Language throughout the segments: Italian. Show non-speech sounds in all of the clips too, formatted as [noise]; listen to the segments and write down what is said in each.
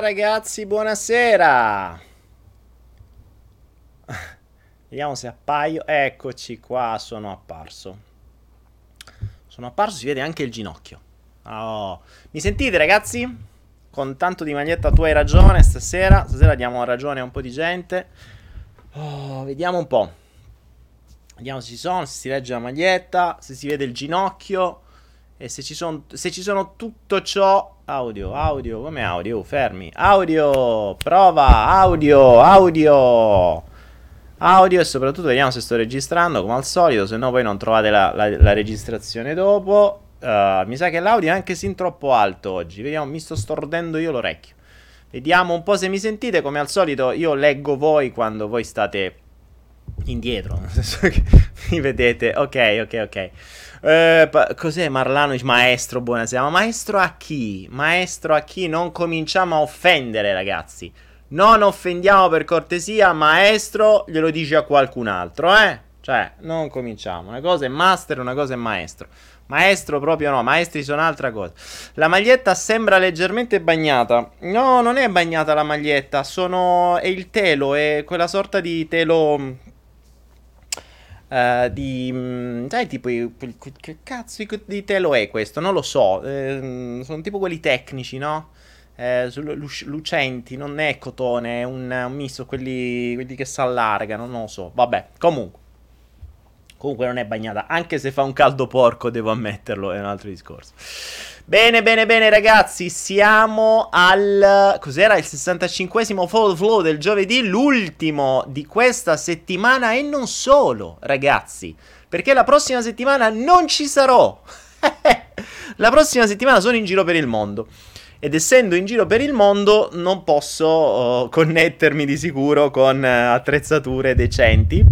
Ragazzi, buonasera. Vediamo se appaio. Eccoci qua, sono apparso. Sono apparso, si vede anche il ginocchio. Oh. Mi sentite ragazzi? Con tanto di maglietta tu hai ragione stasera. Stasera diamo ragione a un po' di gente. Oh, vediamo un po'. Vediamo se ci sono, se si legge la maglietta, se si vede il ginocchio. E se ci, son, se ci sono tutto ciò, audio, audio, come audio? Fermi, audio, prova, audio, audio, audio e soprattutto vediamo se sto registrando come al solito, se no poi non trovate la, la, la registrazione dopo. Uh, mi sa che l'audio è anche sin troppo alto oggi, vediamo, mi sto stordendo io l'orecchio. Vediamo un po' se mi sentite, come al solito io leggo voi quando voi state indietro, [laughs] nel senso che mi vedete, ok, ok, ok. Eh, cos'è Marlano? Maestro, buonasera. Ma maestro a chi? Maestro a chi? Non cominciamo a offendere, ragazzi. Non offendiamo per cortesia, maestro glielo dice a qualcun altro, eh? Cioè, non cominciamo. Una cosa è master, una cosa è maestro. Maestro proprio no, maestri sono altra cosa. La maglietta sembra leggermente bagnata. No, non è bagnata la maglietta, sono... è il telo, è quella sorta di telo Uh, di mm, sai tipo che cazzo di telo è questo? Non lo so. Eh, sono tipo quelli tecnici no? Eh, lucenti non è cotone è un, un misto quelli, quelli che si allargano non lo so. Vabbè comunque. Comunque non è bagnata. Anche se fa un caldo porco devo ammetterlo è un altro discorso Bene, bene, bene ragazzi, siamo al... cos'era? Il 65esimo Fall Flow del giovedì, l'ultimo di questa settimana e non solo, ragazzi, perché la prossima settimana non ci sarò. [laughs] la prossima settimana sono in giro per il mondo. Ed essendo in giro per il mondo non posso uh, connettermi di sicuro con uh, attrezzature decenti.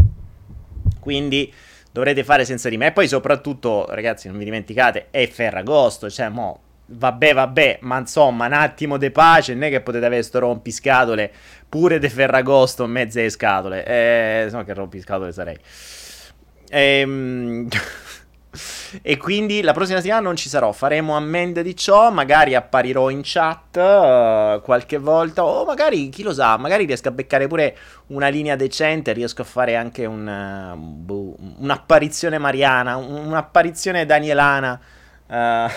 Quindi dovrete fare senza di me. E poi soprattutto, ragazzi, non vi dimenticate, è Ferragosto, cioè, mo, vabbè, vabbè, ma insomma, un attimo di pace, non è che potete avere sto rompiscatole pure de Ferragosto alle scatole. Eh, no che rompiscatole sarei. Ehm... e quindi la prossima settimana non ci sarò. Faremo ammende di ciò. Magari apparirò in chat uh, qualche volta. O magari, chi lo sa, magari riesco a beccare pure una linea decente. Riesco a fare anche un, uh, un'apparizione mariana, un'apparizione danielana. Uh,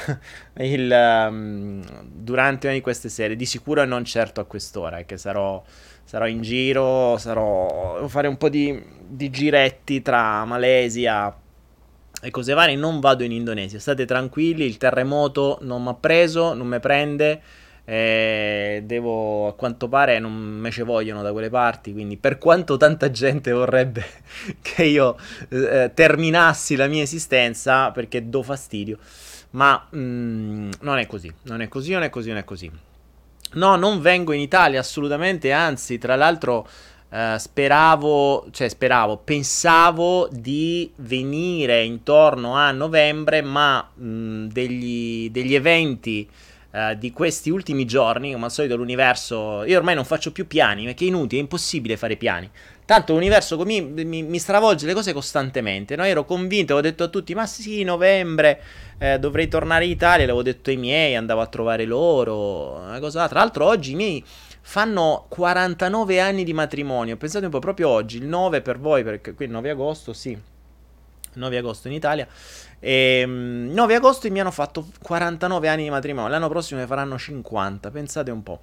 [laughs] il, um, durante una di queste serie, di sicuro non certo a quest'ora, che sarò, sarò in giro, sarò, fare un po' di, di giretti tra Malesia, e cose varie, non vado in Indonesia. State tranquilli, il terremoto non mi ha preso, non mi prende. Eh, devo a quanto pare non me ce vogliono da quelle parti. Quindi, per quanto tanta gente vorrebbe [laughs] che io eh, terminassi la mia esistenza, perché do fastidio, ma mm, non è così, non è così, non è così, non è così. No, non vengo in Italia assolutamente, anzi, tra l'altro Uh, speravo, cioè speravo, pensavo di venire intorno a novembre, ma mh, degli, degli, eventi uh, di questi ultimi giorni, come al solito l'universo, io ormai non faccio più piani, perché è inutile, è impossibile fare piani. Tanto l'universo mi, mi, mi stravolge le cose costantemente, no? Ero convinto, avevo detto a tutti, ma sì, novembre eh, dovrei tornare in Italia, l'avevo detto ai miei, andavo a trovare loro, una cosa. Tra l'altro oggi i miei fanno 49 anni di matrimonio. Pensate un po', proprio oggi, il 9 per voi, perché qui il 9 agosto, sì, 9 agosto in Italia. E, 9 agosto mi hanno fatto 49 anni di matrimonio. L'anno prossimo ne faranno 50. Pensate un po'.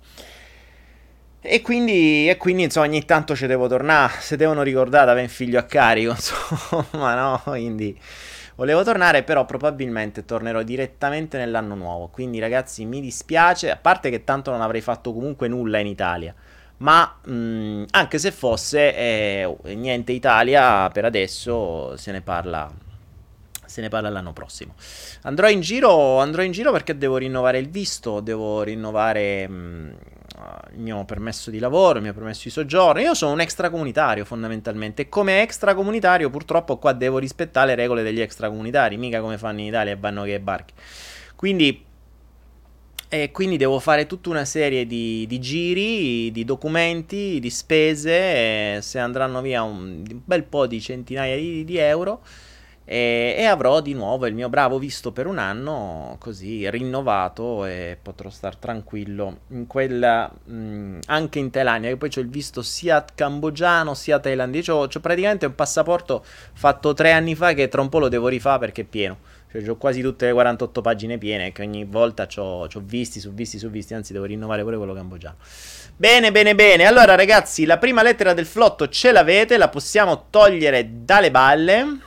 E quindi, e quindi, insomma, ogni tanto ci devo tornare. Se devono ricordare, avere un figlio a carico, [laughs] insomma, no? Quindi. Volevo tornare, però probabilmente tornerò direttamente nell'anno nuovo. Quindi, ragazzi, mi dispiace. A parte che tanto non avrei fatto comunque nulla in Italia. Ma mh, mm, anche se fosse eh, niente Italia, per adesso se ne parla. Se ne parla l'anno prossimo. Andrò in giro, andrò in giro perché devo rinnovare il visto, devo rinnovare mh, mm, il mio permesso di lavoro, il mio permesso di soggiorno. Io sono un extracomunitario fondamentalmente e come extracomunitario purtroppo qua devo rispettare le regole degli extracomunitari, mica come fanno in Italia e vanno che barche. Quindi e quindi devo fare tutta una serie di, di giri, di documenti, di spese, se andranno via un, un, bel po' di centinaia di, di euro. E, e, avrò di nuovo il mio bravo visto per un anno così rinnovato e potrò star tranquillo in quella mh, mm, anche in Thailandia che poi ho il visto sia cambogiano sia thailandese. Ho, ho praticamente un passaporto fatto tre anni fa che tra un po' lo devo rifare perché è pieno. Cioè ho quasi tutte le 48 pagine piene che ogni volta ho visti su visti su visti anzi devo rinnovare pure quello cambogiano. Bene bene bene. Allora ragazzi la prima lettera del flotto ce l'avete la possiamo togliere dalle balle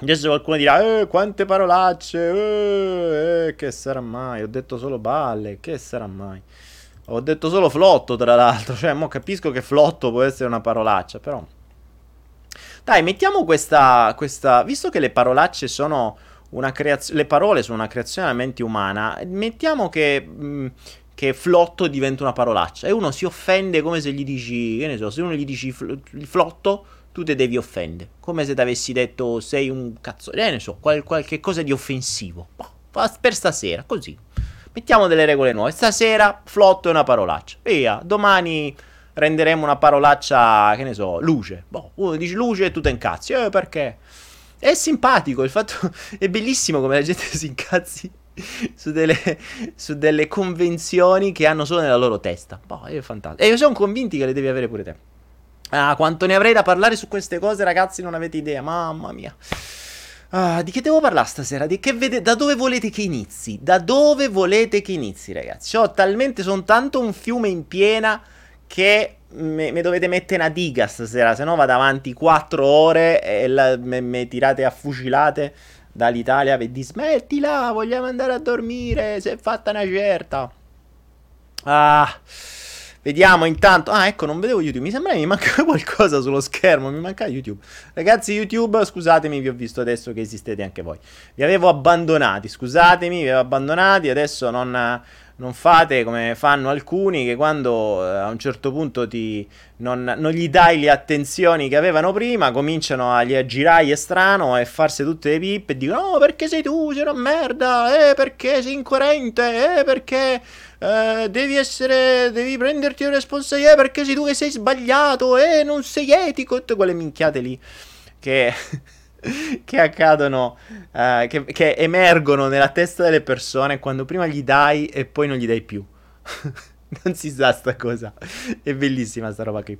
Adesso qualcuno dirà, eh, quante parolacce, eh, eh, che sarà mai? Ho detto solo balle, che sarà mai? Ho detto solo flotto, tra l'altro, cioè, mo capisco che flotto può essere una parolaccia, però... Dai, mettiamo questa, questa... Visto che le parolacce sono una creazione... Le parole sono una creazione della mente umana, mettiamo che... Mh, mm, che flotto diventa una parolaccia e uno si offende come se gli dici, che ne so, se uno gli dici fl- flotto tu te devi offendere. Come se ti avessi detto sei un cazzo, eh, ne so, qual- qualche cosa di offensivo. Boh, per stasera, così. Mettiamo delle regole nuove. Stasera flotto è una parolaccia. Via, domani renderemo una parolaccia, che ne so, luce. Boh, uno dice luce e tu te incazzi. Eh, perché? È simpatico, il fatto [laughs] è bellissimo come la gente si incazzi [laughs] su delle, su delle convenzioni che hanno solo nella loro testa. Boh, è fantastico. E io sono convinti che le devi avere pure te. Ah, quanto ne avrei da parlare su queste cose, ragazzi, non avete idea. Mamma mia. Ah, di che devo parlare stasera? Vede- da dove volete che inizi? Da dove volete che inizi, ragazzi? Ho talmente, tanto un fiume in piena che mi dovete mettere una diga stasera, se no vado avanti 4 ore e mi tirate a fucilate dall'Italia per dire smettila, vogliamo andare a dormire, si è fatta una certa. Ah... Vediamo intanto. Ah, ecco, non vedevo YouTube. Mi sembra che mi manca [laughs] qualcosa sullo schermo. Mi manca YouTube. Ragazzi, YouTube, scusatemi, vi ho visto adesso che esistete anche voi. Vi avevo abbandonati. Scusatemi, vi avevo abbandonati. Adesso non, non fate come fanno alcuni che quando eh, a un certo punto ti, non, non, gli dai le attenzioni che avevano prima, cominciano a, a girare strano e farsi tutte le pippe e dicono: Oh, perché sei tu? Sei una merda. Eh, perché sei incoerente? Eh, perché eh, devi essere, devi prenderti le responsabilità perché sei tu che sei sbagliato e eh, non sei etico, tutte quelle minchiate lì che, [laughs] che accadono, uh, che, che emergono nella testa delle persone quando prima gli dai e poi non gli dai più. [laughs] non si sa sta cosa, è bellissima sta roba qui.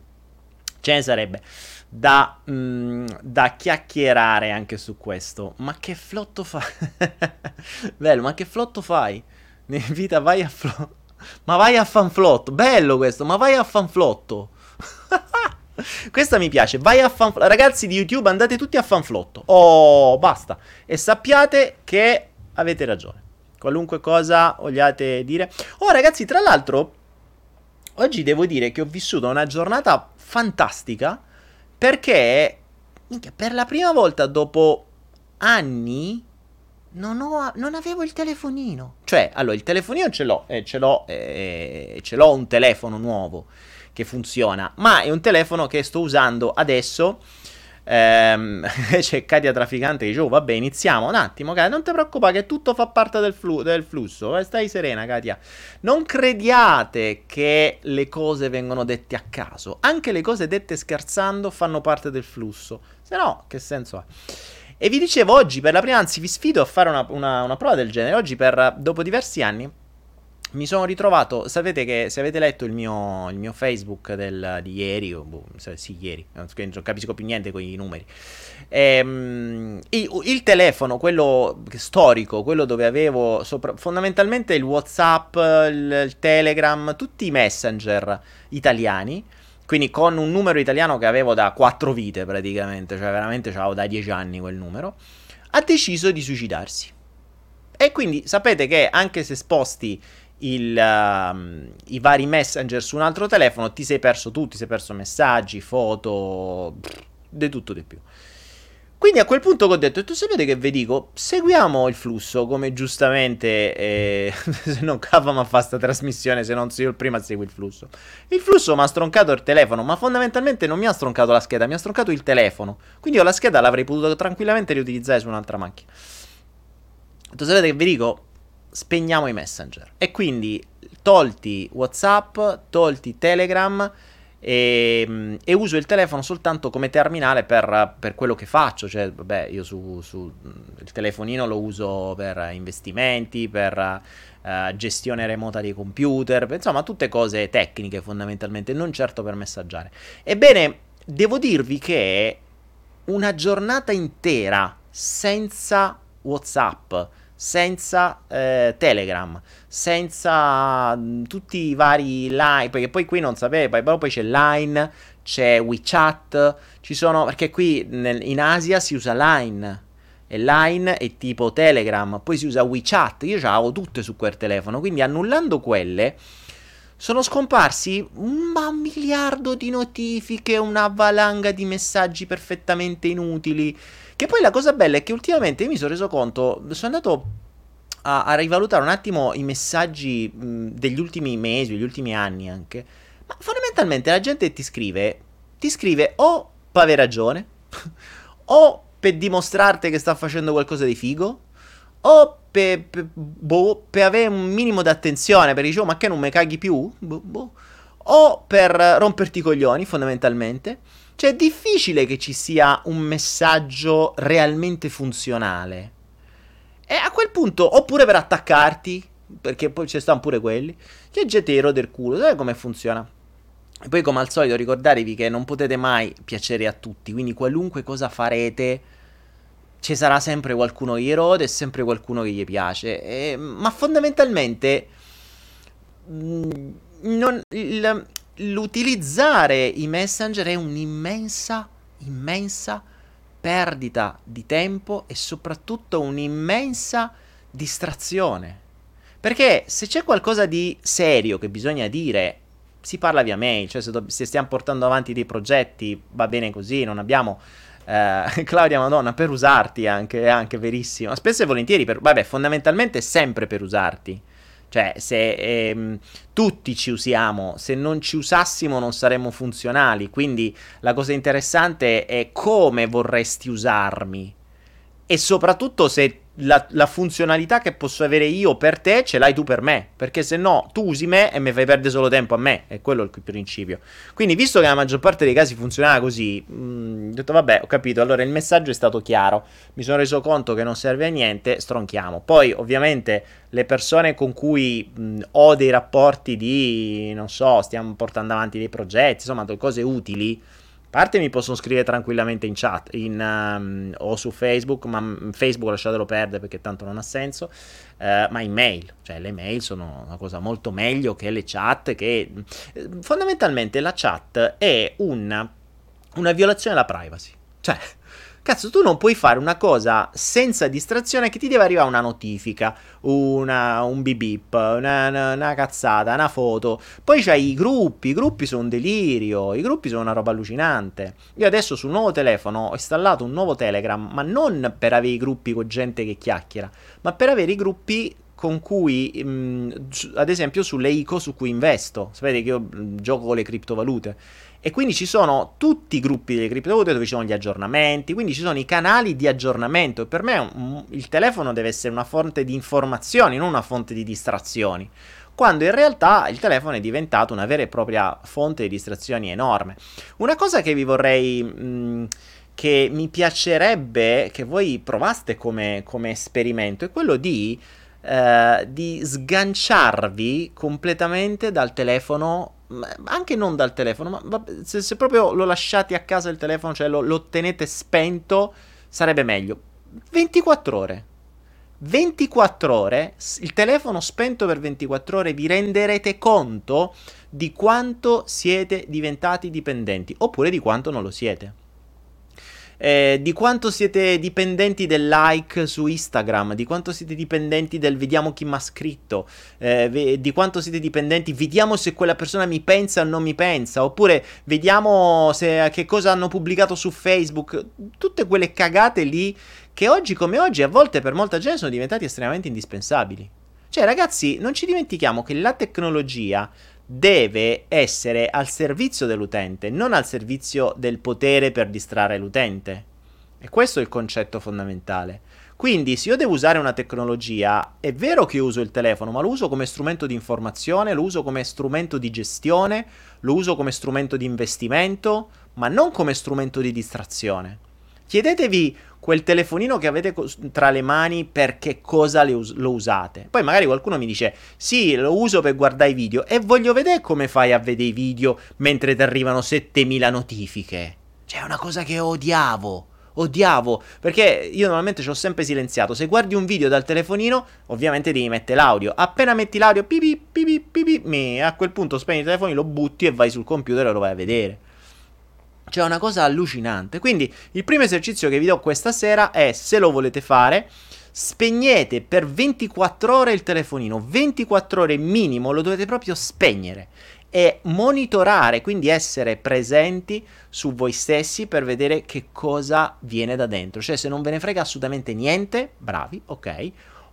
Ce ne sarebbe da, mm, da, chiacchierare anche su questo. Ma che flotto fai? [laughs] Bello, ma che flotto fai? Vita, vai a flotto. Ma vai a fanflotto. Bello questo, ma vai a fanflotto. [laughs] Questa mi piace. Vai a fanflotto. Ragazzi di YouTube, andate tutti a fanflotto. Oh, basta. E sappiate che avete ragione. Qualunque cosa vogliate dire. Oh, ragazzi, tra l'altro, oggi devo dire che ho vissuto una giornata fantastica perché per la prima volta dopo anni non, ho, non avevo il telefonino. Cioè, allora, il telefonino ce l'ho, eh, ce l'ho, eh, ce l'ho un telefono nuovo che funziona, ma è un telefono che sto usando adesso. Ehm, [laughs] c'è Katia Trafficante che dice, oh vabbè, iniziamo un attimo, Katia, non ti preoccupare che tutto fa parte del, flu- del flusso, eh, stai serena, Katia. Non crediate che le cose vengono dette a caso, anche le cose dette scherzando fanno parte del flusso, se no, che senso ha? E vi dicevo oggi, per la prima, anzi vi sfido a fare una, una, una prova del genere. Oggi, per, dopo diversi anni, mi sono ritrovato, sapete che se avete letto il mio, il mio Facebook del, di ieri, o boh, sì, ieri, non capisco più niente con i numeri. Ehm, il, il, telefono, quello storico, quello dove avevo sopra, fondamentalmente il WhatsApp, il, il Telegram, tutti i messenger italiani quindi con un numero italiano che avevo da 4 vite praticamente, cioè veramente avevo da 10 anni quel numero, ha deciso di suicidarsi. E quindi sapete che anche se sposti il, uh, i vari messenger su un altro telefono, ti sei perso tu, ti sei perso messaggi, foto, di tutto di più. Quindi a quel punto ho detto, tu sapete che vi dico, seguiamo il flusso come giustamente, eh, [laughs] se non cavamo a fare sta trasmissione, se non io il primo a seguire il flusso. Il flusso mi ha stroncato il telefono, ma fondamentalmente non mi ha stroncato la scheda, mi ha stroncato il telefono. Quindi io la scheda l'avrei potuto tranquillamente riutilizzare su un'altra macchina. Tu sapete che vi dico, spegniamo i messenger. E quindi tolti WhatsApp, tolti Telegram e, e, uso il telefono soltanto come terminale per, per quello che faccio, cioè vabbè io su, su, il telefonino lo uso per investimenti, per uh, gestione remota dei computer, insomma tutte cose tecniche fondamentalmente, non certo per messaggiare. Ebbene, devo dirvi che una giornata intera senza WhatsApp, senza eh, Telegram, senza mh, mm, tutti i vari line, perché poi qui non sapete, poi, poi c'è Line, c'è WeChat, ci sono, perché qui nel, in Asia si usa Line, e Line è tipo Telegram, poi si usa WeChat, io ce l'avevo tutte su quel telefono, quindi annullando quelle sono scomparsi un miliardo di notifiche, una valanga di messaggi perfettamente inutili. Che poi la cosa bella è che ultimamente mi sono reso conto, sono andato a, a rivalutare un attimo i messaggi mh, degli ultimi mesi, degli ultimi anni anche. Ma fondamentalmente la gente ti scrive, ti scrive o per avere ragione, [laughs] o per dimostrarti che sta facendo qualcosa di figo, o per, per, boh, per avere un minimo di attenzione, per dire, oh, ma che non mi caghi più? Boh, boh. O per romperti i coglioni, fondamentalmente. Cioè, è difficile che ci sia un messaggio realmente funzionale. E a quel punto, oppure per attaccarti, perché poi ci stanno pure quelli, che gente del culo, sai come funziona? E poi, come al solito, ricordatevi che non potete mai piacere a tutti, quindi qualunque cosa farete, ci sarà sempre qualcuno che gli rode e sempre qualcuno che gli piace. E, ma fondamentalmente, mm, non, il, l'utilizzare i messenger è un'immensa, immensa perdita di tempo e soprattutto un'immensa distrazione. Perché se c'è qualcosa di serio che bisogna dire, si parla via mail, cioè se, do- se stiamo portando avanti dei progetti va bene così, non abbiamo... Eh, [laughs] Claudia Madonna, per usarti anche, è anche verissimo. Spesso e volentieri, per, vabbè, fondamentalmente sempre per usarti. Cioè, se ehm, tutti ci usiamo, se non ci usassimo non saremmo funzionali. Quindi la cosa interessante è come vorresti usarmi. E soprattutto se la, la, funzionalità che posso avere io per te ce l'hai tu per me. Perché se no tu usi me e mi fai perdere solo tempo a me. È quello il principio. Quindi, visto che la maggior parte dei casi funzionava così, mm, ho detto vabbè, ho capito. Allora il messaggio è stato chiaro. Mi sono reso conto che non serve a niente, stronchiamo. Poi, ovviamente, le persone con cui mh, ho dei rapporti di, non so, stiamo portando avanti dei progetti, insomma, cose utili parte mi possono scrivere tranquillamente in chat in, um, o su Facebook, ma Facebook lasciatelo perdere perché tanto non ha senso, uh, ma in mail, cioè le mail sono una cosa molto meglio che le chat, che eh, fondamentalmente la chat è una, una violazione della privacy, cioè Cazzo, tu non puoi fare una cosa senza distrazione che ti deve arrivare una notifica, una, un bip una, una, una, cazzata, una foto. Poi c'hai i gruppi, i gruppi sono un delirio, i gruppi sono una roba allucinante. Io adesso sul nuovo telefono ho installato un nuovo Telegram, ma non per avere i gruppi con gente che chiacchiera, ma per avere i gruppi con cui, mh, ad esempio, sulle ICO su cui investo. Sapete che io mh, gioco con le criptovalute. E quindi ci sono tutti i gruppi delle criptovalute dove ci sono gli aggiornamenti, quindi ci sono i canali di aggiornamento. Per me un, il telefono deve essere una fonte di informazioni, non una fonte di distrazioni. Quando in realtà il telefono è diventato una vera e propria fonte di distrazioni enorme. Una cosa che vi vorrei. Mh, che mi piacerebbe che voi provaste come, come esperimento è quello di eh, di sganciarvi completamente dal telefono, anche non dal telefono, ma se, se, proprio lo lasciate a casa il telefono, cioè lo, lo tenete spento, sarebbe meglio. 24 ore. 24 ore, il telefono spento per 24 ore, vi renderete conto di quanto siete diventati dipendenti, oppure di quanto non lo siete eh, di quanto siete dipendenti del like su Instagram, di quanto siete dipendenti del vediamo chi mi ha scritto, eh, di quanto siete dipendenti, vediamo se quella persona mi pensa o non mi pensa, oppure vediamo se, che cosa hanno pubblicato su Facebook, tutte quelle cagate lì che oggi come oggi a volte per molta gente sono diventati estremamente indispensabili. Cioè ragazzi, non ci dimentichiamo che la tecnologia deve essere al servizio dell'utente, non al servizio del potere per distrarre l'utente. E questo è il concetto fondamentale. Quindi, se io devo usare una tecnologia, è vero che uso il telefono, ma lo uso come strumento di informazione, lo uso come strumento di gestione, lo uso come strumento di investimento, ma non come strumento di distrazione. Chiedetevi quel telefonino che avete tra le mani per che cosa us- lo usate. Poi magari qualcuno mi dice: Sì, lo uso per guardare i video. E voglio vedere come fai a vedere i video mentre ti arrivano 7000 notifiche. Cioè, è una cosa che odiavo odiavo, perché io normalmente ci ho sempre silenziato. Se guardi un video dal telefonino, ovviamente devi mettere l'audio. Appena metti l'audio, pipi, pipi, pipi, a quel punto spegni il telefono, lo butti e vai sul computer e lo vai a vedere. Cioè, una cosa allucinante. Quindi, il primo esercizio che vi do questa sera è, se lo volete fare, spegnete per 24 ore il telefonino. 24 ore minimo lo dovete proprio spegnere e monitorare, quindi essere presenti su voi stessi per vedere che cosa viene da dentro. Cioè, se non ve ne frega assolutamente niente, bravi, ok.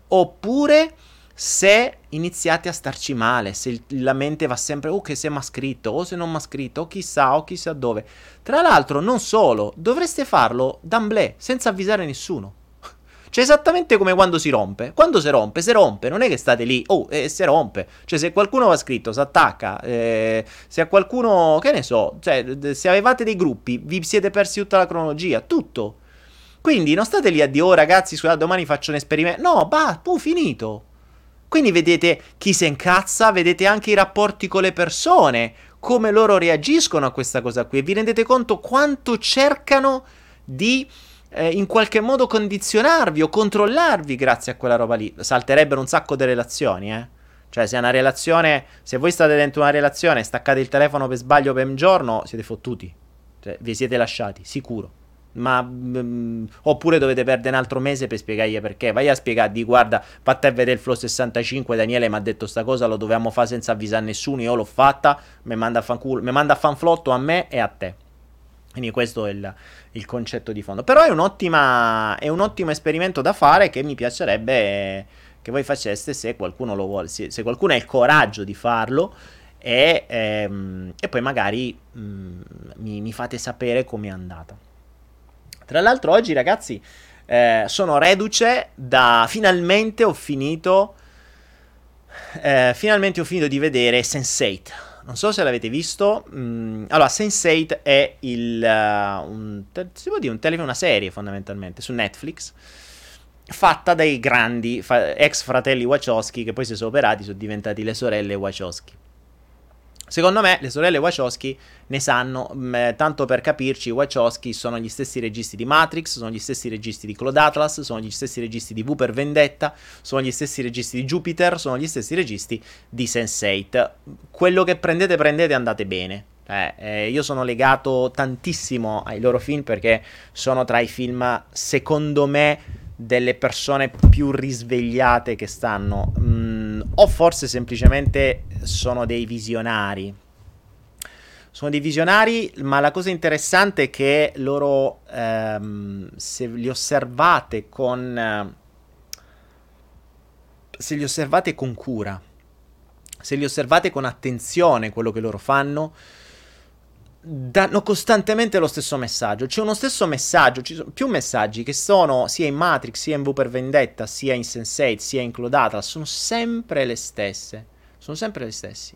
Oppure se iniziate a starci male, se la mente va sempre, oh che se mi ha scritto, o se non mi ha scritto, o chissà, o chissà dove. Tra l'altro, non solo, dovreste farlo d'amblè, senza avvisare nessuno. [laughs] Cioè, esattamente come quando si rompe. Quando si rompe, si rompe, non è che state lì, oh, e si rompe. Cioè, se qualcuno va scritto, si attacca. Eh, se a qualcuno, che ne so, cioè, se avevate dei gruppi, vi siete persi tutta la cronologia, tutto. Quindi non state lì a dire, oh ragazzi, scusate, domani faccio un esperimento. No, bah, puh, finito. Quindi vedete chi si incazza, vedete anche i rapporti con le persone, come loro reagiscono a questa cosa qui. E vi rendete conto quanto cercano di eh, in qualche modo condizionarvi o controllarvi grazie a quella roba lì. Salterebbero un sacco di relazioni, eh. Cioè, se una relazione, se voi state dentro una relazione e staccate il telefono per sbaglio per un giorno, siete fottuti. Cioè, vi siete lasciati, sicuro. Ma mm, oppure dovete perdere un altro mese per spiegargli perché. Vai a spiegare, di guarda, fate a vedere il Flow 65. Daniele mi ha detto sta cosa, lo dovevamo fare senza avvisare nessuno. Io l'ho fatta. Mi manda a fanculo, mi manda a fanflotto a me e a te. Quindi questo è il, il concetto di fondo. Però è, è un ottimo esperimento da fare che mi piacerebbe che voi faceste se qualcuno lo vuole, se, se qualcuno ha il coraggio di farlo e, ehm, e poi magari mh, mm, mi, mi, fate sapere com'è andata. Tra l'altro oggi ragazzi eh, sono reduce da finalmente ho finito eh, finalmente ho finito di vedere Sense8 non so se l'avete visto. Mm, allora, Sense8 è il, uh, un, si può dire un telefilm, una serie fondamentalmente su Netflix fatta dai grandi fa- ex fratelli Wachowski che poi si sono operati, sono diventati le sorelle Wachowski. Secondo me le sorelle Wachowski ne sanno, mh, mm, tanto per capirci, Wachowski sono gli stessi registi di Matrix, sono gli stessi registi di Cloud Atlas, sono gli stessi registi di V per Vendetta, sono gli stessi registi di Jupiter, sono gli stessi registi di Sense8. Quello che prendete, prendete e andate bene. Eh, eh, io sono legato tantissimo ai loro film perché sono tra i film, secondo me, delle persone più risvegliate che stanno. Mm, o forse semplicemente sono dei visionari. Sono dei visionari, ma la cosa interessante è che loro, ehm, se li osservate con... se li osservate con cura, se li osservate con attenzione quello che loro fanno, danno costantemente lo stesso messaggio. C'è uno stesso messaggio, ci sono più messaggi che sono sia in Matrix, sia in V per Vendetta, sia in Sense8, sia in Cloud Atlas, sono sempre le stesse. Sono sempre le stesse.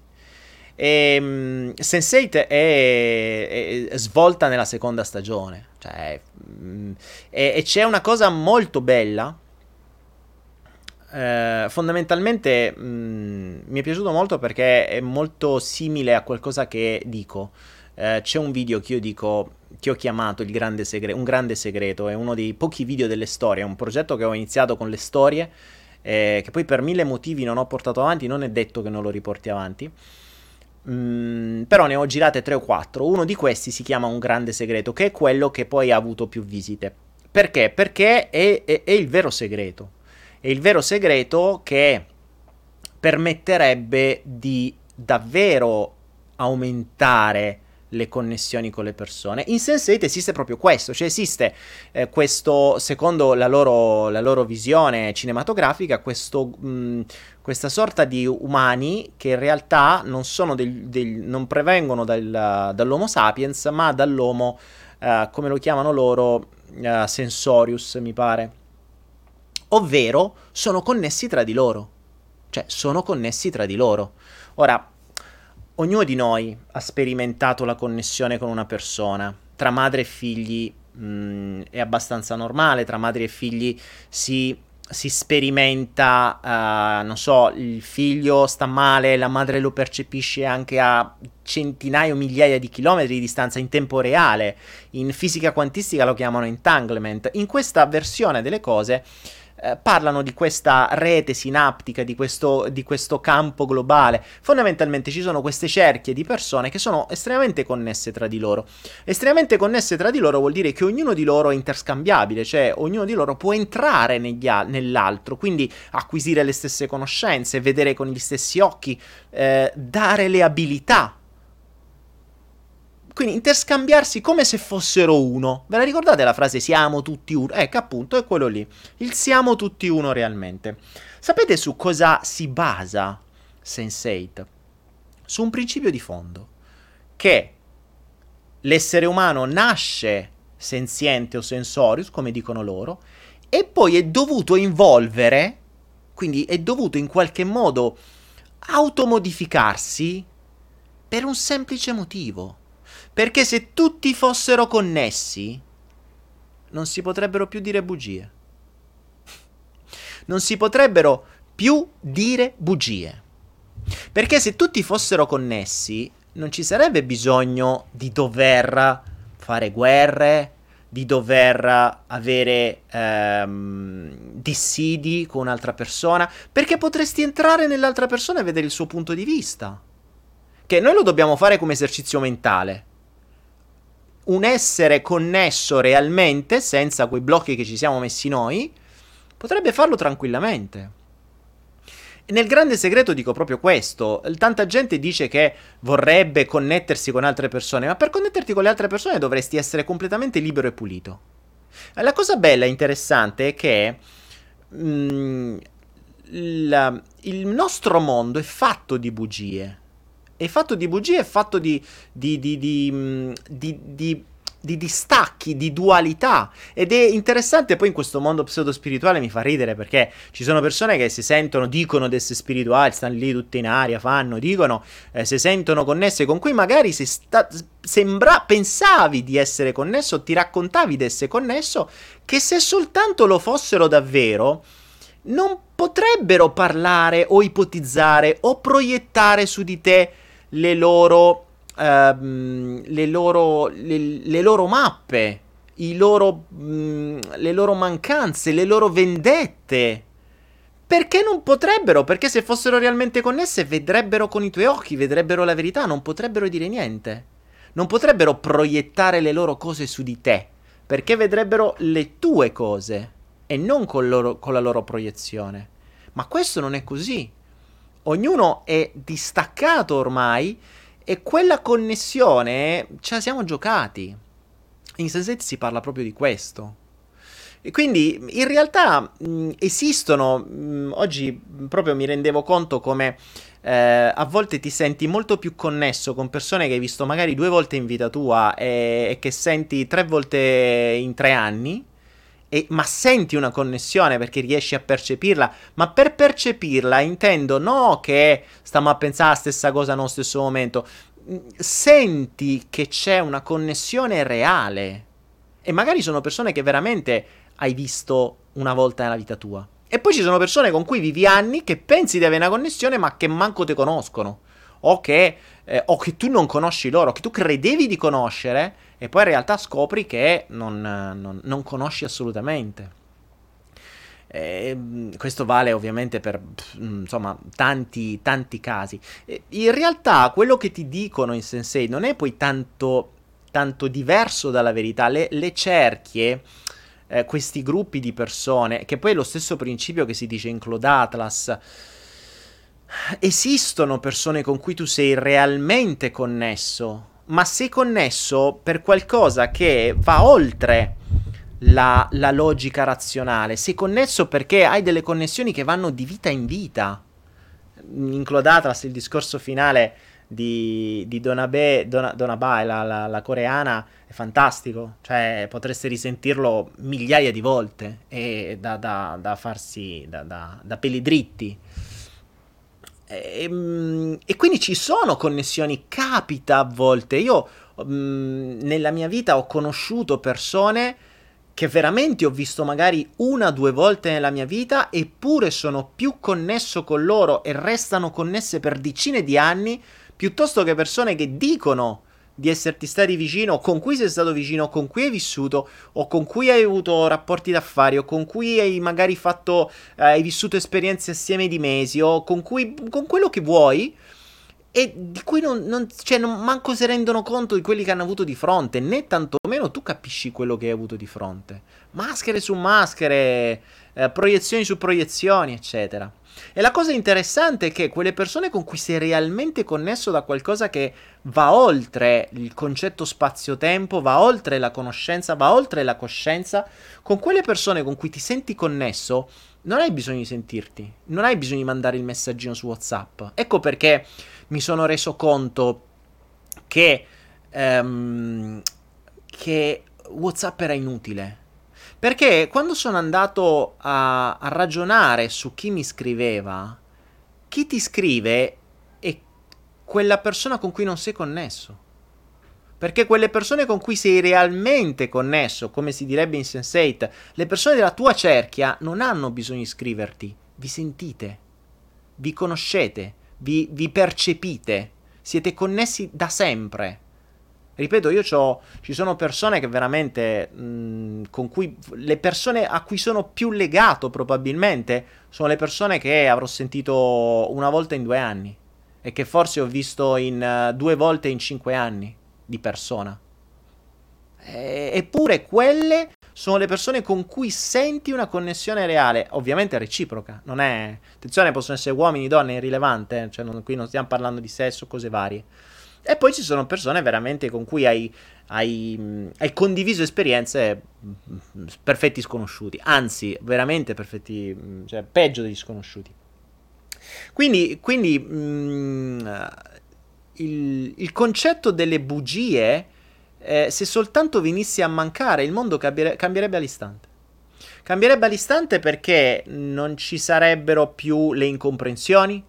E, um, Sense8 è, è, svolta nella seconda stagione. Cioè, um, e, e, c'è una cosa molto bella. Eh, fondamentalmente um, mi è piaciuto molto perché è molto simile a qualcosa che dico. Eh, c'è un video che io dico che ho chiamato grande segre- un grande segreto, è uno dei pochi video delle storie, è un progetto che ho iniziato con le storie, eh, che poi per mille motivi non ho portato avanti, non è detto che non lo riporti avanti. Mm, però ne ho girate 3 o 4. Uno di questi si chiama Un grande segreto, che è quello che poi ha avuto più visite. Perché? Perché è, è, è il vero segreto. È il vero segreto che permetterebbe di davvero aumentare le connessioni con le persone. In Sense8 esiste proprio questo, cioè esiste eh, questo, secondo la loro, la loro, visione cinematografica, questo, mh, questa sorta di umani che in realtà non, del, del, non prevengono dal, dall'Homo sapiens, ma dall'Homo, uh, come lo chiamano loro, uh, Sensorius, mi pare. ovvero sono connessi tra di loro. Cioè, sono connessi tra di loro. Ora, ognuno di noi ha sperimentato la connessione con una persona. Tra madre e figli mh, mm, è abbastanza normale, tra madri e figli si si sperimenta, uh, non so, il figlio sta male, la madre lo percepisce anche a centinaia o migliaia di chilometri di distanza in tempo reale. In fisica quantistica lo chiamano entanglement. In questa versione delle cose eh, parlano di questa rete sinaptica, di questo, di questo campo globale. Fondamentalmente ci sono queste cerchie di persone che sono estremamente connesse tra di loro. Estremamente connesse tra di loro vuol dire che ognuno di loro è interscambiabile, cioè ognuno di loro può entrare al- nell'altro, quindi acquisire le stesse conoscenze, vedere con gli stessi occhi, eh, dare le abilità quindi interscambiarsi come se fossero uno. Ve la ricordate la frase siamo tutti uno? Ecco appunto è quello lì. Il siamo tutti uno realmente. Sapete su cosa si basa Sense8? Su un principio di fondo. Che l'essere umano nasce senziente o sensorius, come dicono loro, e poi è dovuto involvere, quindi è dovuto in qualche modo automodificarsi per un semplice motivo perché se tutti fossero connessi, non si potrebbero più dire bugie. Non si potrebbero più dire bugie. Perché se tutti fossero connessi, non ci sarebbe bisogno di dover fare guerre, di dover avere ehm, dissidi con un'altra persona, perché potresti entrare nell'altra persona e vedere il suo punto di vista. Che noi lo dobbiamo fare come esercizio mentale un essere connesso realmente, senza quei blocchi che ci siamo messi noi, potrebbe farlo tranquillamente. Nel grande segreto dico proprio questo. Tanta gente dice che vorrebbe connettersi con altre persone, ma per connetterti con le altre persone dovresti essere completamente libero e pulito. La cosa bella e interessante è che mh, mm, il, il nostro mondo è fatto di bugie è fatto di bugie, è fatto di, di, di, mm, di, distacchi, di dualità. Ed è interessante poi in questo mondo pseudo-spirituale mi fa ridere perché ci sono persone che si sentono, dicono di essere spirituali, stanno lì tutte in aria, fanno, dicono, eh, si sentono connesse con cui magari si sta, sembra, pensavi di essere connesso, ti raccontavi di essere connesso, che se soltanto lo fossero davvero non potrebbero parlare o ipotizzare o proiettare su di te le loro, ehm, le loro, le, le loro mappe, loro, mh, mm, le loro mancanze, le loro vendette. Perché non potrebbero? Perché se fossero realmente connesse vedrebbero con i tuoi occhi, vedrebbero la verità, non potrebbero dire niente. Non potrebbero proiettare le loro cose su di te, perché vedrebbero le tue cose e non con, loro, con la loro proiezione. Ma questo non è così ognuno è distaccato ormai e quella connessione ce la siamo giocati. In Sense8 si parla proprio di questo. E quindi in realtà mh, esistono, mh, oggi proprio mi rendevo conto come eh, a volte ti senti molto più connesso con persone che hai visto magari due volte in vita tua e, e che senti tre volte in tre anni e, ma senti una connessione perché riesci a percepirla, ma per percepirla intendo no che stiamo a pensare la stessa cosa nello stesso momento, mm, senti che c'è una connessione reale. E magari sono persone che veramente hai visto una volta nella vita tua. E poi ci sono persone con cui vivi anni che pensi di avere una connessione ma che manco te conoscono. O che, eh, o che tu non conosci loro, che tu credevi di conoscere e poi in realtà scopri che non, non, non conosci assolutamente. Eh, questo vale ovviamente per insomma tanti, tanti casi. In realtà quello che ti dicono in Sensei non è poi tanto, tanto diverso dalla verità. Le, le cerchie, eh, questi gruppi di persone, che poi è lo stesso principio che si dice in Cloud Atlas. Esistono persone con cui tu sei realmente connesso, ma sei connesso per qualcosa che va oltre la, la, logica razionale, sei connesso perché hai delle connessioni che vanno di vita in vita. In Cloud Atlas il discorso finale di, di Donabe, Dona, Donabae, la, la, la, coreana, è fantastico. Cioè, potreste risentirlo migliaia di volte e da, da, da farsi da, da peli dritti. E, ehm, e, quindi ci sono connessioni, capita a volte. Io mm, nella mia vita ho conosciuto persone che veramente ho visto magari una o due volte nella mia vita, eppure sono più connesso con loro e restano connesse per decine di anni, piuttosto che persone che dicono di esserti stati vicino, con cui sei stato vicino, con cui hai vissuto, o con cui hai avuto rapporti d'affari, o con cui hai magari fatto, eh, hai vissuto esperienze assieme di mesi, o con cui, con quello che vuoi, e di cui non, non, cioè, non manco si rendono conto di quelli che hanno avuto di fronte, né tantomeno tu capisci quello che hai avuto di fronte. Maschere su maschere, eh, proiezioni su proiezioni, eccetera. E la cosa interessante è che quelle persone con cui sei realmente connesso da qualcosa che va oltre il concetto spazio-tempo, va oltre la conoscenza, va oltre la coscienza, con quelle persone con cui ti senti connesso, non hai bisogno di sentirti, non hai bisogno di mandare il messaggino su WhatsApp. Ecco perché mi sono reso conto che, um, che WhatsApp era inutile. Perché quando sono andato a, a ragionare su chi mi scriveva, chi ti scrive è quella persona con cui non sei connesso. Perché quelle persone con cui sei realmente connesso, come si direbbe in Sense8, le persone della tua cerchia non hanno bisogno di scriverti, vi sentite, vi conoscete, vi, vi percepite, siete connessi da sempre. Ripeto, io ho, ci sono persone che veramente, mh, con cui, le persone a cui sono più legato probabilmente, sono le persone che avrò sentito una volta in due anni e che forse ho visto in uh, due volte in cinque anni di persona. E, eppure quelle sono le persone con cui senti una connessione reale, ovviamente reciproca, non è... Attenzione, possono essere uomini, donne, irrilevante, eh? cioè non, qui non stiamo parlando di sesso, cose varie. E poi ci sono persone veramente con cui hai, hai, hai condiviso esperienze perfetti sconosciuti, anzi, veramente perfetti, cioè peggio degli sconosciuti. Quindi, quindi mh, il, il concetto delle bugie, eh, se soltanto venisse a mancare, il mondo cambiere, cambierebbe all'istante. Cambierebbe all'istante perché non ci sarebbero più le incomprensioni,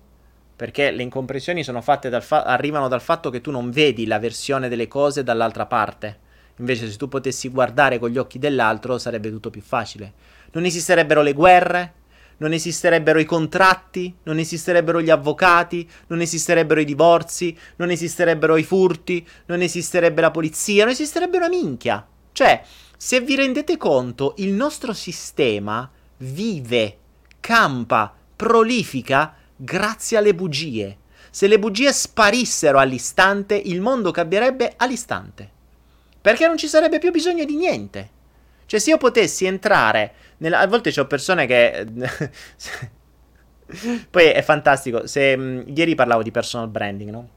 perché le incomprensioni dal fa- arrivano dal fatto che tu non vedi la versione delle cose dall'altra parte. Invece se tu potessi guardare con gli occhi dell'altro sarebbe tutto più facile. Non esisterebbero le guerre, non esisterebbero i contratti, non esisterebbero gli avvocati, non esisterebbero i divorzi, non esisterebbero i furti, non esisterebbe la polizia, non esisterebbe una minchia. Cioè, se vi rendete conto, il nostro sistema vive, campa, prolifica grazie alle bugie. Se le bugie sparissero all'istante, il mondo cambierebbe all'istante. Perché non ci sarebbe più bisogno di niente. Cioè, se io potessi entrare. Nella... A volte ho persone che. [laughs] Poi è fantastico. Se, mh, ieri parlavo di personal branding, no?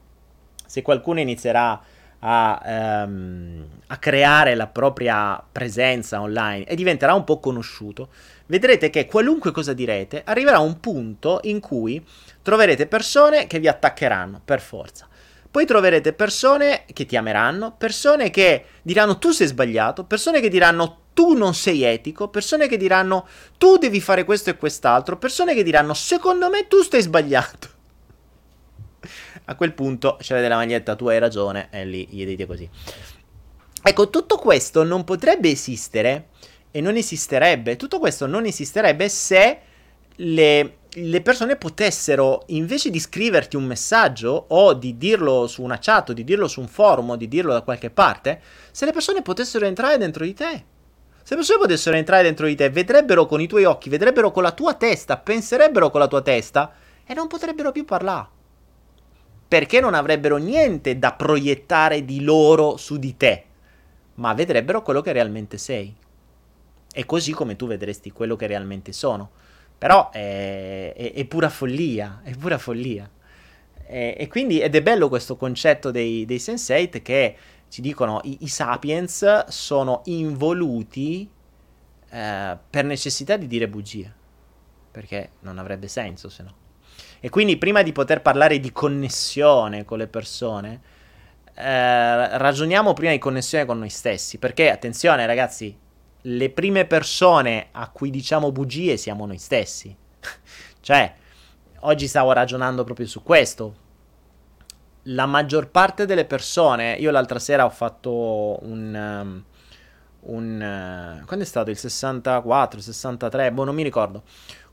Se qualcuno inizierà a, um, a, creare la propria presenza online e diventerà un po' conosciuto, vedrete che qualunque cosa direte arriverà un punto in cui troverete persone che vi attaccheranno per forza. Poi troverete persone che ti ameranno, persone che diranno tu sei sbagliato, persone che diranno tu non sei etico, persone che diranno tu devi fare questo e quest'altro, persone che diranno secondo me tu stai sbagliato. [laughs] A quel punto c'è la maglietta tu hai ragione e lì gli dite così. Ecco, tutto questo non potrebbe esistere e non esisterebbe, tutto questo non esisterebbe se le, le persone potessero, invece di scriverti un messaggio o di dirlo su una chat o di dirlo su un forum o di dirlo da qualche parte, se le persone potessero entrare dentro di te se le persone potessero entrare dentro di te, vedrebbero con i tuoi occhi, vedrebbero con la tua testa, penserebbero con la tua testa e non potrebbero più parlare. Perché non avrebbero niente da proiettare di loro su di te, ma vedrebbero quello che realmente sei. E così come tu vedresti quello che realmente sono. Però è, è, è pura follia, è pura follia. E, e, quindi, ed è bello questo concetto dei, dei Sense8 che ci dicono i, i sapiens sono involuti eh, per necessità di dire bugie, perché non avrebbe senso se no. E quindi prima di poter parlare di connessione con le persone, eh, ragioniamo prima di connessione con noi stessi. Perché, attenzione ragazzi, le prime persone a cui diciamo bugie siamo noi stessi. [laughs] cioè, oggi stavo ragionando proprio su questo. La maggior parte delle persone, io l'altra sera ho fatto un... Um, un uh, quando è stato il 64, 63, boh, non mi ricordo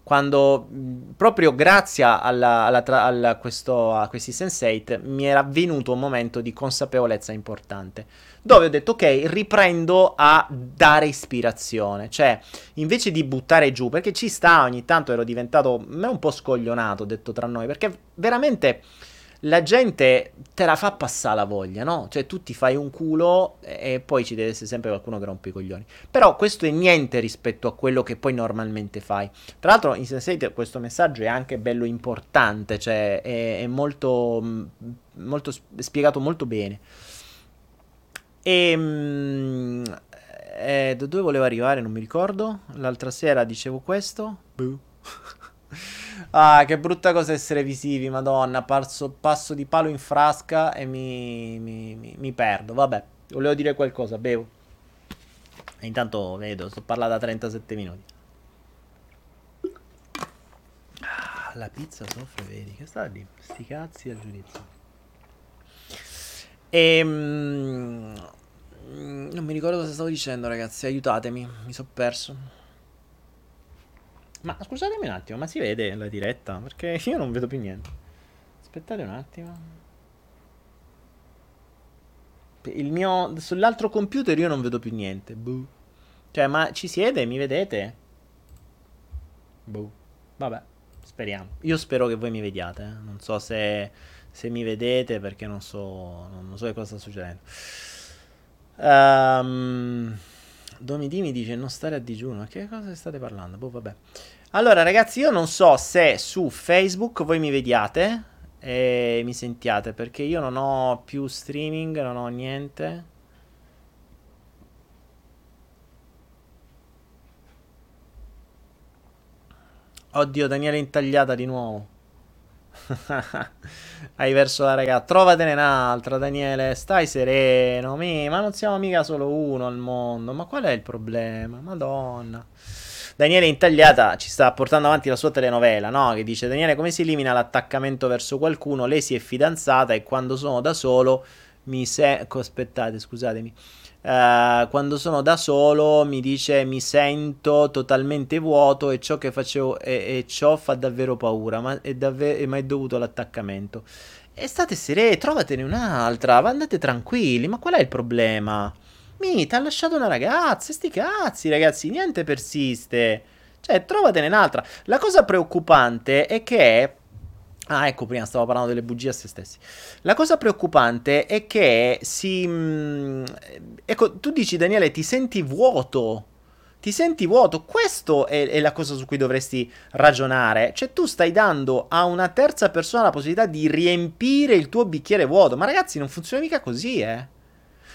quando proprio grazie alla, alla, alla, questo, a questi Sense8 mi era venuto un momento di consapevolezza importante dove ho detto ok riprendo a dare ispirazione cioè invece di buttare giù perché ci sta ogni tanto ero diventato me un po' scoglionato detto tra noi perché veramente la gente te la fa passare la voglia, no? Cioè tu ti fai un culo e poi ci deve essere sempre qualcuno che rompe i coglioni. Però questo è niente rispetto a quello che poi normalmente fai. Tra l'altro in Sense8 questo messaggio è anche bello importante, cioè è, è molto, molto spiegato molto bene. E... Ehm, eh, da dove volevo arrivare? Non mi ricordo. L'altra sera dicevo questo. Buh. [laughs] Ah, che brutta cosa essere visivi, madonna. Passo, passo di palo in frasca e mi, mi, mi, mi perdo. Vabbè, volevo dire qualcosa, bevo. E intanto vedo, sto parlando da 37 minuti. Ah, la pizza soffre, vedi, che sta lì? Sti cazzi al giudizio. Ehm... Non mi ricordo cosa stavo dicendo, ragazzi. Aiutatemi, mi sono perso. Ma scusatemi un attimo, ma si vede la diretta? Perché [laughs] io non vedo più niente. Aspettate un attimo. Il mio. Sull'altro computer io non vedo più niente. Buh. Cioè, ma ci siete? Mi vedete? Buh. Vabbè, speriamo. Io spero che voi mi vediate. Eh. Non so se, se mi vedete perché non so. Non so che cosa sta succedendo. Um... Domidimi dice non stare a digiuno. Che cosa state parlando? Boh, vabbè. Allora, ragazzi, io non so se su Facebook voi mi vediate e mi sentiate perché io non ho più streaming, non ho niente. Oddio, Daniele intagliata di nuovo. [laughs] Hai verso la ragazza. Trovatene un'altra, Daniele. Stai sereno. Mi, ma non siamo mica solo uno al mondo. Ma qual è il problema? Madonna. Daniele Intagliata ci sta portando avanti la sua telenovela, no? Che dice: Daniele, come si elimina l'attaccamento verso qualcuno? Lei si è fidanzata e quando sono da solo mi se. Aspettate, scusatemi. Uh, quando sono da solo mi dice mi sento totalmente vuoto e ciò che facevo e, e ciò fa davvero paura ma è, davvero, ma è dovuto all'attaccamento. E state sereni trovatene un'altra andate tranquilli ma qual è il problema? Mi ti ha lasciato una ragazza sti cazzi ragazzi niente persiste. Cioè trovatene un'altra. La cosa preoccupante è che Ah, ecco, prima stavo parlando delle bugie a se stessi. La cosa preoccupante è che si... Mm, ecco, tu dici, Daniele, ti senti vuoto. Ti senti vuoto. Questo è, è, la cosa su cui dovresti ragionare. Cioè, tu stai dando a una terza persona la possibilità di riempire il tuo bicchiere vuoto. Ma ragazzi, non funziona mica così, eh.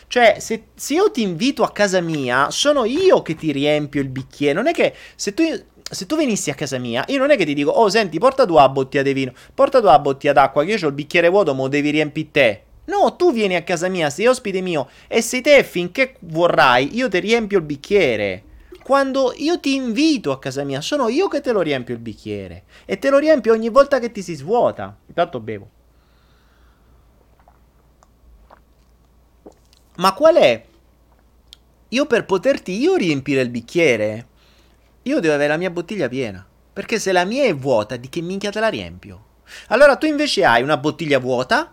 Cioè, se, se io ti invito a casa mia, sono io che ti riempio il bicchiere. Non è che se tu se tu venissi a casa mia, io non è che ti dico, oh senti, porta tu la bottiglia di vino, porta tu la bottiglia d'acqua, che io ho il bicchiere vuoto, mo devi riempire te. No, tu vieni a casa mia, sei ospite mio, e sei te finché vorrai, io ti riempio il bicchiere. Quando io ti invito a casa mia, sono io che te lo riempio il bicchiere. E te lo riempio ogni volta che ti si svuota. Intanto bevo. Ma qual è? Io per poterti io riempire il bicchiere io devo avere la mia bottiglia piena. Perché se la mia è vuota, di che minchia te la riempio? Allora tu invece hai una bottiglia vuota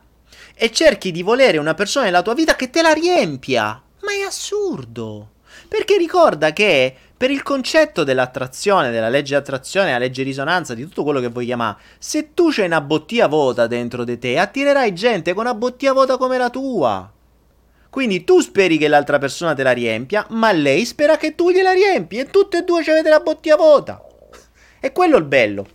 e cerchi di volere una persona nella tua vita che te la riempia. Ma è assurdo. Perché ricorda che per il concetto dell'attrazione, della legge attrazione, la legge risonanza, di tutto quello che vuoi chiamare, se tu c'hai una bottiglia vuota dentro di te, attirerai gente con una bottiglia vuota come la tua. Quindi tu speri che l'altra persona te la riempia, ma lei spera che tu gliela riempi e tutte e due avete la bottiglia vuota. E quello è il bello.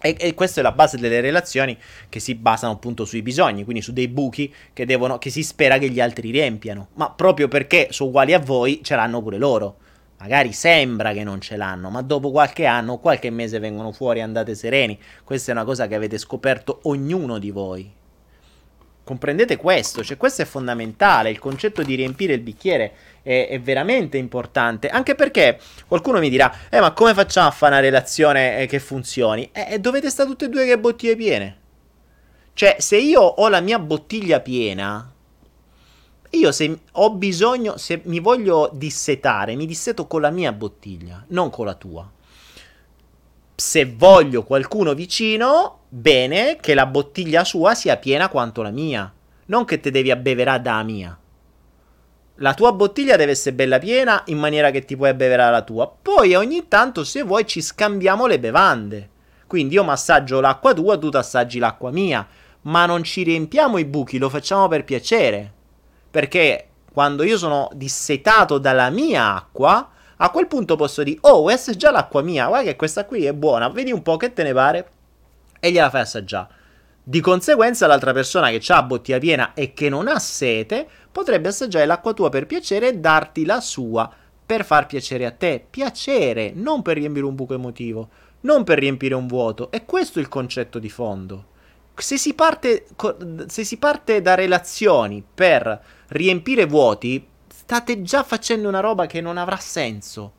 E, e, questa è la base delle relazioni che si basano appunto sui bisogni, quindi su dei buchi che, devono, che si spera che gli altri riempiano. Ma proprio perché sono uguali a voi, ce l'hanno pure loro. Magari sembra che non ce l'hanno, ma dopo qualche anno o qualche mese vengono fuori e andate sereni. Questa è una cosa che avete scoperto ognuno di voi. Comprendete questo? Cioè, questo è fondamentale. Il concetto di riempire il bicchiere è, è, veramente importante. Anche perché qualcuno mi dirà: Eh, ma come facciamo a fare una relazione eh, che funzioni? Eh, dovete stare tutte e due che bottiglie piene. Cioè, se io ho la mia bottiglia piena, io se ho bisogno, se mi voglio dissetare, mi disseto con la mia bottiglia, non con la tua. Se voglio qualcuno vicino, bene che la bottiglia sua sia piena quanto la mia. Non che te devi abbeverare da mia. La tua bottiglia deve essere bella piena in maniera che ti puoi abbeverare la tua. Poi ogni tanto, se vuoi, ci scambiamo le bevande. Quindi io massaggio l'acqua tua, tu assaggi l'acqua mia ma non ci riempiamo i buchi, lo facciamo per piacere. Perché quando io sono dissetato dalla mia acqua, a quel punto posso dire, oh, questa è già l'acqua mia, guarda che questa qui è buona, vedi un po' che te ne pare, e gliela fai assaggiare. Di conseguenza l'altra persona che ha bottiglia piena e che non ha sete, potrebbe assaggiare l'acqua tua per piacere e darti la sua per far piacere a te. Piacere, non per riempire un buco emotivo, non per riempire un vuoto. E questo è il concetto di fondo se si, parte, se si parte da relazioni per riempire vuoti, state già facendo una roba che non avrà senso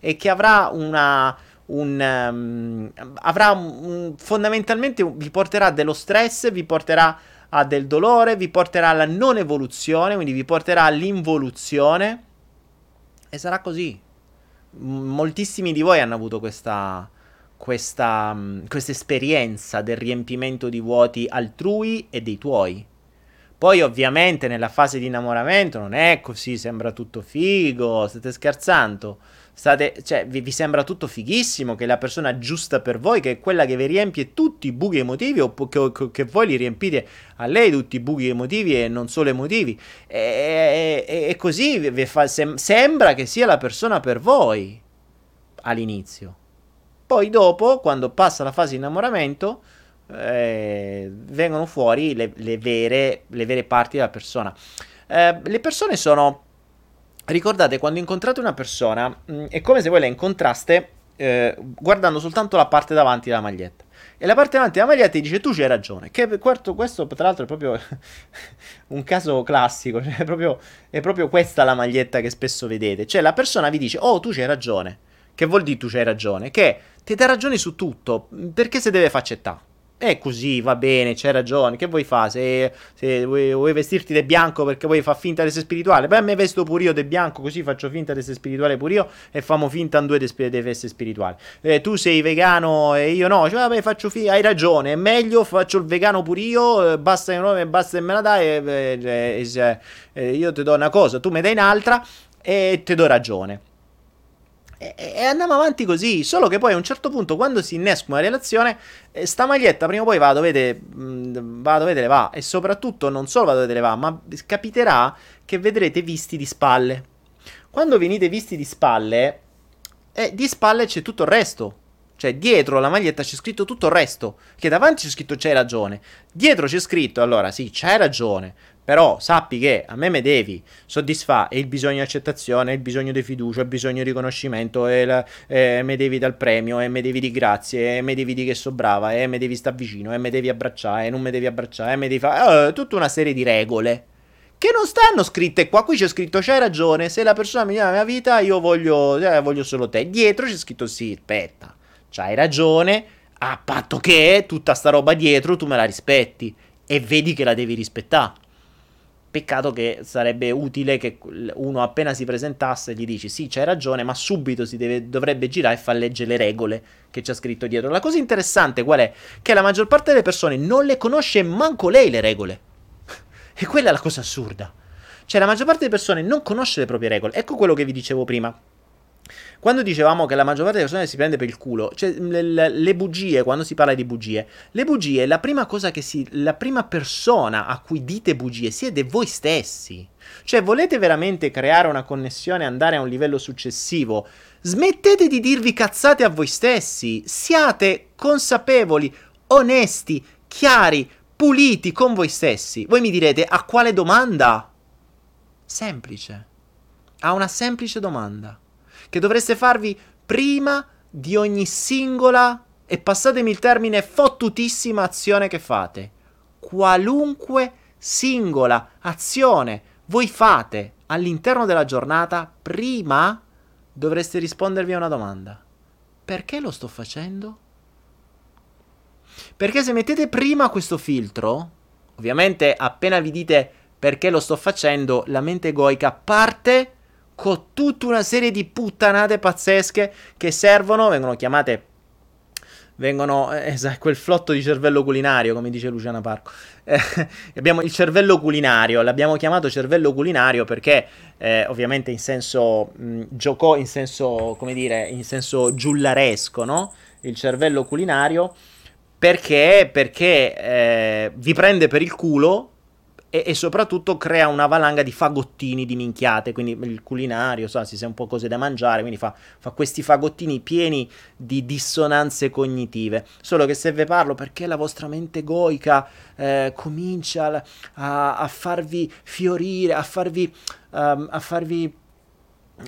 e che avrà una. Un, um, avrà un, fondamentalmente vi porterà dello stress, vi porterà a del dolore, vi porterà alla non evoluzione, quindi vi porterà all'involuzione e sarà così. Moltissimi di voi hanno avuto questa, questa, mm, questa esperienza del riempimento di vuoti altrui e dei tuoi. Poi ovviamente nella fase di innamoramento non è così, sembra tutto figo, state scherzando. State, cioè, vi, vi, sembra tutto fighissimo che la persona giusta per voi, che è quella che vi riempie tutti i buchi emotivi o che, che voi li riempite a lei tutti i buchi emotivi e non solo emotivi. E, e, e così vi fa, sem- sembra che sia la persona per voi all'inizio. Poi dopo, quando passa la fase di innamoramento, eh, vengono fuori le, le, vere, le, vere, parti della persona. Eh, le persone sono... Ricordate, quando incontrate una persona, mh, mm, è come se voi la incontraste eh, guardando soltanto la parte davanti della maglietta. E la parte davanti della maglietta ti dice tu c'hai ragione. Che questo, questo tra l'altro è proprio [laughs] un caso classico. Cioè è, proprio, è proprio questa la maglietta che spesso vedete. Cioè la persona vi dice oh tu c'hai ragione. Che vuol dire tu c'hai ragione? Che ti dà ragione su tutto. Perché se deve faccettare? È così, va bene, c'hai ragione. Che vuoi fare? Se, se vuoi, vuoi, vestirti di bianco perché vuoi far finta di essere spirituale, poi a me vesto pure io di bianco, così faccio finta di essere spirituale pure io e famo finta in due di essere spirituali. Eh, tu sei vegano e io no, cioè, vabbè, faccio finta, hai ragione, è meglio, faccio il vegano pure io, eh, basta che non basta me la dai e, e, e, e io ti do una cosa, tu mi dai un'altra e ti do ragione. E, e, andiamo avanti così. Solo che poi a un certo punto, quando si innesca una relazione, eh, sta maglietta prima o poi va dove, te, mh, va dove te le va. E soprattutto, non solo va dove te le va, ma capiterà che vedrete visti di spalle. Quando venite visti di spalle, eh, di spalle c'è tutto il resto. Cioè, dietro la maglietta c'è scritto tutto il resto. Che davanti c'è scritto c'hai ragione. Dietro c'è scritto, allora sì, c'hai ragione. Però sappi che a me me devi soddisfare il bisogno di accettazione, il bisogno di fiducia, il bisogno di riconoscimento, e la, eh, me devi dal premio, e me devi di grazie, e me devi di che so brava, e me devi stare vicino, e me devi abbracciare, e non me devi abbracciare, e me devi fare... Uh, tutta una serie di regole che non stanno scritte qua. Qui c'è scritto c'hai ragione, se la persona mi dà la mia vita io voglio, eh, voglio solo te. Dietro c'è scritto sì, aspetta, c'hai ragione, a patto che tutta sta roba dietro tu me la rispetti e vedi che la devi rispettare. Peccato che sarebbe utile che uno appena si presentasse gli dici sì, c'hai ragione, ma subito si deve, dovrebbe girare e far leggere le regole che c'è scritto dietro. La cosa interessante qual è? Che la maggior parte delle persone non le conosce manco lei le regole. [laughs] e quella è la cosa assurda. Cioè la maggior parte delle persone non conosce le proprie regole. Ecco quello che vi dicevo prima. Quando dicevamo che la maggior parte delle persone si prende per il culo, cioè le, le, bugie, quando si parla di bugie, le bugie, la prima cosa che si. la prima persona a cui dite bugie siete voi stessi. Cioè, volete veramente creare una connessione e andare a un livello successivo? Smettete di dirvi cazzate a voi stessi. Siate consapevoli, onesti, chiari, puliti con voi stessi. Voi mi direte a quale domanda? Semplice. A una semplice domanda. Che dovreste farvi prima di ogni singola e passatemi il termine fottutissima azione che fate. Qualunque singola azione voi fate all'interno della giornata, prima dovreste rispondervi a una domanda. Perché lo sto facendo? Perché se mettete prima questo filtro, ovviamente appena vi dite perché lo sto facendo, la mente egoica parte con tutta una serie di puttanate pazzesche che servono, vengono chiamate vengono eh, [laughs] quel flotto di cervello culinario, come dice Luciana Parco. Eh, [laughs] abbiamo il cervello culinario, l'abbiamo chiamato cervello culinario perché eh, ovviamente in senso mh, giocò in senso, come dire, in senso giullaresco, no? Il cervello culinario perché, perché eh, vi prende per il culo e, e, soprattutto crea una valanga di fagottini di minchiate, quindi il culinario, so, si sa un po' cose da mangiare, quindi fa, fa, questi fagottini pieni di dissonanze cognitive. Solo che se ve parlo perché la vostra mente egoica eh, comincia a, a, farvi fiorire, a farvi, um, a farvi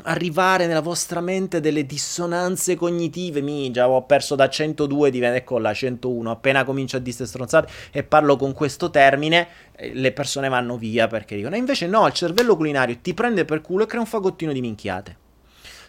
arrivare nella vostra mente delle dissonanze cognitive. Mi già ho perso da 102, diventa ecco la 101. Appena comincio a dire stronzate e parlo con questo termine, le persone vanno via perché dicono: e invece no, il cervello culinario ti prende per culo e crea un fagottino di minchiate.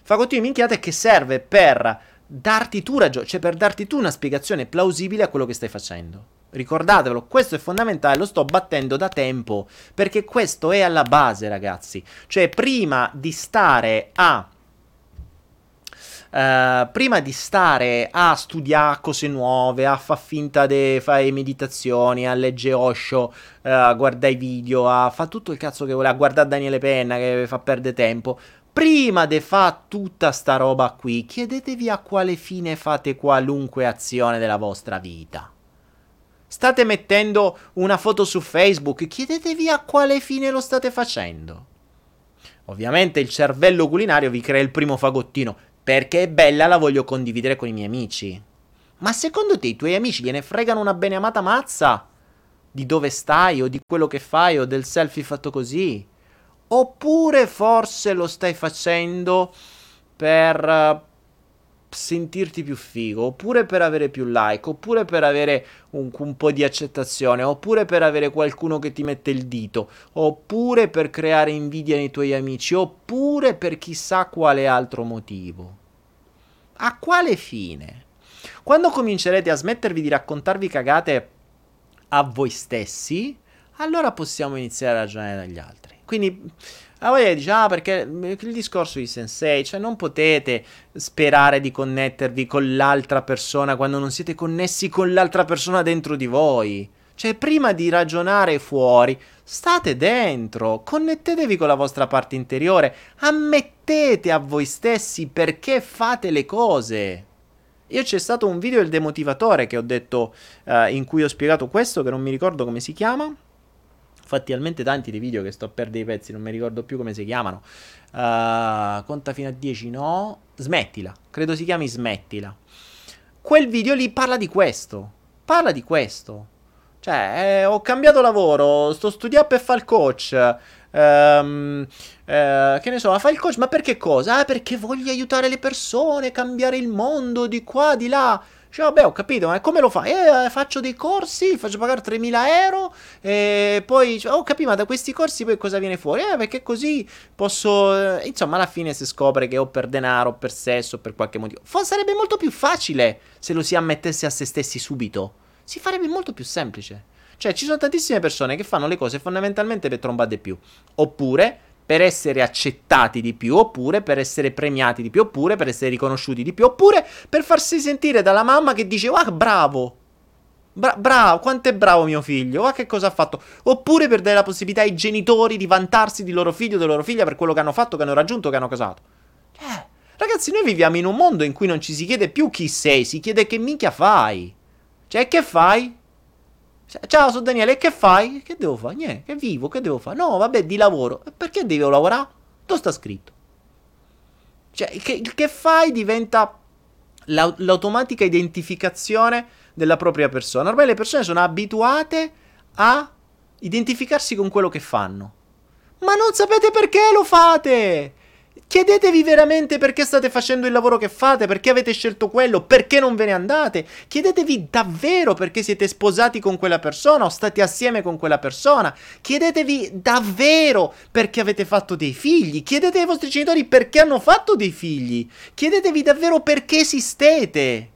Fagottino di minchiate che serve per darti tu ragione, cioè per darti tu una spiegazione plausibile a quello che stai facendo. Ricordatevelo, questo è fondamentale, lo sto battendo da tempo, perché questo è alla base, ragazzi. Cioè, prima di stare a Uh, prima di stare a studiare cose nuove, a far finta di fare meditazioni, a leggere Osho, uh, a guardare i video, a fare tutto il cazzo che vuole, a guardare Daniele Penna che fa perdere tempo, prima di fare tutta sta roba qui, chiedetevi a quale fine fate qualunque azione della vostra vita. State mettendo una foto su Facebook, chiedetevi a quale fine lo state facendo. Ovviamente il cervello culinario vi crea il primo fagottino, perché è bella, la voglio condividere con i miei amici. Ma secondo te i tuoi amici gliene fregano una beneamata mazza di dove stai o di quello che fai o del selfie fatto così? Oppure forse lo stai facendo per sentirti più figo, oppure per avere più like, oppure per avere un, un, po' di accettazione, oppure per avere qualcuno che ti mette il dito, oppure per creare invidia nei tuoi amici, oppure per chissà quale altro motivo. A quale fine? Quando comincerete a smettervi di raccontarvi cagate a voi stessi, allora possiamo iniziare a ragionare dagli altri. Quindi la voglia dice, ah, perché il discorso di Sensei, cioè non potete sperare di connettervi con l'altra persona quando non siete connessi con l'altra persona dentro di voi. Cioè, prima di ragionare fuori, state dentro, connettetevi con la vostra parte interiore, ammettete a voi stessi perché fate le cose. Io c'è stato un video del demotivatore che ho detto, uh, in cui ho spiegato questo, che non mi ricordo come si chiama fatti talmente tanti dei video che sto a perdere i pezzi, non mi ricordo più come si chiamano. Uh, conta fino a 10, no? Smettila, credo si chiami Smettila. Quel video lì parla di questo. Parla di questo. Cioè, eh, ho cambiato lavoro, sto studiando per fare il coach. Um, eh, che ne so, fa il coach, ma perché cosa? Ah, perché voglio aiutare le persone, cambiare il mondo di qua, di là. Cioè, vabbè, ho capito, ma come lo fai? Eh, faccio dei corsi, faccio pagare 3.000 euro e poi, cioè, ho capito, ma da questi corsi poi cosa viene fuori? Eh, perché così posso... Eh, insomma, alla fine si scopre che o per denaro, o per sesso, o per qualche motivo. F- sarebbe molto più facile se lo si ammettesse a se stessi subito. Si farebbe molto più semplice. Cioè, ci sono tantissime persone che fanno le cose fondamentalmente per trombare di più. Oppure per essere accettati di più, oppure per essere premiati di più, oppure per essere riconosciuti di più, oppure per farsi sentire dalla mamma che dice, ah, bravo, Bra- bravo, quanto è bravo mio figlio, ah, che cosa ha fatto, oppure per dare la possibilità ai genitori di vantarsi di loro figlio o della loro figlia per quello che hanno fatto, che hanno raggiunto, che hanno casato. Eh, ragazzi, noi viviamo in un mondo in cui non ci si chiede più chi sei, si chiede che minchia fai. Cioè, che fai? Ciao, sono Daniele, che fai? Che devo fare? Niente, che vivo, che devo fare? No, vabbè, di lavoro. Perché devo lavorare? Dove sta scritto? Cioè, il che, che fai diventa la, l'automatica identificazione della propria persona. Ormai le persone sono abituate a identificarsi con quello che fanno. Ma non sapete perché lo fate! Chiedetevi veramente perché state facendo il lavoro che fate, perché avete scelto quello, perché non ve ne andate. Chiedetevi davvero perché siete sposati con quella persona o state assieme con quella persona. Chiedetevi davvero perché avete fatto dei figli. Chiedete ai vostri genitori perché hanno fatto dei figli. Chiedetevi davvero perché esistete.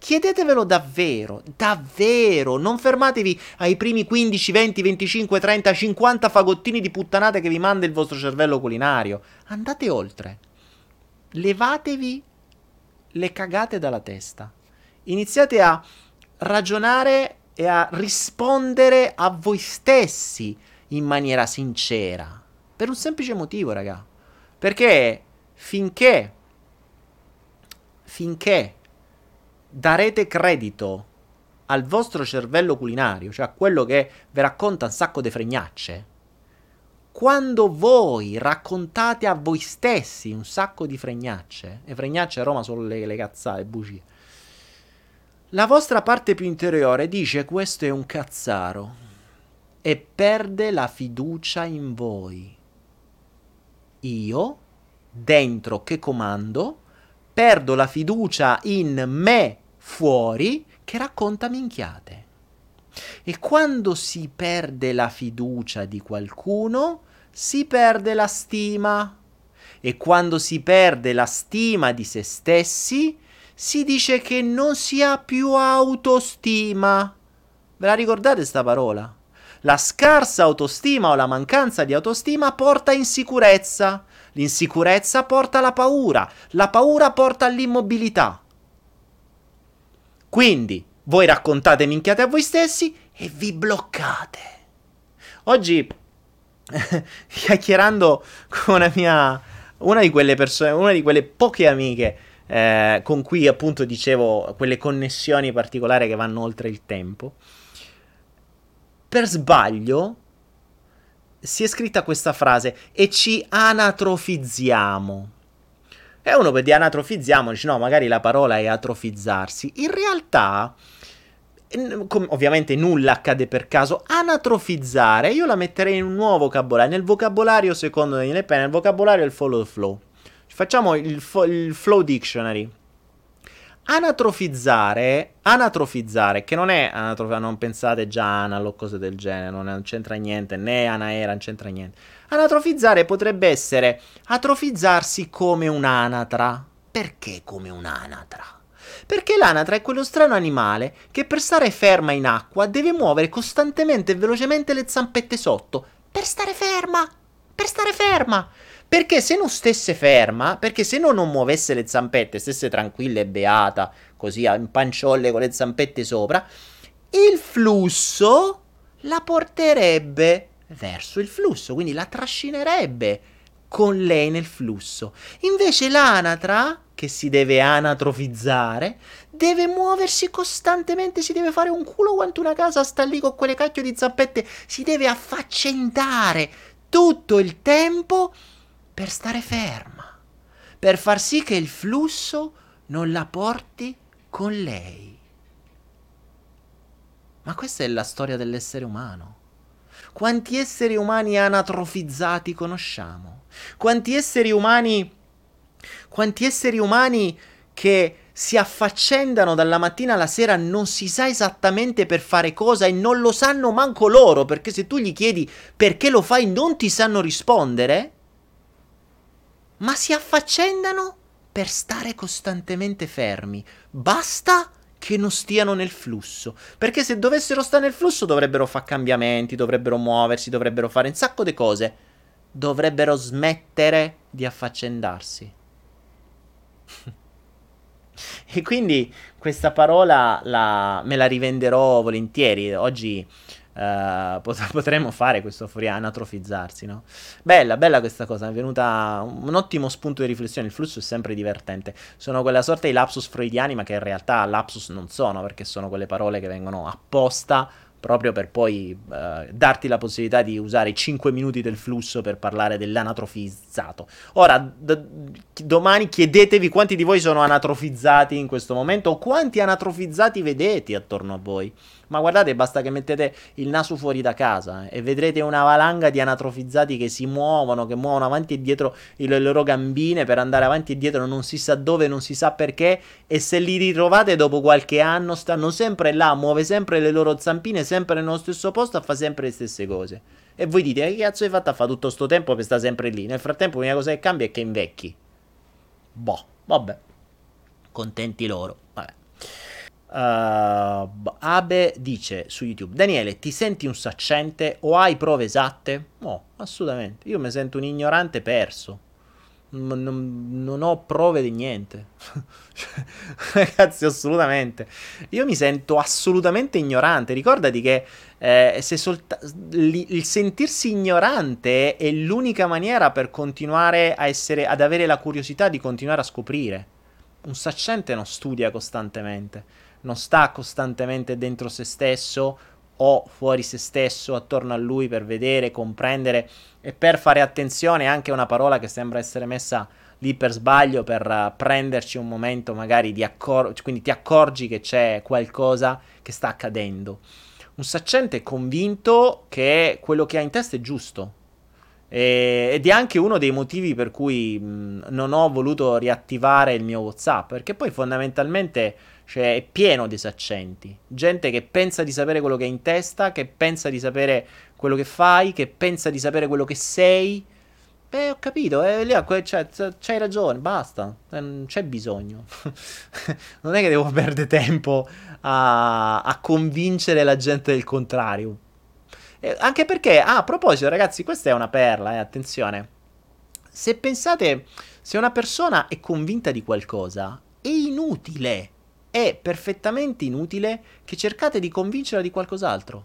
Chiedetevelo davvero, davvero. Non fermatevi ai primi 15, 20, 25, 30, 50 fagottini di puttanate che vi manda il vostro cervello culinario. Andate oltre. Levatevi le cagate dalla testa. Iniziate a ragionare e a rispondere a voi stessi in maniera sincera. Per un semplice motivo, raga. Perché finché finché darete credito al vostro cervello culinario, cioè a quello che vi racconta un sacco di fregnacce, quando voi raccontate a voi stessi un sacco di fregnacce, e fregnacce a Roma sono le, le cazzate, bugie, la vostra parte più interiore dice questo è un cazzaro e perde la fiducia in voi. Io, dentro che comando, perdo la fiducia in me fuori che racconta minchiate. E quando si perde la fiducia di qualcuno, si perde la stima. E quando si perde la stima di se stessi, si dice che non si ha più autostima. Ve la ricordate sta parola? La scarsa autostima o la mancanza di autostima porta insicurezza. L'insicurezza porta alla paura. La paura porta all'immobilità. Quindi voi raccontate minchiate a voi stessi e vi bloccate. Oggi, [laughs] chiacchierando con una mia, una di quelle persone, una di quelle poche amiche eh, con cui appunto dicevo quelle connessioni particolari che vanno oltre il tempo, per sbaglio si è scritta questa frase e ci anatrofizziamo. E uno per dire anatrofizziamo, dice no, magari la parola è atrofizzarsi. In realtà, ovviamente nulla accade per caso, anatrofizzare io la metterei in un nuovo vocabolario. Nel vocabolario, secondo Daniele Penna, il vocabolario è il follow flow. Facciamo il, fo- il flow dictionary. Anatrofizzare, anatrofizzare, che non è anatrofia, non pensate già anal o cose del genere, non c'entra niente, né anaera, non c'entra niente. Anatrofizzare potrebbe essere atrofizzarsi come un'anatra. Perché come un'anatra? Perché l'anatra è quello strano animale che per stare ferma in acqua deve muovere costantemente e velocemente le zampette sotto. Per stare ferma! Per stare ferma! Perché se non stesse ferma, perché se non, non muovesse le zampette, stesse tranquilla e beata, così in panciolle con le zampette sopra, il flusso la porterebbe verso il flusso, quindi la trascinerebbe con lei nel flusso. Invece l'anatra, che si deve anatrofizzare, deve muoversi costantemente, si deve fare un culo quanto una casa, sta lì con quelle cacchio di zampette, si deve affaccendare tutto il tempo per stare ferma, per far sì che il flusso non la porti con lei. Ma questa è la storia dell'essere umano. Quanti esseri umani anatrofizzati conosciamo? Quanti esseri umani quanti esseri umani che si affaccendano dalla mattina alla sera non si sa esattamente per fare cosa e non lo sanno manco loro, perché se tu gli chiedi perché lo fai non ti sanno rispondere? Ma si affaccendano per stare costantemente fermi. Basta che non stiano nel flusso. Perché se dovessero stare nel flusso dovrebbero fare cambiamenti, dovrebbero muoversi, dovrebbero fare un sacco di cose. Dovrebbero smettere di affaccendarsi. [laughs] e quindi questa parola la, me la rivenderò volentieri. Oggi Uh, [laughs] potremmo fare questo fuori anatrofizzarsi, no? Bella, bella questa cosa, è venuta un ottimo spunto di riflessione, il flusso è sempre divertente, sono quella sorta di lapsus freudiani ma che in realtà lapsus non sono perché sono quelle parole che vengono apposta proprio per poi uh, darti la possibilità di usare 5 minuti del flusso per parlare dell'anatrofizzato. Ora, d- domani chiedetevi quanti di voi sono anatrofizzati in questo momento o quanti anatrofizzati vedete attorno a voi. Ma guardate, basta che mettete il naso fuori da casa eh, e vedrete una valanga di anatrofizzati che si muovono, che muovono avanti e dietro le loro gambine per andare avanti e dietro, non si sa dove, non si sa perché. E se li ritrovate dopo qualche anno, stanno sempre là, muove sempre le loro zampine, sempre nello stesso posto, a fa sempre le stesse cose. E voi dite, che cazzo hai fatto a fare tutto sto tempo per stare sempre lì? Nel frattempo l'unica cosa che cambia è che invecchi. Boh, vabbè. Contenti loro. Vabbè. Uh, Abe dice su YouTube: Daniele, ti senti un saccente o hai prove esatte? No, assolutamente. Io mi sento un ignorante perso. Non, non, non ho prove di niente. [laughs] Ragazzi, assolutamente. Io mi sento assolutamente ignorante. Ricordati che eh, se solta- li- il sentirsi ignorante è l'unica maniera per continuare a essere, ad avere la curiosità di continuare a scoprire. Un saccente non studia costantemente non sta costantemente dentro se stesso o fuori se stesso, attorno a lui per vedere, comprendere e per fare attenzione anche a una parola che sembra essere messa lì per sbaglio per uh, prenderci un momento magari di accorgere, quindi ti accorgi che c'è qualcosa che sta accadendo. Un saccente è convinto che quello che ha in testa è giusto. Ed è anche uno dei motivi per cui non ho voluto riattivare il mio WhatsApp, perché poi fondamentalmente cioè, è pieno di saccenti. Gente che pensa di sapere quello che hai in testa, che pensa di sapere quello che fai, che pensa di sapere quello che sei. Beh, ho capito, eh, lì, cioè, c'hai ragione, basta, eh, non c'è bisogno. [laughs] non è che devo perdere tempo a, a convincere la gente del contrario. Eh, anche perché, ah, a proposito, ragazzi, questa è una perla, eh, attenzione. Se pensate, se una persona è convinta di qualcosa, è inutile è perfettamente inutile che cercate di convincerla di qualcos'altro.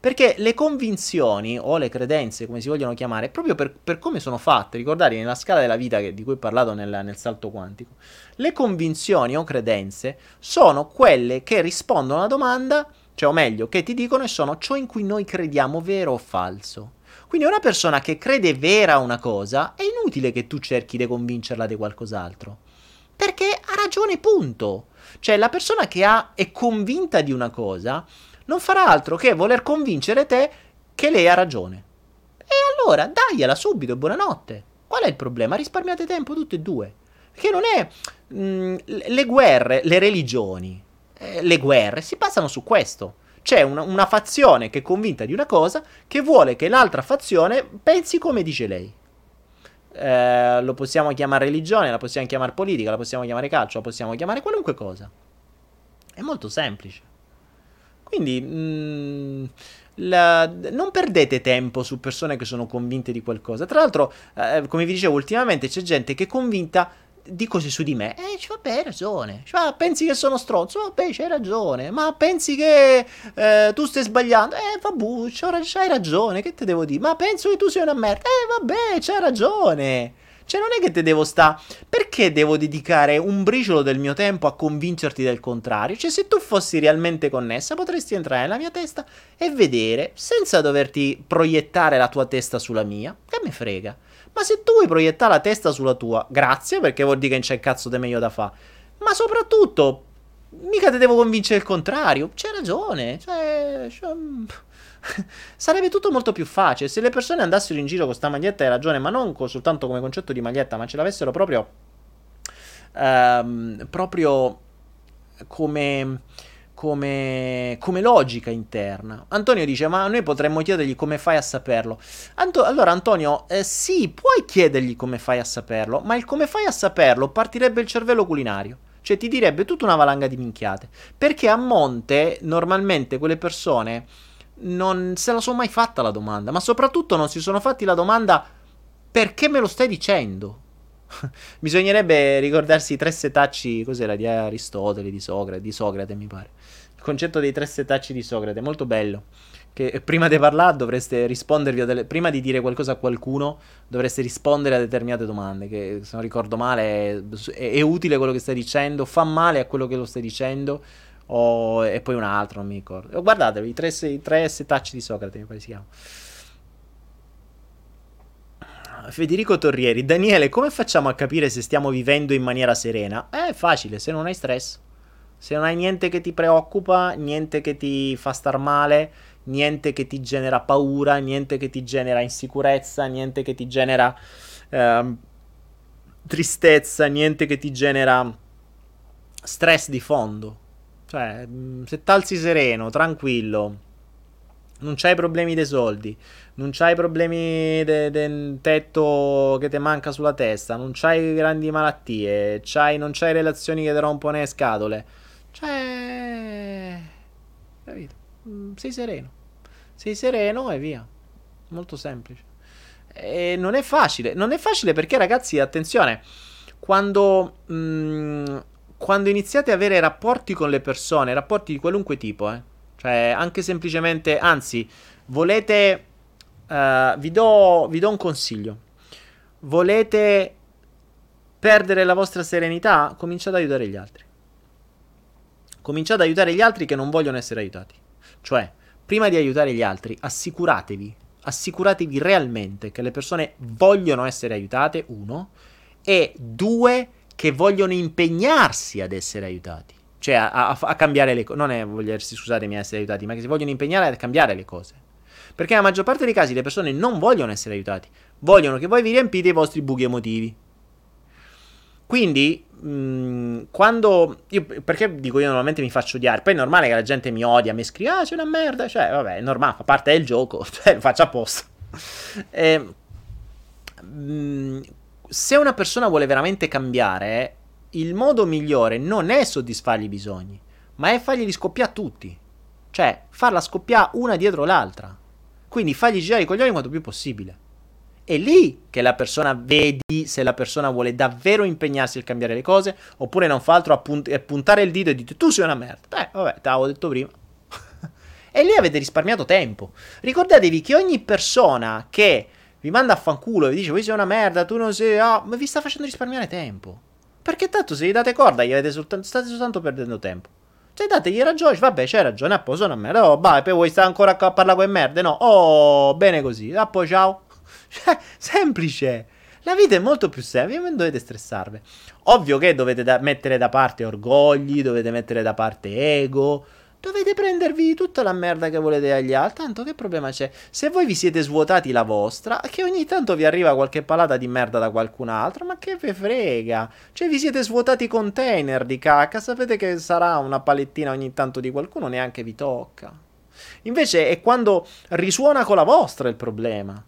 Perché le convinzioni o le credenze, come si vogliono chiamare, proprio per, per come sono fatte, ricordate nella scala della vita che, di cui ho parlato nel, nel salto quantico, le convinzioni o credenze sono quelle che rispondono a una domanda, cioè o meglio, che ti dicono e sono ciò in cui noi crediamo vero o falso. Quindi una persona che crede vera una cosa, è inutile che tu cerchi di convincerla di qualcos'altro. Perché ha ragione, punto. Cioè, la persona che ha, è convinta di una cosa non farà altro che voler convincere te che lei ha ragione. E allora, dagliela subito, buonanotte. Qual è il problema? Risparmiate tempo tutti e due. Perché non è... Mh, mm, le guerre, le religioni, eh, le guerre si basano su questo. C'è una, una fazione che è convinta di una cosa che vuole che l'altra fazione pensi come dice lei. Eh, lo possiamo chiamare religione, la possiamo chiamare politica, la possiamo chiamare calcio, la possiamo chiamare qualunque cosa. È molto semplice. Quindi mh, mm, la, non perdete tempo su persone che sono convinte di qualcosa. Tra l'altro, eh, come vi dicevo, ultimamente c'è gente che è convinta di cose su di me. Eh, vabbè, hai ragione. Cioè, pensi che sono stronzo? Vabbè, c'hai ragione. Ma pensi che eh, tu stai sbagliando? Eh, vabbè, c'hai ragione. Che te devo dire? Ma penso che tu sia una merda. Eh, vabbè, c'hai ragione. Cioè, non è che te devo sta. Perché devo dedicare un briciolo del mio tempo a convincerti del contrario? Cioè, se tu fossi realmente connessa, potresti entrare nella mia testa e vedere, senza doverti proiettare la tua testa sulla mia. Che me frega. Ma se tu vuoi proiettare la testa sulla tua, grazie, perché vuol dire che non c'è cazzo di meglio da fare. Ma soprattutto, mica te devo convincere il contrario. C'è ragione. Cioè, cioè, [laughs] sarebbe tutto molto più facile. Se le persone andassero in giro con questa maglietta, hai ragione, ma non soltanto come concetto di maglietta, ma ce l'avessero proprio. Um, proprio come come, come, logica interna. Antonio dice: Ma noi potremmo chiedergli come fai a saperlo. Anto- allora, Antonio, eh, sì, puoi chiedergli come fai a saperlo, ma il come fai a saperlo partirebbe il cervello culinario. Cioè, ti direbbe tutta una valanga di minchiate. Perché a monte, normalmente, quelle persone non se la sono mai fatta la domanda, ma soprattutto non si sono fatti la domanda perché me lo stai dicendo. [laughs] Bisognerebbe ricordarsi i tre setacci, cos'era, di Aristotele, di Socrate, di Socrate mi pare. Il concetto dei tre setacci di Socrate, molto bello. Che prima di parlare dovreste rispondervi a delle... Prima di dire qualcosa a qualcuno dovreste rispondere a determinate domande. Che se non ricordo male è, è, è utile quello che stai dicendo, fa male a quello che lo stai dicendo o, e poi un altro, non mi ricordo. Guardatevi, i tre, i tre setacci di Socrate, mi pare si chiama. Federico Torrieri, Daniele, come facciamo a capire se stiamo vivendo in maniera serena? Eh, è facile, se non hai stress. Se non hai niente che ti preoccupa, niente che ti fa star male, niente che ti genera paura, niente che ti genera insicurezza, niente che ti genera eh, tristezza, niente che ti genera stress di fondo. Cioè, mm, se t'alzi sereno, tranquillo, non c'hai problemi dei soldi, non c'hai problemi del tetto che ti manca sulla testa, non c'hai grandi malattie, c'hai, non c'hai relazioni che ti rompono le scatole. Cioè, capito? Mm, sei sereno. Sei sereno e via. Molto semplice. E non è facile. Non è facile perché, ragazzi, attenzione. Quando, mh, mm, quando iniziate ad avere rapporti con le persone, rapporti di qualunque tipo, eh, cioè anche semplicemente, anzi, volete... Uh, vi, do, vi do un consiglio. Volete perdere la vostra serenità? Cominciate ad aiutare gli altri. Cominciate ad aiutare gli altri che non vogliono essere aiutati. Cioè, prima di aiutare gli altri, assicuratevi, assicuratevi realmente che le persone vogliono essere aiutate, uno, e due, che vogliono impegnarsi ad essere aiutati. Cioè, a, a, a cambiare le cose. Non è volersi, scusatemi, essere aiutati, ma che si vogliono impegnare a cambiare le cose. Perché nella maggior parte dei casi le persone non vogliono essere aiutati, vogliono che voi vi riempite i vostri buchi emotivi. Quindi, mm, quando. Io, perché dico io normalmente mi faccio odiare? Poi è normale che la gente mi odia, mi scrive, ah, c'è una merda. Cioè, vabbè, è normale, fa parte del gioco, [laughs] cioè, lo faccio apposta. eh, mh, se una persona vuole veramente cambiare, il modo migliore non è soddisfargli i bisogni, ma è fargli scoppiare tutti. Cioè, farla scoppiare una dietro l'altra. Quindi fargli girare i coglioni quanto più possibile. È lì che la persona vedi se la persona vuole davvero impegnarsi a cambiare le cose oppure non fa altro a punt- puntare il dito e dire tu sei una merda. Beh, vabbè, te l'avevo detto prima. [laughs] e lì avete risparmiato tempo. Ricordatevi che ogni persona che vi manda a fanculo e vi dice voi sei una merda, tu non sei... Ah, ma vi sta facendo risparmiare tempo. Perché tanto se gli date corda gli avete soltanto, state soltanto perdendo tempo. Se dategli ragione, vabbè, c'hai ragione, a posto, una merda. Oh, vai, poi vuoi stare ancora a parlare con merde? No, oh, bene così. A poi ciao. Cioè, semplice. La vita è molto più semplice, non dovete stressarvi. Ovvio che dovete da- mettere da parte orgogli, dovete mettere da parte ego, dovete prendervi tutta la merda che volete dagli altri. Tanto che problema c'è? Se voi vi siete svuotati la vostra, che ogni tanto vi arriva qualche palata di merda da qualcun altro, ma che ve frega? Cioè vi siete svuotati i container di cacca, sapete che sarà una palettina ogni tanto di qualcuno, neanche vi tocca. Invece è quando risuona con la vostra il problema.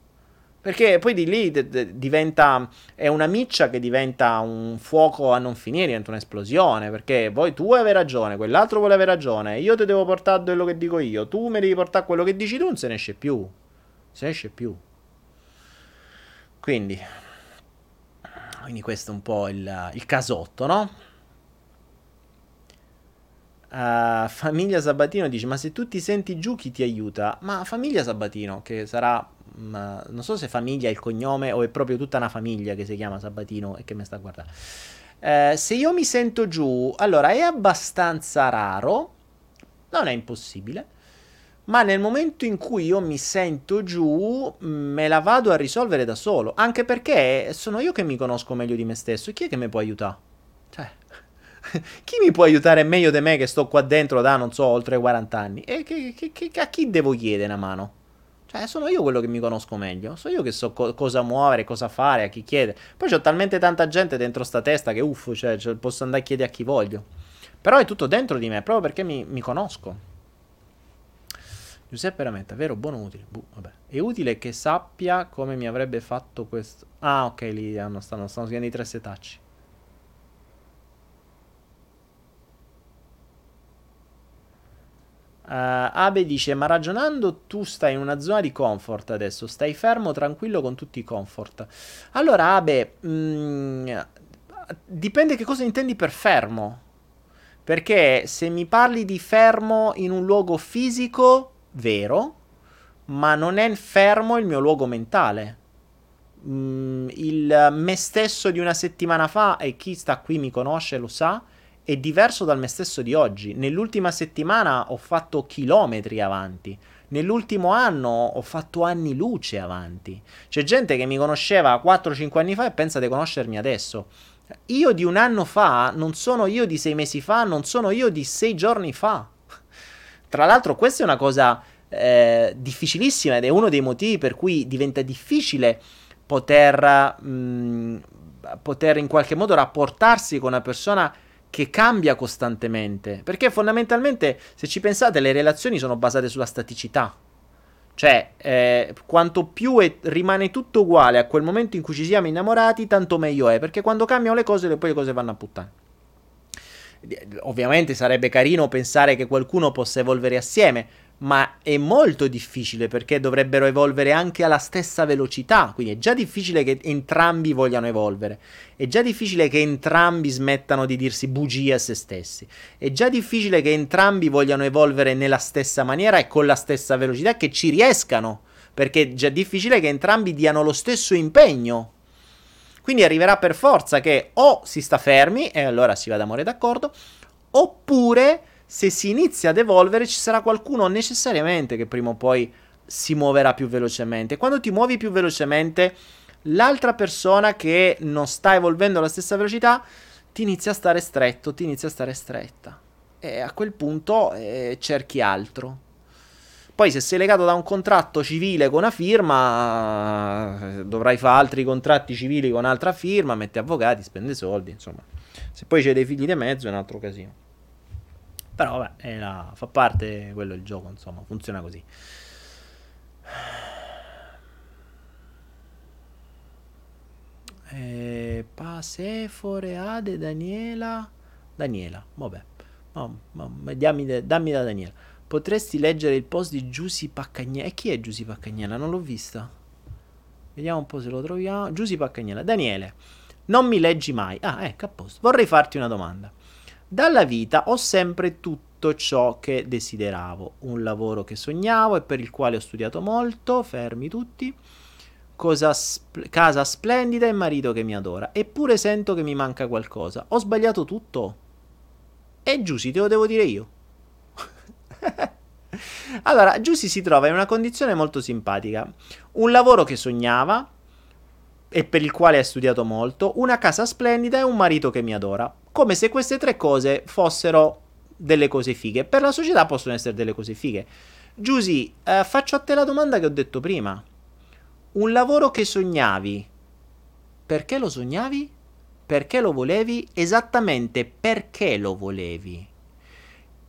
Perché poi di lì d- d- diventa. È una miccia che diventa un fuoco a non finire, diventa un'esplosione. Perché voi tu avevi ragione, quell'altro vuole avere ragione. Io ti devo portare quello che dico io. Tu mi devi portare quello che dici tu, non se ne esce più. Se ne esce più. Quindi. Quindi questo è un po' il, il casotto, no? Uh, famiglia Sabatino dice: Ma se tu ti senti giù, chi ti aiuta? Ma famiglia Sabatino, che sarà ma non so se famiglia è il cognome o è proprio tutta una famiglia che si chiama Sabatino e che mi sta guardando. Eh, se io mi sento giù, allora è abbastanza raro, non è impossibile, ma nel momento in cui io mi sento giù, me la vado a risolvere da solo, anche perché sono io che mi conosco meglio di me stesso chi è che mi può aiutare? Cioè, [laughs] chi mi può aiutare meglio di me che sto qua dentro da, non so, oltre 40 anni? E che, che, che, a chi devo chiedere una mano? Cioè, sono io quello che mi conosco meglio. So io che so co- cosa muovere, cosa fare, a chi chiede. Poi c'ho talmente tanta gente dentro sta testa che uff, cioè, cioè, posso andare a chiedere a chi voglio. Però è tutto dentro di me, proprio perché mi, mi conosco. Giuseppe Rametta, vero, buono utile? Buh. È utile che sappia come mi avrebbe fatto questo. Ah, ok, lì hanno, stanno, stanno scrivendo i tre setacci. Uh, Abe dice: Ma ragionando, tu stai in una zona di comfort adesso. Stai fermo, tranquillo con tutti i comfort. Allora, Abe, mh, mm, dipende che cosa intendi per fermo. Perché se mi parli di fermo in un luogo fisico, vero, ma non è fermo il mio luogo mentale. Mm, il me stesso di una settimana fa, e chi sta qui mi conosce lo sa, è diverso dal me stesso di oggi. Nell'ultima settimana ho fatto chilometri avanti. Nell'ultimo anno ho fatto anni luce avanti. C'è gente che mi conosceva 4-5 anni fa e pensa di conoscermi adesso. Io di un anno fa non sono io di sei mesi fa, non sono io di sei giorni fa. Tra l'altro, questa è una cosa eh, difficilissima ed è uno dei motivi per cui diventa difficile poter, mh, mm, poter in qualche modo rapportarsi con una persona che cambia costantemente. Perché fondamentalmente, se ci pensate, le relazioni sono basate sulla staticità. Cioè, eh, quanto più è, rimane tutto uguale a quel momento in cui ci siamo innamorati, tanto meglio è. Perché quando cambiano le cose, poi le cose vanno a puttane. Ovviamente sarebbe carino pensare che qualcuno possa evolvere assieme, ma è molto difficile perché dovrebbero evolvere anche alla stessa velocità, quindi è già difficile che entrambi vogliano evolvere, è già difficile che entrambi smettano di dirsi bugie a se stessi, è già difficile che entrambi vogliano evolvere nella stessa maniera e con la stessa velocità, che ci riescano, perché è già difficile che entrambi diano lo stesso impegno. Quindi arriverà per forza che o si sta fermi e allora si va d'amore d'accordo, oppure se si inizia ad evolvere ci sarà qualcuno necessariamente che prima o poi si muoverà più velocemente. Quando ti muovi più velocemente, l'altra persona che non sta evolvendo alla stessa velocità ti inizia a stare stretto, ti inizia a stare stretta. E a quel punto eh, cerchi altro. Poi se sei legato da un contratto civile con una firma, eh, dovrai fare altri contratti civili con un'altra firma, metti avvocati, spende soldi, insomma. Se poi c'è dei figli di mezzo è un altro casino. Però vabbè, la, fa parte quello il gioco, insomma, funziona così. Eh, Pasefore, Ade, Daniela. Daniela, vabbè. Oh, oh, dammi, dammi, da Daniela. Potresti leggere il post di Giusy Paccagnella. E chi è Giusy Paccagnella? Non l'ho vista. Vediamo un po' se lo troviamo. Giusy Paccagnella. Daniele, non mi leggi mai. Ah, ecco, a posto. Vorrei farti una domanda. Dalla vita ho sempre tutto ciò che desideravo, un lavoro che sognavo e per il quale ho studiato molto, fermi tutti, sp- casa splendida e marito che mi adora, eppure sento che mi manca qualcosa. Ho sbagliato tutto? E Giussi, te lo devo dire io. [laughs] allora, Giussi si trova in una condizione molto simpatica. Un lavoro che sognava, e per il quale ha studiato molto, una casa splendida e un marito che mi adora. Come se queste tre cose fossero delle cose fighe. Per la società possono essere delle cose fighe. Giusy, eh, faccio a te la domanda che ho detto prima. Un lavoro che sognavi, perché lo sognavi? Perché lo volevi? Esattamente perché lo volevi?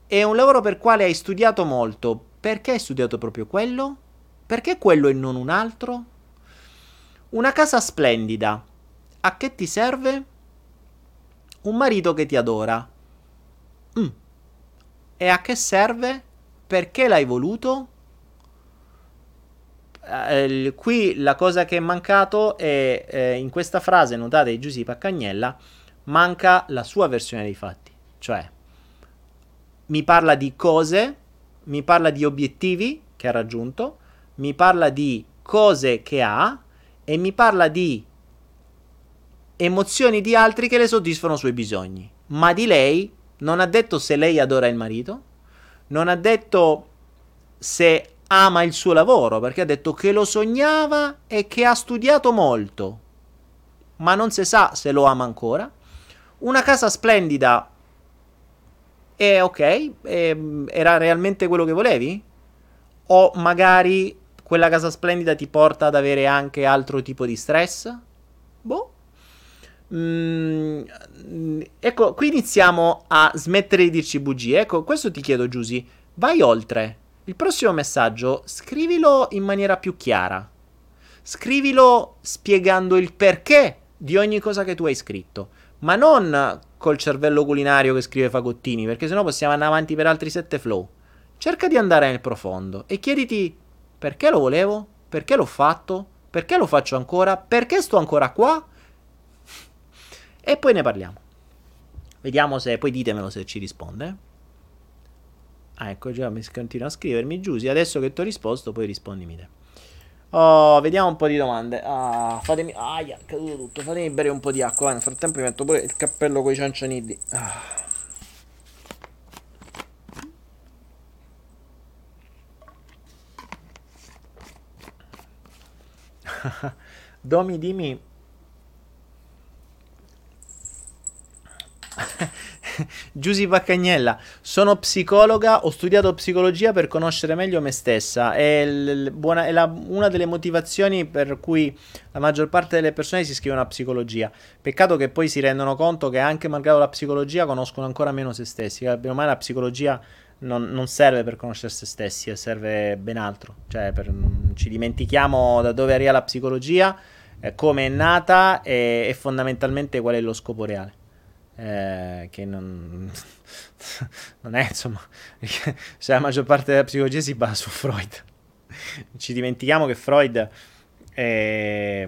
È un lavoro per quale hai studiato molto, perché hai studiato proprio quello? Perché quello e non un altro? Una casa splendida. A che ti serve? Un marito che ti adora. Mm. E a che serve? Perché l'hai voluto? Eh, qui la cosa che è mancato è eh, in questa frase notata di Giuseppe Paccagnella manca la sua versione dei fatti. Cioè, mi parla di cose, mi parla di obiettivi che ha raggiunto, mi parla di cose che ha e mi parla di emozioni di altri che le soddisfano i suoi bisogni. Ma di lei non ha detto se lei adora il marito, non ha detto se ama il suo lavoro, perché ha detto che lo sognava e che ha studiato molto, ma non si sa se lo ama ancora. Una casa splendida e ok, e, era realmente quello che volevi? O magari quella casa splendida ti porta ad avere anche altro tipo di stress? Boh. Mm, ecco, qui iniziamo a smettere di dirci bugie. Ecco, questo ti chiedo, Giusy. Vai oltre. Il prossimo messaggio scrivilo in maniera più chiara. Scrivilo spiegando il perché di ogni cosa che tu hai scritto. Ma non col cervello culinario che scrive Fagottini, perché sennò possiamo andare avanti per altri sette flow. Cerca di andare nel profondo e chiediti perché lo volevo? Perché l'ho fatto? Perché lo faccio ancora? Perché sto ancora qua? E poi ne parliamo. Vediamo se, poi ditemelo se ci risponde. Ah, ecco già, mi continua a scrivermi Giusy, adesso che ti ho risposto poi rispondimi te. Oh, vediamo un po' di domande. Ah, fatemi. Aia, è caduto tutto. Fatemi bere un po' di acqua. Nel frattempo mi metto pure il cappello con i ciancioniddi. Ah. [laughs] Domi, dimmi [laughs] Giusy Paccagnella, sono psicologa, ho studiato psicologia per conoscere meglio me stessa. È, l- buona, è la, una delle motivazioni per cui la maggior parte delle persone si iscrivono a psicologia. Peccato che poi si rendono conto che anche malgrado la psicologia conoscono ancora meno se stessi. Abbiamo mai la psicologia non, non, serve per conoscere se stessi, serve ben altro. Cioè, per, ci dimentichiamo da dove arriva la psicologia, eh, come è nata e, e, fondamentalmente qual è lo scopo reale. Eh, che non, [laughs] non, è insomma, [laughs] cioè, la maggior parte della psicologia si basa su Freud. Ci dimentichiamo che Freud è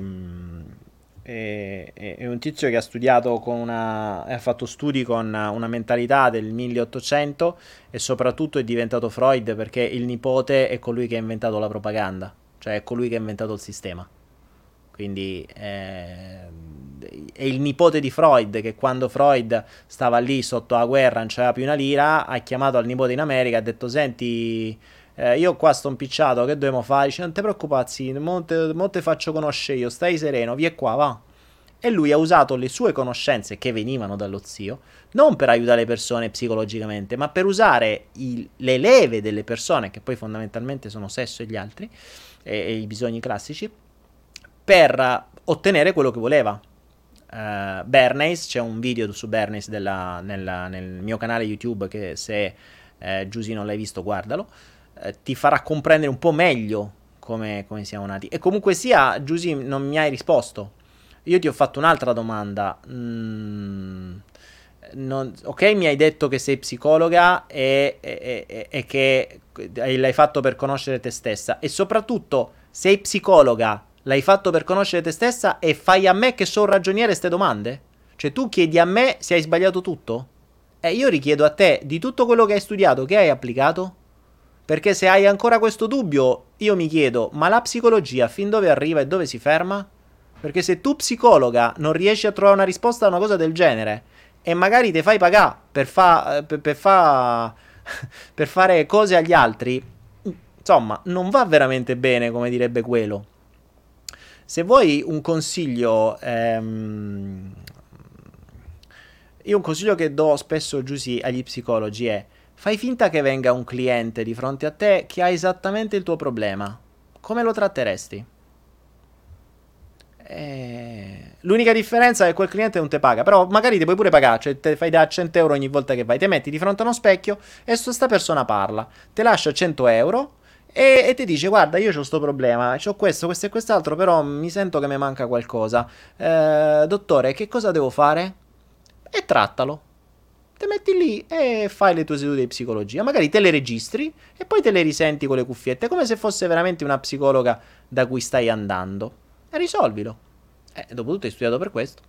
è, è, un tizio che ha studiato con una. ha fatto studi con una mentalità del 1800 e soprattutto è diventato Freud perché il nipote è colui che ha inventato la propaganda, cioè è colui che ha inventato il sistema. Quindi eh, è il nipote di Freud che quando Freud stava lì sotto la guerra, non c'era più una lira, ha chiamato al nipote in America e ha detto: Senti eh, io qua sto impicciato, che dobbiamo fare? Dice, non ti preoccupare, mo te, mo te faccio conoscere io, stai sereno, via qua, va. E lui ha usato le sue conoscenze che venivano dallo zio, non per aiutare le persone psicologicamente, ma per usare il, le leve delle persone, che poi fondamentalmente sono sesso e gli altri, e, e i bisogni classici, per ottenere quello che voleva. Uh, Bernays, c'è un video su Bernays della, nella, nel mio canale YouTube che se eh, Giusy non l'hai visto guardalo eh, ti farà comprendere un po' meglio come, come siamo nati. E comunque sia, Giusy, non mi hai risposto. Io ti ho fatto un'altra domanda. Mm, non, ok, mi hai detto che sei psicologa e, e, e, e, che l'hai fatto per conoscere te stessa. E soprattutto, sei psicologa, l'hai fatto per conoscere te stessa e fai a me che sono ragioniere queste domande? Cioè tu chiedi a me se hai sbagliato tutto? E io richiedo a te di tutto quello che hai studiato, che hai applicato? Perché se hai ancora questo dubbio, io mi chiedo, ma la psicologia fin dove arriva e dove si ferma? Perché se tu psicologa non riesci a trovare una risposta a una cosa del genere e magari ti fai pagare per, fa, per, per, fa, [laughs] per fare cose agli altri, insomma, non va veramente bene, come direbbe quello. Se vuoi un consiglio, ehm, io un consiglio che do spesso giù agli psicologi è Fai finta che venga un cliente di fronte a te che ha esattamente il tuo problema. Come lo tratteresti? Eh... L'unica differenza è che quel cliente non ti paga, però magari ti puoi pure pagare, cioè te fai da 100 euro ogni volta che vai, ti metti di fronte a uno specchio e sta persona parla, ti lascia 100 euro e, e, ti dice guarda io ho questo problema, ho questo, questo e quest'altro, però mi sento che mi manca qualcosa. Eh, dottore, che cosa devo fare? E trattalo te metti lì e fai le tue sedute di psicologia. Magari te le registri e poi te le risenti con le cuffiette, come se fosse veramente una psicologa da cui stai andando. E risolvilo. Eh, dopotutto hai studiato per questo.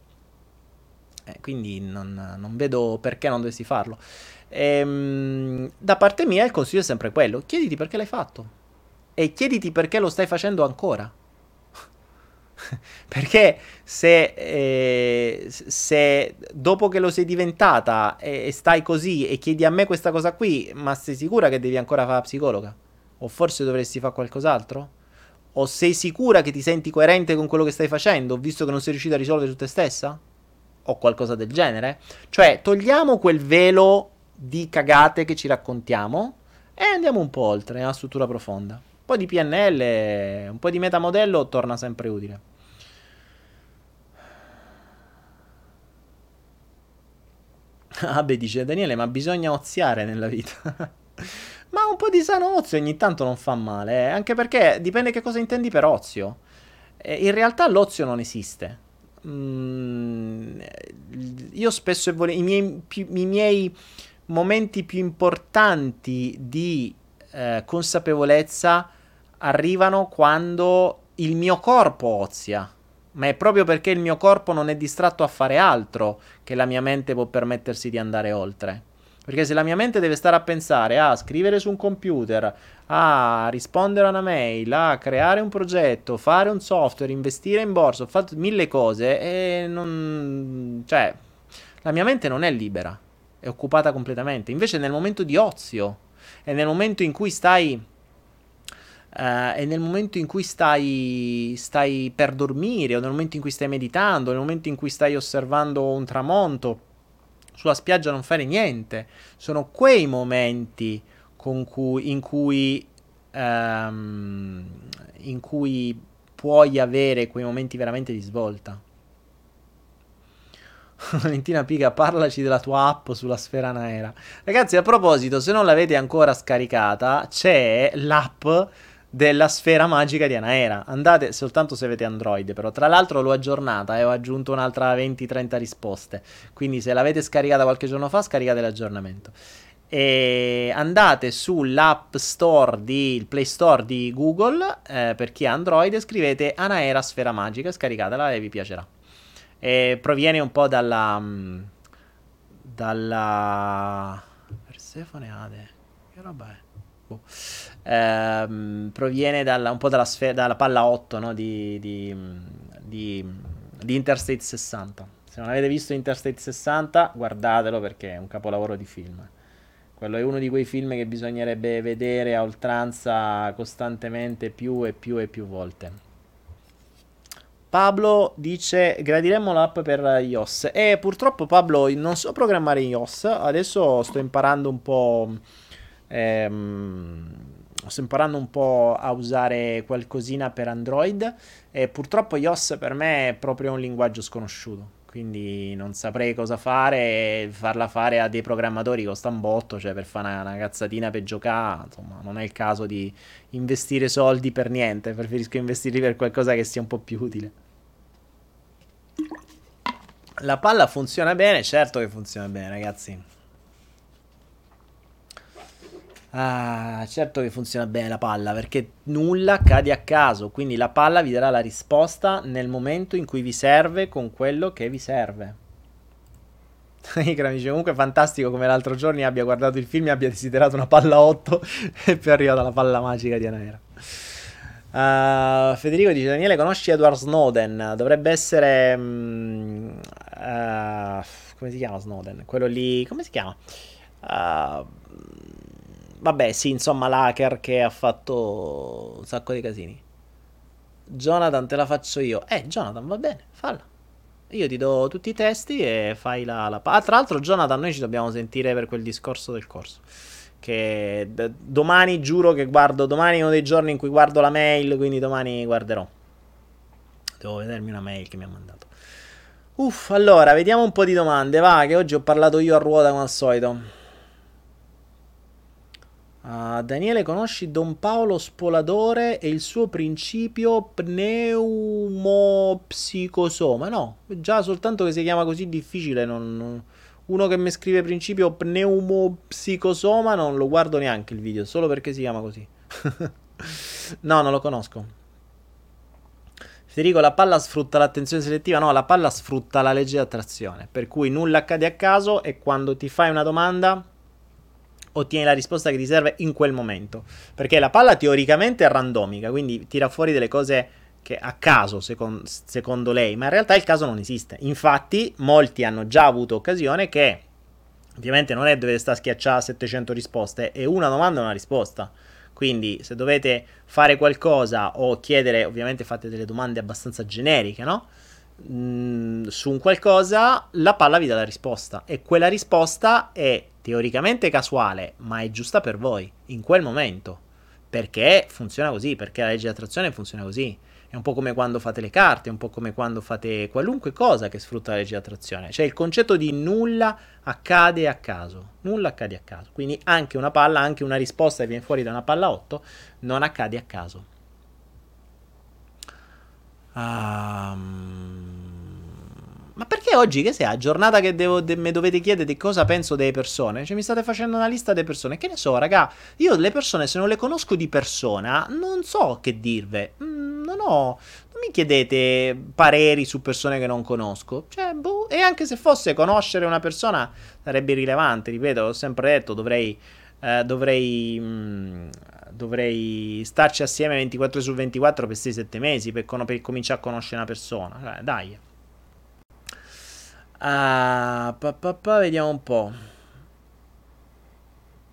Eh, quindi non, non, vedo perché non dovresti farlo. Ehm, da parte mia il consiglio è sempre quello. Chiediti perché l'hai fatto. E chiediti perché lo stai facendo ancora. [laughs] Perché se, eh, se, dopo che lo sei diventata e, e, stai così e chiedi a me questa cosa qui, ma sei sicura che devi ancora fare la psicologa? O forse dovresti fare qualcos'altro? O sei sicura che ti senti coerente con quello che stai facendo, visto che non sei riuscita a risolvere su te stessa? O qualcosa del genere? Cioè, togliamo quel velo di cagate che ci raccontiamo e andiamo un po' oltre, nella struttura profonda. Un po' di PNL, un po' di metamodello torna sempre utile. Ah beh, dice Daniele, ma bisogna oziare nella vita. [laughs] ma un po' di sano ozio ogni tanto non fa male, eh? anche perché dipende che cosa intendi per ozio. Eh, in realtà l'ozio non esiste. Mm, io spesso e volentieri, i miei, i miei momenti più importanti di eh, consapevolezza arrivano quando il mio corpo ozia. Ma è proprio perché il mio corpo non è distratto a fare altro che la mia mente può permettersi di andare oltre. Perché se la mia mente deve stare a pensare a scrivere su un computer, a rispondere a una mail, a creare un progetto, fare un software, investire in borsa, ho fatto mille cose e non... cioè, la mia mente non è libera, è occupata completamente. Invece nel momento di ozio e nel momento in cui stai Uh, e nel momento in cui stai, stai per dormire, o nel momento in cui stai meditando, nel momento in cui stai osservando un tramonto, sulla spiaggia non fare niente. Sono quei momenti cui, in, cui, um, in cui puoi avere quei momenti veramente di svolta. [laughs] Valentina Piga, parlaci della tua app sulla sfera naera. Ragazzi, a proposito, se non l'avete ancora scaricata, c'è l'app della sfera magica di Anaera. Andate soltanto se avete Android, però tra l'altro l'ho aggiornata e ho aggiunto un'altra 20-30 risposte. Quindi se l'avete scaricata qualche giorno fa, scaricate l'aggiornamento. E andate sull'app store di il Play Store di Google eh, per chi ha Android e scrivete Anaera Sfera Magica, scaricatela e vi piacerà. E proviene un po' dalla mm, dalla Persefone Ade. Che roba è? Boh. Ehm, proviene dalla, un po' dalla, sfera, dalla palla 8 no? di, di, di, di Interstate 60. Se non avete visto Interstate 60, guardatelo perché è un capolavoro di film. Quello è uno di quei film che bisognerebbe vedere a oltranza costantemente più e più e più volte. Pablo dice gradiremmo l'app per iOS e purtroppo Pablo non so programmare iOS, adesso sto imparando un po' ehm, sto imparando un po' a usare qualcosina per Android e purtroppo iOS per me è proprio un linguaggio sconosciuto. Quindi non saprei cosa fare, farla fare a dei programmatori costa un botto, cioè per fare una, una cazzatina per giocare, insomma, non è il caso di investire soldi per niente, preferisco investirli per qualcosa che sia un po' più utile. La palla funziona bene, certo che funziona bene, ragazzi. Ah, certo che funziona bene la palla perché nulla cade a caso, quindi la palla vi darà la risposta nel momento in cui vi serve con quello che vi serve. [laughs] Ikra dice comunque fantastico come l'altro giorno abbia guardato il film e abbia desiderato una palla 8 [laughs] e poi è arrivata la palla magica di Anaera. Uh, Federico dice Daniele conosci Edward Snowden? Dovrebbe essere... Um, uh, come si chiama Snowden? Quello lì... come si chiama? Uh, Vabbè, sì, insomma, l'hacker che ha fatto un sacco di casini. Jonathan, te la faccio io. Eh, Jonathan, va bene, falla. Io ti do tutti i testi e fai la... la... Ah, tra l'altro, Jonathan, noi ci dobbiamo sentire per quel discorso del corso. Che d- domani giuro che guardo... Domani è uno dei giorni in cui guardo la mail, quindi domani guarderò. Devo vedermi una mail che mi ha mandato. Uff, allora, vediamo un po' di domande. Va, che oggi ho parlato io a ruota come al solito. Uh, Daniele, conosci Don Paolo Spoladore e il suo principio pneumopsicosoma? No, già soltanto che si chiama così difficile. Non, uno che mi scrive principio pneumopsicosoma non lo guardo neanche il video, solo perché si chiama così. [laughs] no, non lo conosco. Federico, la palla sfrutta l'attenzione selettiva? No, la palla sfrutta la legge di attrazione. Per cui nulla accade a caso e quando ti fai una domanda ottieni la risposta che ti serve in quel momento. Perché la palla teoricamente è randomica, quindi tira fuori delle cose che a caso, secondo, secondo lei, ma in realtà il caso non esiste. Infatti, molti hanno già avuto occasione che ovviamente non è dovete stare a schiacciare 700 risposte, è una domanda e una risposta. Quindi, se dovete fare qualcosa o chiedere, ovviamente fate delle domande abbastanza generiche, no? Mm, su un qualcosa, la palla vi dà la risposta. E quella risposta è teoricamente casuale, ma è giusta per voi in quel momento. Perché funziona così, perché la legge di attrazione funziona così. Un po' come quando fate le carte, è un po' come quando fate qualunque cosa che sfrutta la legge di attrazione. Cioè il concetto di nulla accade a caso. Nulla accade a caso. Quindi anche una palla, anche una risposta che viene fuori da una palla 8, non accade a caso. Um, ma perché oggi, che sia, giornata che devo, de, me dovete chiedere cosa penso delle persone? Cioè, mi state facendo una lista delle persone. Che ne so, raga, io le persone, se non le conosco di persona, non so che dirve. Mm, non ho... Non mi chiedete pareri su persone che non conosco. Cioè, boh, e anche se fosse conoscere una persona, sarebbe irrilevante. Ripeto, ho sempre detto, dovrei... Eh, dovrei... Mm, dovrei starci assieme 24 su 24 per 6-7 mesi per, con- per cominciare a conoscere una persona. Cioè, dai. Ah, pa, pa, pa, vediamo un po'.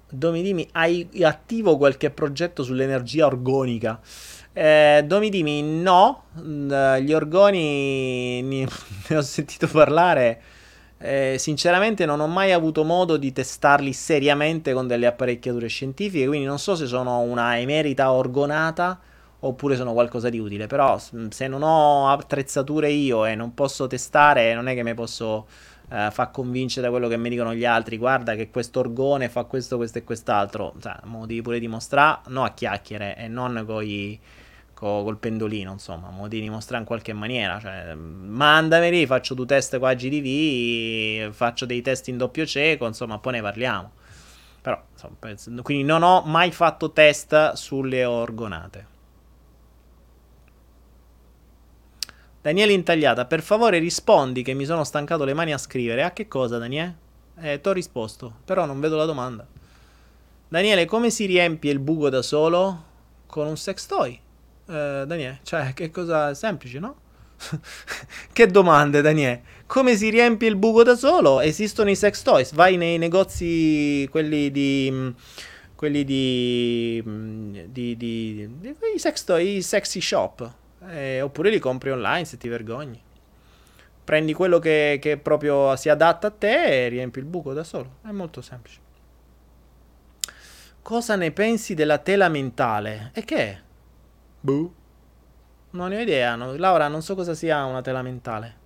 Domidimi, hai attivo qualche progetto sull'energia organica? Eh, Domidimi, no. Mm, gli orgoni [laughs] ne, ho sentito parlare. Eh, sinceramente non ho mai avuto modo di testarli seriamente con delle apparecchiature scientifiche, quindi non so se sono una emerita orgonata oppure sono qualcosa di utile, però se non ho attrezzature io e non posso testare, non è che mi posso eh, fa convincere da quello che mi dicono gli altri, guarda che questo orgone fa questo, questo e quest'altro, cioè, mo devi pure dimostrare, no a chiacchiere e non coi, co, col pendolino, insomma, mo devi dimostrare in qualche maniera, cioè, mandameli, faccio due test qua a GDV, faccio dei test in doppio cieco, insomma, poi ne parliamo. Però, insomma, quindi non ho mai fatto test sulle orgonate. Daniele Intagliata, per favore rispondi che mi sono stancato le mani a scrivere. A che cosa, Daniele? Eh, ti ho risposto, però non vedo la domanda. Daniele, come si riempie il buco da solo? Con un sex toy. Eh, Daniele, cioè, che cosa semplice, no? [laughs] che domande, Daniele? Come si riempie il buco da solo? Esistono i sex toys. Vai nei negozi, quelli di quelli di, mm, di, di, di, i sex toy, i sexy shop. Eh, oppure li compri online se ti vergogni. Prendi quello che, che, proprio si adatta a te e riempi il buco da solo. È molto semplice. Cosa ne pensi della tela mentale? E che è? Buh. Non ne ho idea. No. Laura, non so cosa sia una tela mentale.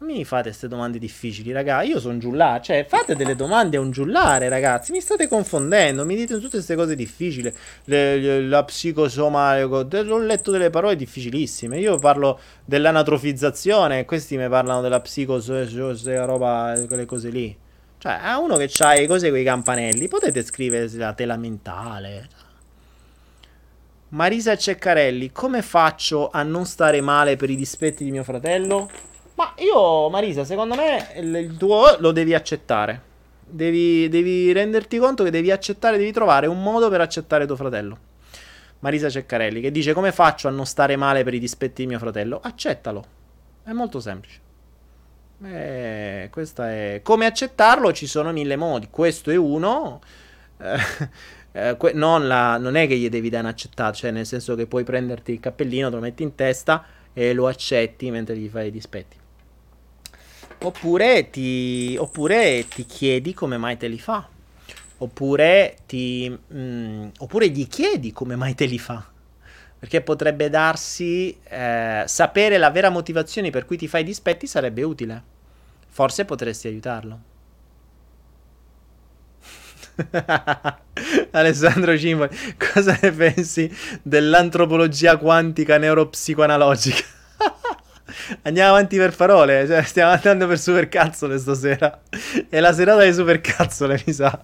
Mi fate queste domande difficili, raga. Io sono giullare. Cioè, fate delle domande a un giullare, ragazzi. Mi state confondendo. Mi dite tutte queste cose difficili. Le, le, la psicosomatico. Ho letto delle parole difficilissime. Io parlo dell'anatrofizzazione. Questi mi parlano della psicosomatico. roba, quelle cose lì. Cioè, a uno che ha le cose con i campanelli, potete scrivere la tela mentale. Marisa Ceccarelli, come faccio a non stare male per i dispetti di mio fratello? Ma io, Marisa, secondo me il tuo lo devi accettare. Devi, devi renderti conto che devi accettare, devi trovare un modo per accettare tuo fratello. Marisa Ceccarelli, che dice come faccio a non stare male per i dispetti di mio fratello? Accettalo. È molto semplice. Eh, questa è... Come accettarlo ci sono mille modi. Questo è uno. Eh, eh, que- non, la... non, è che gli devi dare un'accettata, cioè nel senso che puoi prenderti il cappellino, te lo metti in testa e lo accetti mentre gli fai i dispetti. Oppure ti, oppure ti chiedi come mai te li fa. Oppure, ti, mm, oppure gli chiedi come mai te li fa. Perché potrebbe darsi eh, sapere la vera motivazione per cui ti fai dispetti sarebbe utile. Forse potresti aiutarlo. [laughs] Alessandro Cimoli, cosa ne pensi dell'antropologia quantica neuropsicoanalogica? Andiamo avanti per parole, cioè stiamo andando per supercazzole stasera. È la serata di supercazzole, mi sa.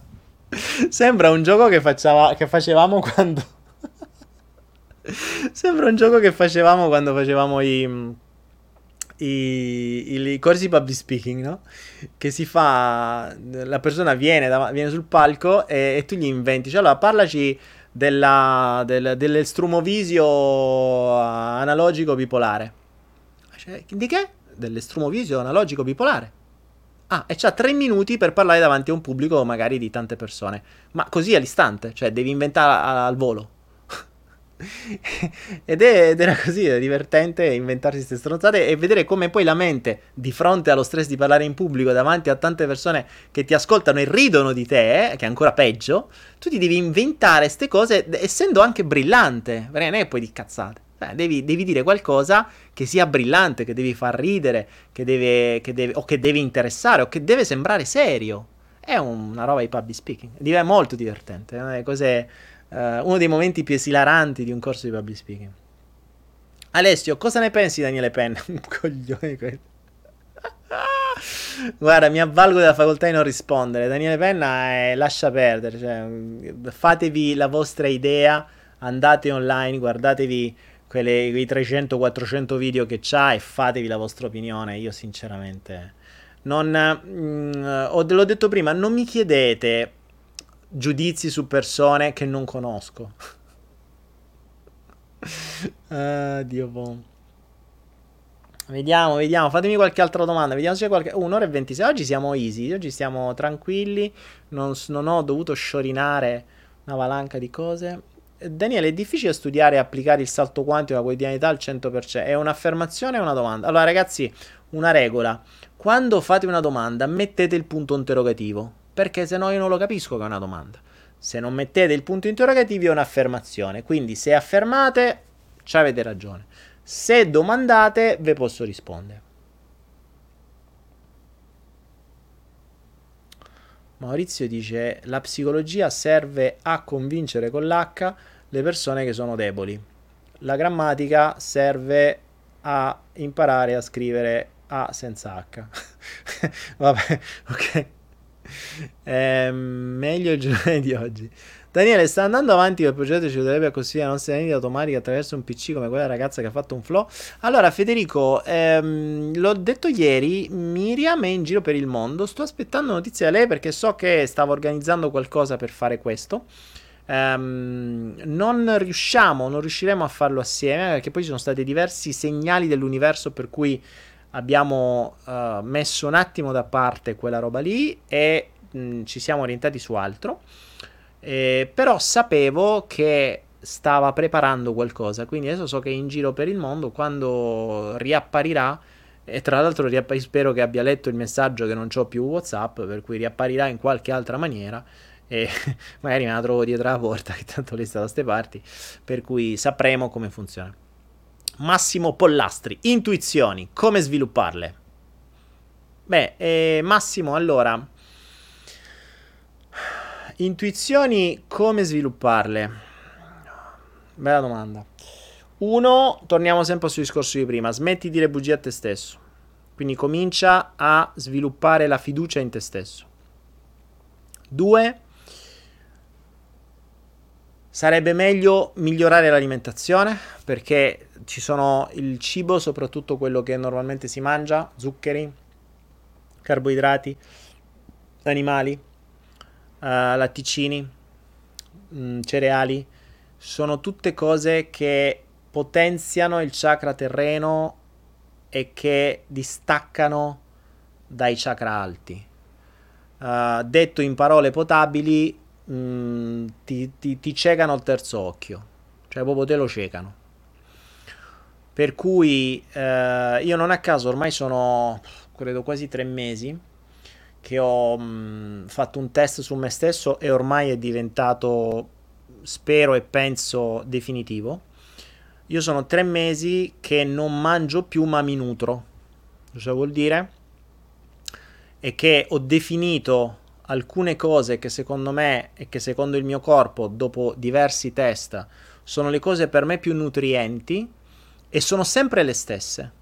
Sembra un gioco che, facciava, che facevamo quando... [laughs] Sembra un gioco che facevamo quando facevamo i... I, i, i, corsi public speaking, no? Che si fa, la persona viene, da, viene sul palco e, e, tu gli inventi, cioè allora parlaci della, del, dell'estrumovisio analogico bipolare. Cioè, di che? Dell'estrumovisio analogico bipolare. Ah, e c'ha tre minuti per parlare davanti a un pubblico magari di tante persone. Ma così all'istante, cioè devi inventare al volo. [laughs] ed, è, ed, era così, era divertente inventarsi queste stronzate e vedere come poi la mente, di fronte allo stress di parlare in pubblico davanti a tante persone che ti ascoltano e ridono di te, che è ancora peggio, tu ti devi inventare queste cose essendo anche brillante, perché non è poi di cazzate. Eh, devi, devi, dire qualcosa che sia brillante, che devi far ridere, che deve, che deve, o che deve interessare, o che deve sembrare serio. È una roba di public speaking. È molto divertente. È cos'è, uh, uno dei momenti più esilaranti di un corso di public speaking. Alessio, cosa ne pensi di Daniele Penna? [laughs] Un coglione questo. [laughs] Guarda, mi avvalgo della facoltà di non rispondere. Daniele Penna è lascia perdere. Cioè, fatevi la vostra idea, andate online, guardatevi quelle, quei 300-400 video che c'ha e fatevi la vostra opinione. Io sinceramente non... Mh, mm, ho, l'ho detto prima, non mi chiedete giudizi su persone che non conosco. [laughs] ah, Dio buono. Vediamo, vediamo, fatemi qualche altra domanda. Vediamo se c'è qualche. Un'ora e 26. Oggi siamo easy. Oggi stiamo tranquilli. Non, non ho dovuto sciorinare una valanca di cose. Daniele, è difficile studiare e applicare il salto quantico alla quotidianità al 100%? È un'affermazione o una domanda? Allora, ragazzi, una regola. Quando fate una domanda, mettete il punto interrogativo. Perché se no io non lo capisco che è una domanda. Se non mettete il punto interrogativo è un'affermazione. Quindi se affermate, ci avete ragione. Se domandate, ve posso rispondere. Maurizio dice: La psicologia serve a convincere con l'H le persone che sono deboli. La grammatica serve a imparare a scrivere A senza H. [laughs] Vabbè, ok. È meglio il giorno di oggi. Daniele, sta andando avanti quel progetto ci dovrebbe consigliare la nostra vendita automatica attraverso un PC come quella ragazza che ha fatto un flow. Allora, Federico, ehm, l'ho detto ieri, Miriam è in giro per il mondo. Sto aspettando notizie da lei perché so che stava organizzando qualcosa per fare questo. Um, non riusciamo, non riusciremo a farlo assieme perché poi ci sono stati diversi segnali dell'universo per cui abbiamo uh, messo un attimo da parte quella roba lì e mh, ci siamo orientati su altro. Eh, però sapevo che stava preparando qualcosa, quindi adesso so che è in giro per il mondo, quando riapparirà, e tra l'altro riapp- spero che abbia letto il messaggio che non ho più Whatsapp, per cui riapparirà in qualche altra maniera e [laughs] magari me la trovo dietro la porta, [laughs] che tanto lei sta da queste parti, per cui sapremo come funziona. Massimo Pollastri, intuizioni, come svilupparle? Beh, eh, Massimo, allora Intuizioni, come svilupparle? Bella domanda. Uno, torniamo sempre sul discorso di prima, smetti di dire bugie a te stesso. Quindi comincia a sviluppare la fiducia in te stesso. Due, sarebbe meglio migliorare l'alimentazione perché ci sono il cibo, soprattutto quello che normalmente si mangia, zuccheri, carboidrati, animali, latticini, mh, mm, cereali, sono tutte cose che potenziano il chakra terreno e che distaccano dai chakra alti. Uh, detto in parole potabili, mh, mm, ti, ti, ti ciecano il terzo occhio, cioè proprio te lo ciecano. Per cui eh, io non a caso ormai sono, credo, quasi tre mesi che ho mh, fatto un test su me stesso e ormai è diventato, spero e penso, definitivo. Io sono tre mesi che non mangio più ma mi nutro. Cosa vuol dire? E che ho definito alcune cose che secondo me e che secondo il mio corpo, dopo diversi test, sono le cose per me più nutrienti e sono sempre le stesse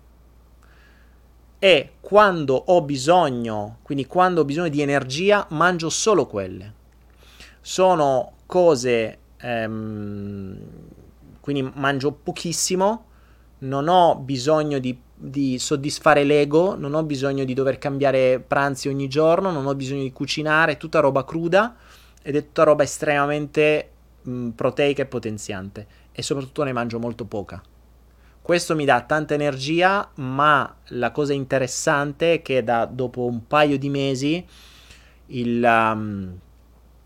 e quando ho bisogno, quindi quando ho bisogno di energia, mangio solo quelle. Sono cose, ehm, quindi mangio pochissimo, non ho bisogno di, di, soddisfare l'ego, non ho bisogno di dover cambiare pranzi ogni giorno, non ho bisogno di cucinare, è tutta roba cruda ed è tutta roba estremamente mh, proteica e potenziante e soprattutto ne mangio molto poca. Questo mi dà tanta energia, ma la cosa interessante è che da, dopo un paio di mesi il, um,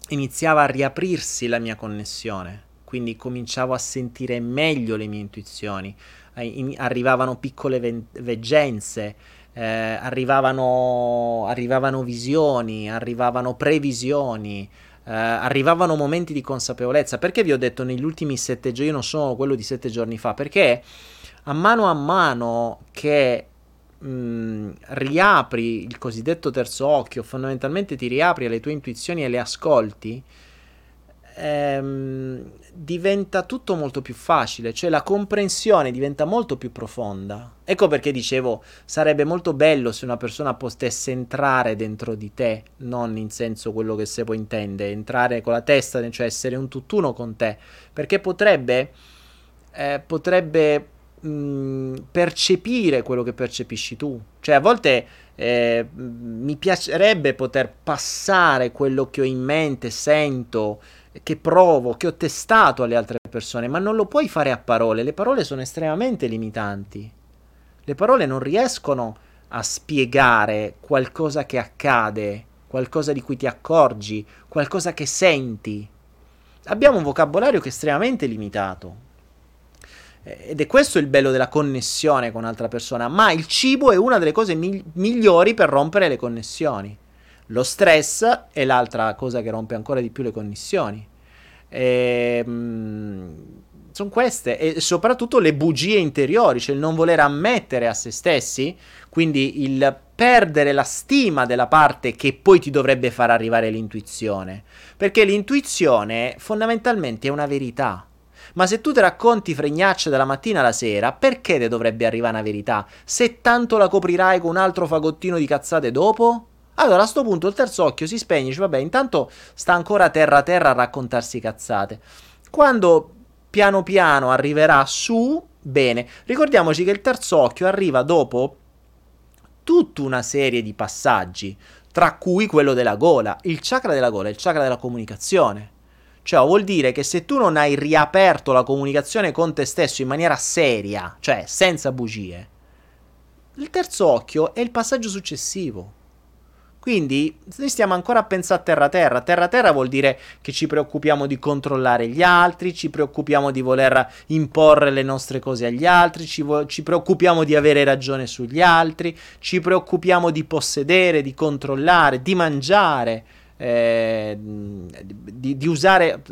iniziava a riaprirsi la mia connessione, quindi cominciavo a sentire meglio le mie intuizioni, eh, in, arrivavano piccole ve- veggenze, eh, arrivavano, arrivavano visioni, arrivavano previsioni. Uh, arrivavano momenti di consapevolezza. Perché vi ho detto negli ultimi sette giorni, io non sono quello di sette giorni fa, perché a mano a mano che mh, mm, riapri il cosiddetto terzo occhio, fondamentalmente ti riapri alle tue intuizioni e le ascolti, ehm, diventa tutto molto più facile, cioè la comprensione diventa molto più profonda. Ecco perché dicevo, sarebbe molto bello se una persona potesse entrare dentro di te, non in senso quello che se poi intende, entrare con la testa, cioè essere un tutt'uno con te, perché potrebbe, eh, potrebbe mh, percepire quello che percepisci tu. Cioè, a volte eh, mi piacerebbe poter passare quello che ho in mente, sento, che provo, che ho testato alle altre persone, ma non lo puoi fare a parole. Le parole sono estremamente limitanti. Le parole non riescono a spiegare qualcosa che accade, qualcosa di cui ti accorgi, qualcosa che senti. Abbiamo un vocabolario che è estremamente limitato. Ed è questo il bello della connessione con un'altra persona, ma il cibo è una delle cose mi- migliori per rompere le connessioni. Lo stress è l'altra cosa che rompe ancora di più le connessioni. E, mm, sono queste e soprattutto le bugie interiori, cioè il non voler ammettere a se stessi, quindi il perdere la stima della parte che poi ti dovrebbe far arrivare l'intuizione, perché l'intuizione fondamentalmente è una verità. Ma se tu ti racconti fregnacce dalla mattina alla sera, perché te dovrebbe arrivare una verità? Se tanto la coprirai con un altro fagottino di cazzate dopo? Allora a questo punto il terzo occhio si spegne, dice, vabbè, intanto sta ancora terra a terra a raccontarsi cazzate. Quando piano piano arriverà su, bene, ricordiamoci che il terzo occhio arriva dopo tutta una serie di passaggi, tra cui quello della gola. Il chakra della gola il chakra della comunicazione. Cioè, vuol dire che se tu non hai riaperto la comunicazione con te stesso in maniera seria, cioè senza bugie, il terzo occhio è il passaggio successivo. Quindi noi stiamo ancora a pensare a terra-terra. Terra-terra vuol dire che ci preoccupiamo di controllare gli altri, ci preoccupiamo di voler imporre le nostre cose agli altri, ci, vo- ci preoccupiamo di avere ragione sugli altri, ci preoccupiamo di possedere, di controllare, di mangiare. Eh, di, di, usare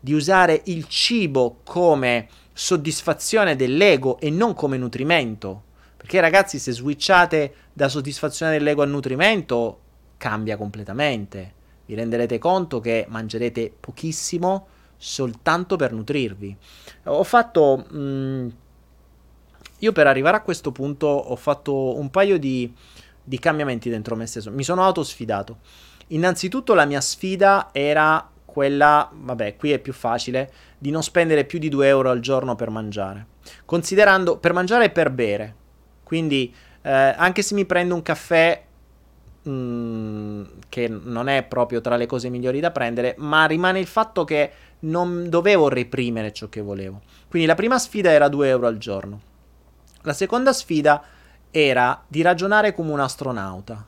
di usare il cibo come soddisfazione dell'ego e non come nutrimento perché ragazzi, se switchate da soddisfazione dell'ego a nutrimento, cambia completamente. Vi renderete conto che mangerete pochissimo soltanto per nutrirvi. Ho fatto... Mh, mm, io per arrivare a questo punto ho fatto un paio di, di cambiamenti dentro me stesso. Mi sono autosfidato. Innanzitutto la mia sfida era quella, vabbè, qui è più facile, di non spendere più di 2 euro al giorno per mangiare. Considerando per mangiare e per bere. Quindi eh, anche se mi prendo un caffè mh, mm, che non è proprio tra le cose migliori da prendere, ma rimane il fatto che non dovevo reprimere ciò che volevo. Quindi la prima sfida era 2 euro al giorno. La seconda sfida era di ragionare come un astronauta.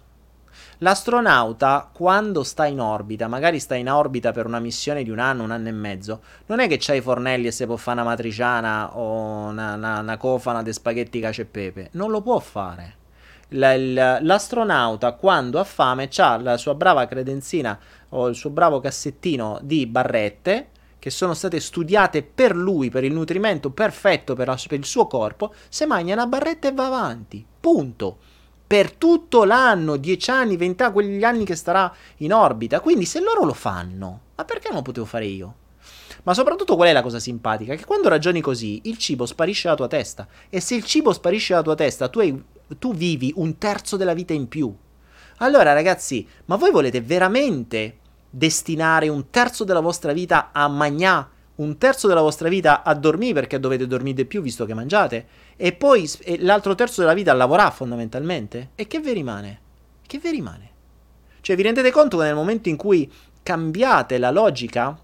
L'astronauta, quando sta in orbita, magari sta in orbita per una missione di un anno, un anno e mezzo, non è che c'ha i fornelli e se può fare una matriciana o una, una, una cofana di spaghetti cacio e pepe. Non lo può fare. l'astronauta, quando ha fame, ha la sua brava credenzina o il suo bravo cassettino di barrette che sono state studiate per lui, per il nutrimento perfetto per, la, per il suo corpo, se mangia una barretta e va avanti. Punto per tutto l'anno, 10 anni, 20 anni, quegli anni che starà in orbita. Quindi se loro lo fanno, ma perché non lo potevo fare io? Ma soprattutto qual è la cosa simpatica? Che quando ragioni così, il cibo sparisce dalla tua testa. E se il cibo sparisce dalla tua testa, tu, hai, tu vivi un terzo della vita in più. Allora ragazzi, ma voi volete veramente destinare un terzo della vostra vita a magnà un terzo della vostra vita a dormire perché dovete dormire di più visto che mangiate e poi e l'altro terzo della vita a lavorare fondamentalmente e che vi rimane? Che vi rimane? Cioè vi rendete conto che nel momento in cui cambiate la logica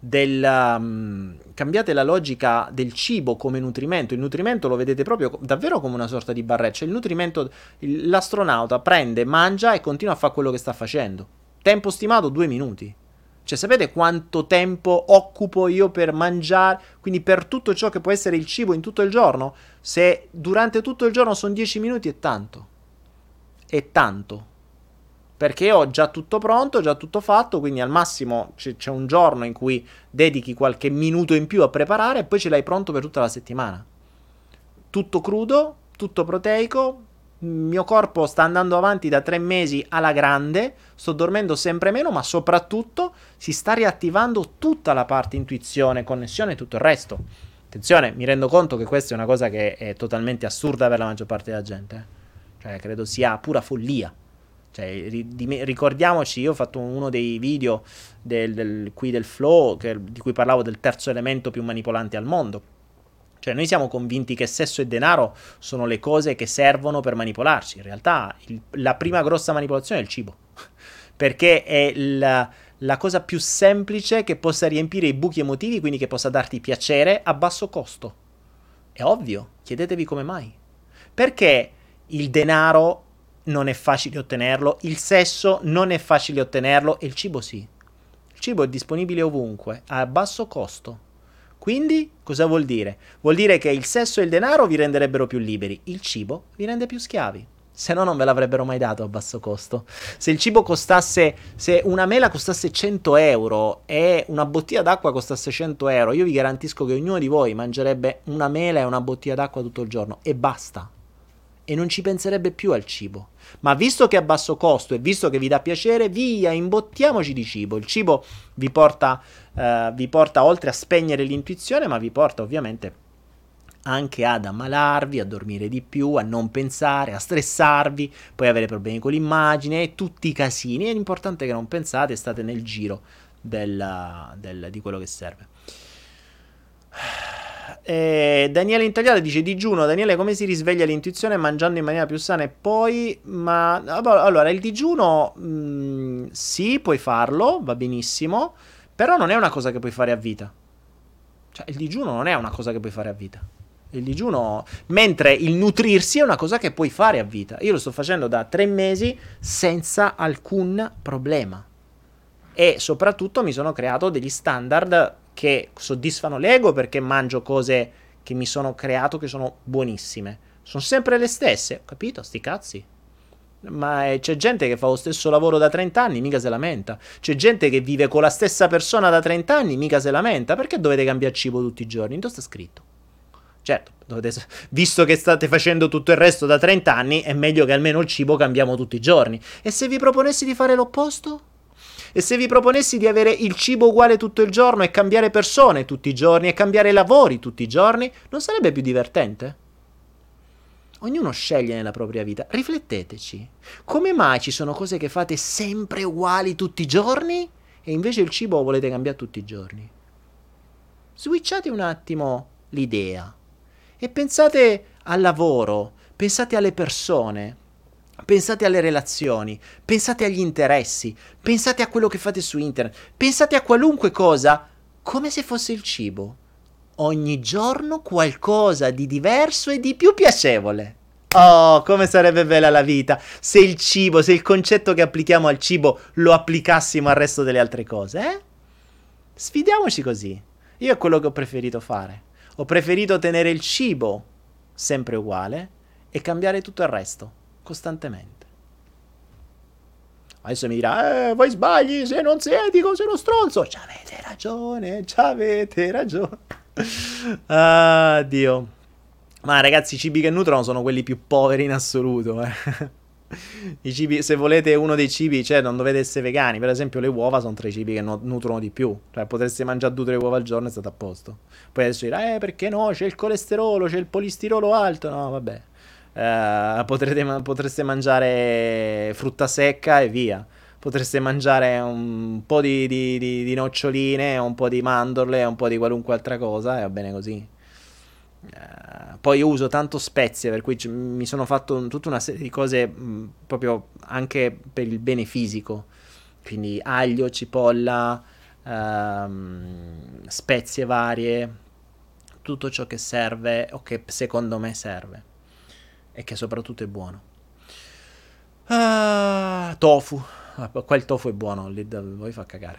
del um, cambiate la logica del cibo come nutrimento. Il nutrimento lo vedete proprio davvero come una sorta di barreccia. Il nutrimento, l'astronauta prende, mangia e continua a fare quello che sta facendo. Tempo stimato due minuti. Cioè, sapete quanto tempo occupo io per mangiare? Quindi per tutto ciò che può essere il cibo in tutto il giorno? Se durante tutto il giorno sono 10 minuti è tanto. È tanto. Perché ho già tutto pronto, già tutto fatto, quindi al massimo c- c'è un giorno in cui dedichi qualche minuto in più a preparare e poi ce l'hai pronto per tutta la settimana. Tutto crudo, tutto proteico, mio corpo sta andando avanti da tre mesi alla grande, sto dormendo sempre meno, ma soprattutto si sta riattivando tutta la parte intuizione, connessione e tutto il resto. Attenzione, mi rendo conto che questa è una cosa che è totalmente assurda per la maggior parte della gente. Eh. Cioè, credo sia pura follia. Cioè, ricordiamoci, io ho fatto uno dei video del, del, qui del flow, che, di cui parlavo del terzo elemento più manipolante al mondo cioè noi siamo convinti che sesso e denaro sono le cose che servono per manipolarci. In realtà il, la prima grossa manipolazione è il cibo. [laughs] Perché è la, la cosa più semplice che possa riempire i buchi emotivi, quindi che possa darti piacere a basso costo. È ovvio, chiedetevi come mai. Perché il denaro non è facile ottenerlo, il sesso non è facile ottenerlo e il cibo sì. Il cibo è disponibile ovunque, a basso costo. Quindi cosa vuol dire? Vuol dire che il sesso e il denaro vi renderebbero più liberi, il cibo vi rende più schiavi. Se no non ve l'avrebbero mai dato a basso costo. Se il cibo costasse, se una mela costasse 100 euro e una bottiglia d'acqua costasse 100 euro, io vi garantisco che ognuno di voi mangerebbe una mela e una bottiglia d'acqua tutto il giorno e basta. E non ci penserebbe più al cibo. Ma visto che è a basso costo e visto che vi dà piacere, via, imbottiamoci di cibo. Il cibo vi porta, uh, vi porta oltre a spegnere l'intuizione, ma vi porta ovviamente anche ad ammalarvi, a dormire di più, a non pensare, a stressarvi, poi avere problemi con l'immagine e tutti i casini. È importante che non pensate state nel giro del, del, di quello che serve. Eh, Daniele Intagliata dice digiuno. Daniele, come si risveglia l'intuizione mangiando in maniera più sana e poi. Ma allora, il digiuno mh, mm, sì, puoi farlo, va benissimo. Però non è una cosa che puoi fare a vita. Cioè, il digiuno non è una cosa che puoi fare a vita. Il digiuno, mentre il nutrirsi è una cosa che puoi fare a vita. Io lo sto facendo da tre mesi senza alcun problema. E soprattutto mi sono creato degli standard che soddisfano l'ego perché mangio cose che mi sono creato che sono buonissime. Sono sempre le stesse, capito? Sti cazzi. Ma eh, c'è gente che fa lo stesso lavoro da 30 anni, mica se lamenta. C'è gente che vive con la stessa persona da 30 anni, mica se lamenta. Perché dovete cambiare cibo tutti i giorni? Dove sta scritto? Certo, dovete, visto che state facendo tutto il resto da 30 anni, è meglio che almeno il cibo cambiamo tutti i giorni. E se vi proponessi di fare l'opposto? E se vi proponessi di avere il cibo uguale tutto il giorno e cambiare persone tutti i giorni e cambiare lavori tutti i giorni, non sarebbe più divertente? Ognuno sceglie nella propria vita. Rifletteteci. Come mai ci sono cose che fate sempre uguali tutti i giorni e invece il cibo volete cambiare tutti i giorni? Switchate un attimo l'idea e pensate al lavoro, pensate alle persone, Pensate alle relazioni, pensate agli interessi, pensate a quello che fate su internet, pensate a qualunque cosa come se fosse il cibo. Ogni giorno qualcosa di diverso e di più piacevole. Oh, come sarebbe bella la vita se il cibo, se il concetto che applichiamo al cibo lo applicassimo al resto delle altre cose, eh? Sfidiamoci così. Io è quello che ho preferito fare. Ho preferito tenere il cibo sempre uguale e cambiare tutto il resto costantemente. Adesso mi dirà, eh, voi sbagli, se non sei etico, sei uno stronzo. Ci avete ragione, ci avete ragione. [laughs] ah, Dio. Ma ragazzi, i cibi che nutrono sono quelli più poveri in assoluto. Eh. [laughs] Cibi, se volete uno dei cibi, cioè non dovete essere vegani. Per esempio, le uova sono tra i cibi che no, nutrono di più. Cioè, potreste mangiare due o tre uova al giorno e state a posto. Poi adesso dirà, eh, perché no? C'è il colesterolo, c'è il polistirolo alto. No, vabbè. Uh, potrete, potreste mangiare frutta secca e via. Potreste mangiare un po' di, di, di, di noccioline, un po' di mandorle, un po' di qualunque altra cosa e va bene così. Uh, poi uso tanto spezie, per cui c- mi sono fatto tutta una serie di cose mh, proprio anche per il bene fisico. Quindi aglio, cipolla, uh, spezie varie, tutto ciò che serve o che secondo me serve e che soprattutto è buono. Ah, tofu. Ah, qua il tofu è buono, lì da voi fa cagare.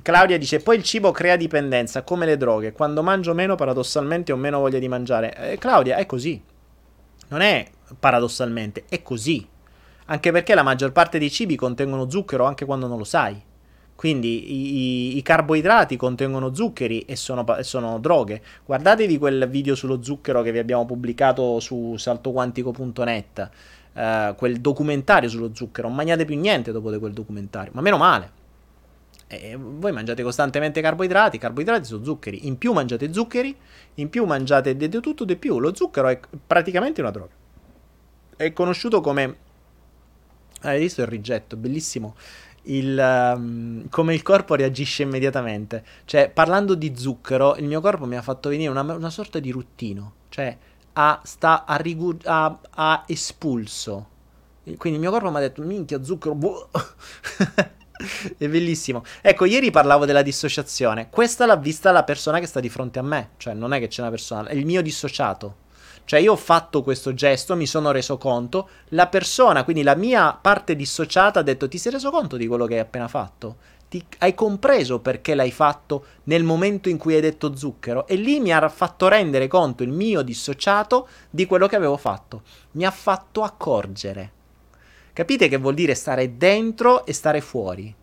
Claudia dice: Poi il cibo crea dipendenza, come le droghe. Quando mangio meno, paradossalmente ho meno voglia di mangiare. Eh, Claudia, è così. Non è paradossalmente, è così. Anche perché la maggior parte dei cibi contengono zucchero anche quando non lo sai. Quindi i, i, carboidrati contengono zuccheri e sono, sono, droghe. Guardatevi quel video sullo zucchero che vi abbiamo pubblicato su saltoquantico.net. Uh, quel documentario sullo zucchero. Non mangiate più niente dopo di quel documentario. Ma meno male. E voi mangiate costantemente carboidrati. Carboidrati sono zuccheri. In più mangiate zuccheri. In più mangiate di tutto di più. Lo zucchero è praticamente una droga. È conosciuto come. Hai visto il rigetto? Bellissimo il, um, come il corpo reagisce immediatamente. Cioè, parlando di zucchero, il mio corpo mi ha fatto venire una, una sorta di ruttino. Cioè, ha, sta, ha, rigu- ha, ha espulso. Quindi il mio corpo mi ha detto, minchia, zucchero, boh. [laughs] È bellissimo. Ecco, ieri parlavo della dissociazione. Questa l'ha vista la persona che sta di fronte a me. Cioè, non è che c'è una persona, è il mio dissociato. Cioè io ho fatto questo gesto, mi sono reso conto, la persona, quindi la mia parte dissociata ha detto ti sei reso conto di quello che hai appena fatto? Ti, hai compreso perché l'hai fatto nel momento in cui hai detto zucchero? E lì mi ha fatto rendere conto il mio dissociato di quello che avevo fatto. Mi ha fatto accorgere. Capite che vuol dire stare dentro e stare fuori?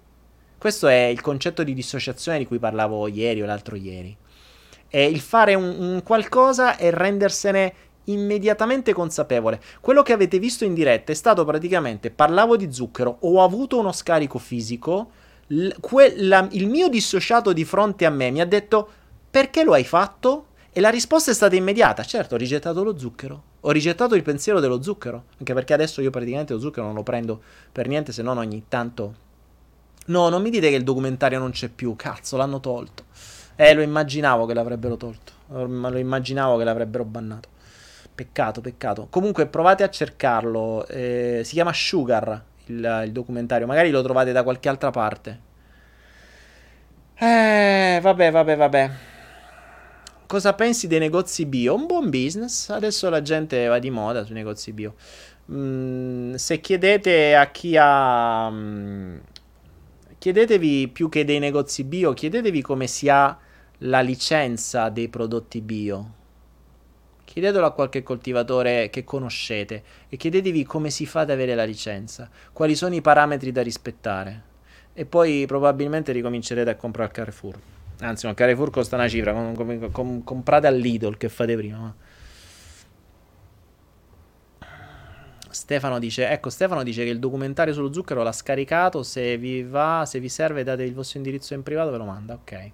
Questo è il concetto di dissociazione di cui parlavo ieri o l'altro ieri. È il fare un, un qualcosa e rendersene immediatamente consapevole. Quello che avete visto in diretta è stato praticamente parlavo di zucchero, ho avuto uno scarico fisico, l- que- la- il mio dissociato di fronte a me mi ha detto perché lo hai fatto? E la risposta è stata immediata, certo, ho rigettato lo zucchero, ho rigettato il pensiero dello zucchero, anche perché adesso io praticamente lo zucchero non lo prendo per niente se non ogni tanto... No, non mi dite che il documentario non c'è più, cazzo, l'hanno tolto. Eh, lo immaginavo che l'avrebbero tolto, ma lo immaginavo che l'avrebbero bannato. Peccato, peccato. Comunque provate a cercarlo. Eh, si chiama Sugar il, il, documentario. Magari lo trovate da qualche altra parte. Eh, vabbè, vabbè, vabbè. Cosa pensi dei negozi bio? Un buon business. Adesso la gente va di moda sui negozi bio. Mm, se chiedete a chi ha... Mm, chiedetevi più che dei negozi bio, chiedetevi come si ha la licenza dei prodotti bio Chiedetelo a qualche coltivatore che conoscete e chiedetevi come si fa ad avere la licenza, quali sono i parametri da rispettare. E poi probabilmente ricomincerete a comprare al Carrefour. Anzi, no, Carrefour costa una cifra, com- com- com- comprate all'Idol che fate prima. Stefano dice: Ecco, Stefano dice che il documentario sullo zucchero l'ha scaricato. Se vi va, se vi serve, date il vostro indirizzo in privato, ve lo manda. Ok.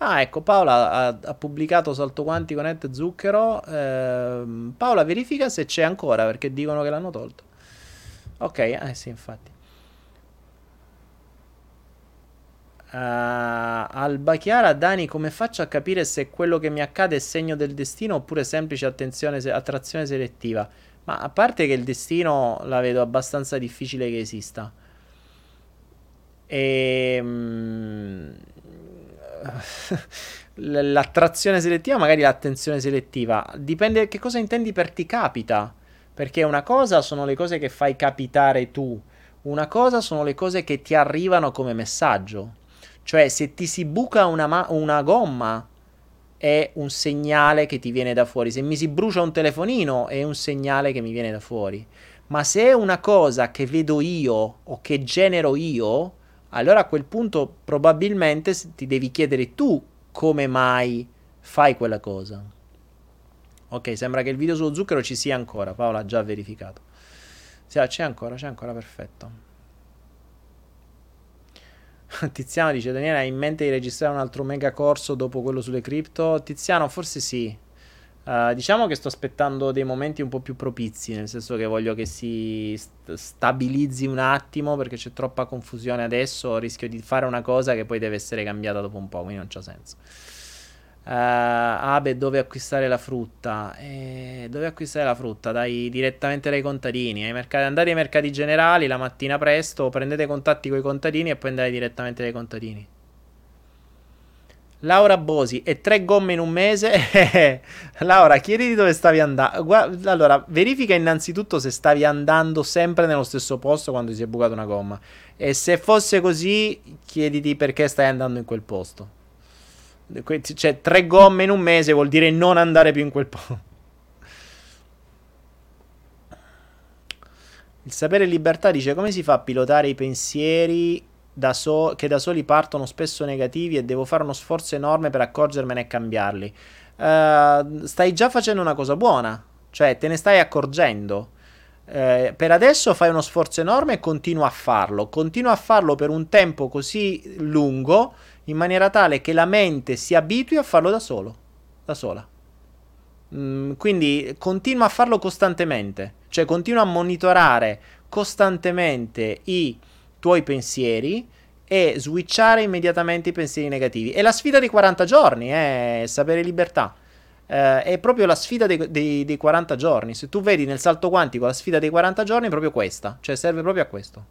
Ah, ecco, Paola ha, ha pubblicato Salto Quantico Net Zucchero. Eh, Paola, verifica se c'è ancora perché dicono che l'hanno tolto. Ok, eh sì, infatti. Uh, Alba Chiara, Dani, come faccio a capire se quello che mi accade è segno del destino oppure semplice se- attrazione selettiva? Ma a parte che il destino la vedo abbastanza difficile che esista. Ehm, l'attrazione selettiva, magari l'attenzione selettiva. Dipende che cosa intendi per ti capita. Perché una cosa sono le cose che fai capitare tu, una cosa sono le cose che ti arrivano come messaggio. Cioè, se ti si buca una, ma- una gomma, è un segnale che ti viene da fuori. Se mi si brucia un telefonino, è un segnale che mi viene da fuori. Ma se è una cosa che vedo io o che genero io, allora a quel punto probabilmente ti devi chiedere tu come mai fai quella cosa. Ok, sembra che il video sullo zucchero ci sia ancora. Paola ha già verificato. Sì, c'è ancora, c'è ancora, perfetto. [laughs] Tiziano dice: Daniele, hai in mente di registrare un altro mega corso dopo quello sulle cripto? Tiziano, forse sì. Uh, diciamo che sto aspettando dei momenti un po' più propizi, nel senso che voglio che si st- stabilizzi un attimo perché c'è troppa confusione adesso, rischio di fare una cosa che poi deve essere cambiata dopo un po', quindi non c'ha senso. Uh, Abe, dove acquistare la frutta? Eh, dove acquistare la frutta? Dai direttamente dai contadini. Ai mercati, andate ai mercati generali la mattina presto, prendete contatti con i contadini e poi andate direttamente dai contadini. Laura Bosi e tre gomme in un mese. [laughs] Laura, chiediti dove stavi andando. Allora, verifica innanzitutto se stavi andando sempre nello stesso posto quando si è bucata una gomma. E se fosse così, chiediti perché stai andando in quel posto. Cioè, tre gomme in un mese vuol dire non andare più in quel posto. [laughs] Il sapere libertà dice come si fa a pilotare i pensieri da so- che da soli partono spesso negativi e devo fare uno sforzo enorme per accorgermene e cambiarli. Uh, stai già facendo una cosa buona, cioè te ne stai accorgendo. Uh, per adesso fai uno sforzo enorme e continua a farlo. Continua a farlo per un tempo così lungo in maniera tale che la mente si abitui a farlo da solo, da sola. Mm, quindi continua a farlo costantemente, cioè continua a monitorare costantemente i tuoi pensieri e switchare immediatamente i pensieri negativi. È la sfida dei 40 giorni, è eh, sapere libertà. Eh, è proprio la sfida dei, dei, dei 40 giorni. Se tu vedi nel salto quantico la sfida dei 40 giorni è proprio questa, cioè serve proprio a questo.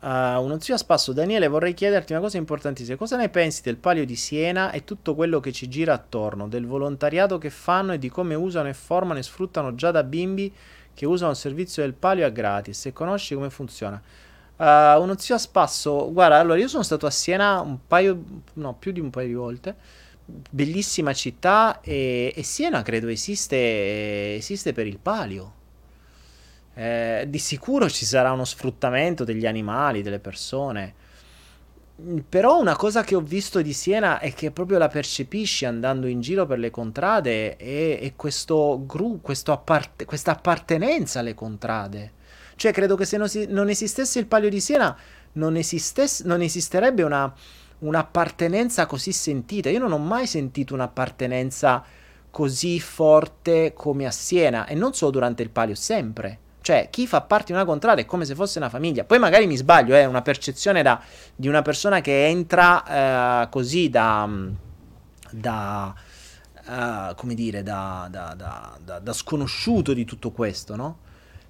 Uh, uno zio a spasso, Daniele, vorrei chiederti una cosa importantissima. Cosa ne pensi del palio di Siena e tutto quello che ci gira attorno, del volontariato che fanno e di come usano e formano e sfruttano già da bimbi che usano il servizio del palio a gratis? Se conosci come funziona. Uh, uno zio a spasso, guarda, allora io sono stato a Siena un paio, no, più di un paio di volte. Bellissima città e, e Siena credo esiste, esiste per il palio eh, di sicuro ci sarà uno sfruttamento degli animali, delle persone. Però una cosa che ho visto di Siena e che proprio la percepisci andando in giro per le contrade è, è questo gru, questo appart- questa appartenenza alle contrade. Cioè, credo che se non, si, non esistesse il Palio di Siena, non, esistesse, non esisterebbe una, un'appartenenza così sentita. Io non ho mai sentito un'appartenenza così forte come a Siena, e non solo durante il Palio, sempre. Cioè, chi fa parte di una contrada è come se fosse una famiglia. Poi magari mi sbaglio, è eh, una percezione da, di una persona che entra eh, così da... da uh, come dire, da, da, da, sconosciuto di tutto questo, no?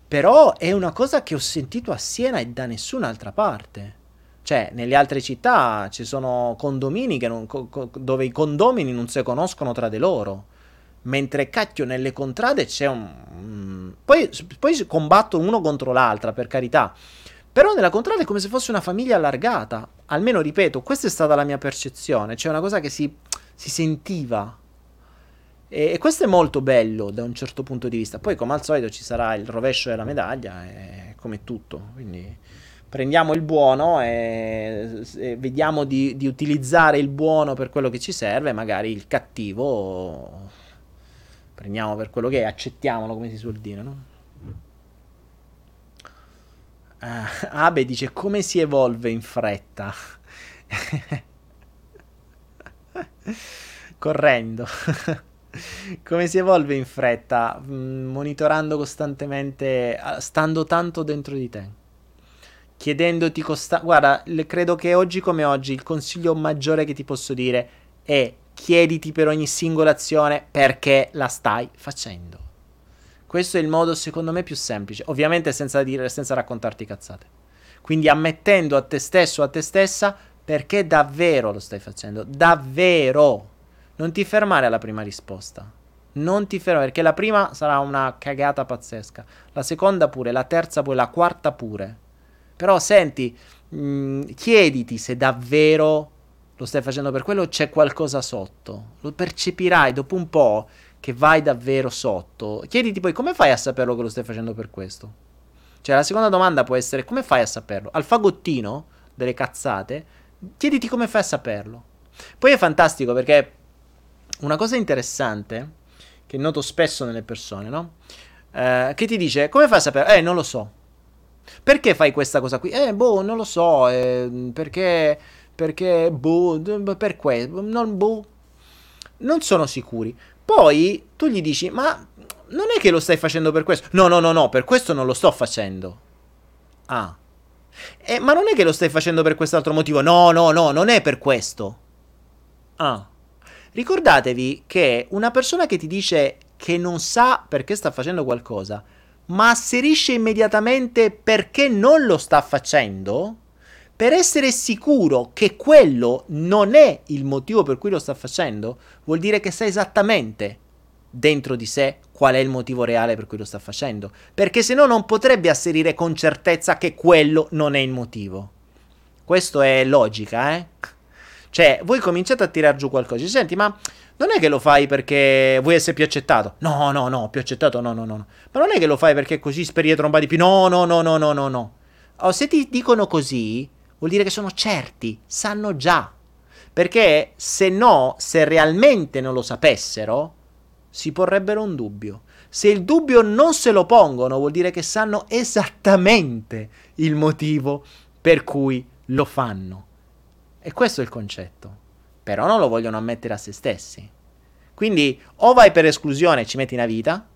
Però è una cosa che ho sentito a Siena e da nessun'altra parte. Cioè, nelle altre città ci sono condomini non, co, co, dove i condomini non si conoscono tra di loro. Mentre cacchio nelle contrade c'è un... Poi, poi combattono uno contro l'altra, per carità. Però nella contrada è come se fosse una famiglia allargata. Almeno, ripeto, questa è stata la mia percezione. C'è una cosa che si, si sentiva. E, e, questo è molto bello da un certo punto di vista. Poi, come al solito, ci sarà il rovescio della medaglia, e, come tutto. Quindi prendiamo il buono e, e vediamo di, di utilizzare il buono per quello che ci serve. Magari il cattivo prendiamo per quello che è, accettiamolo come si suol dire, no? Uh, Abe dice come si evolve in fretta? [laughs] Correndo. [laughs] come si evolve in fretta? Mm, monitorando costantemente, stando tanto dentro di te. Chiedendoti costantemente... Guarda, credo che oggi come oggi il consiglio maggiore che ti posso dire è chiediti per ogni singola azione perché la stai facendo. Questo è il modo, secondo me, più semplice. Ovviamente senza, dire, senza raccontarti cazzate. Quindi ammettendo a te stesso a te stessa perché davvero lo stai facendo. Davvero. Non ti fermare alla prima risposta. Non ti fermare perché la prima sarà una cagata pazzesca. La seconda pure, la terza pure, la quarta pure. Però senti, mh, mm, chiediti se davvero lo stai facendo per quello, c'è qualcosa sotto. Lo percepirai dopo un po' che vai davvero sotto. Chiediti poi come fai a saperlo che lo stai facendo per questo. Cioè, la seconda domanda può essere come fai a saperlo? Al fagottino delle cazzate, chiediti come fai a saperlo. Poi è fantastico perché una cosa interessante che noto spesso nelle persone, no? Eh, che ti dice come fai a saperlo? Eh, non lo so. Perché fai questa cosa qui? Eh, boh, non lo so. Eh, perché perché, boh, per questo, non, boh, non sono sicuri. Poi tu gli dici, ma non è che lo stai facendo per questo? No, no, no, no, per questo non lo sto facendo. Ah. Eh, ma non è che lo stai facendo per quest'altro motivo? No, no, no, non è per questo. Ah. Ricordatevi che una persona che ti dice che non sa perché sta facendo qualcosa, ma asserisce immediatamente perché non lo sta facendo, per essere sicuro che quello non è il motivo per cui lo sta facendo, vuol dire che sa esattamente dentro di sé qual è il motivo reale per cui lo sta facendo. Perché se no non potrebbe asserire con certezza che quello non è il motivo. Questo è logica, eh? Cioè, voi cominciate a tirar giù qualcosa. Senti, ma non è che lo fai perché vuoi essere più accettato? No, no, no, più accettato, no, no, no. Ma non è che lo fai perché così speri un po' di più? No, no, no, no, no, no, no. Oh, se ti dicono così, vuol dire che sono certi, sanno già. Perché se no, se realmente non lo sapessero, si porrebbero un dubbio. Se il dubbio non se lo pongono, vuol dire che sanno esattamente il motivo per cui lo fanno. E questo è il concetto. Però non lo vogliono ammettere a se stessi. Quindi o vai per esclusione e ci metti una vita,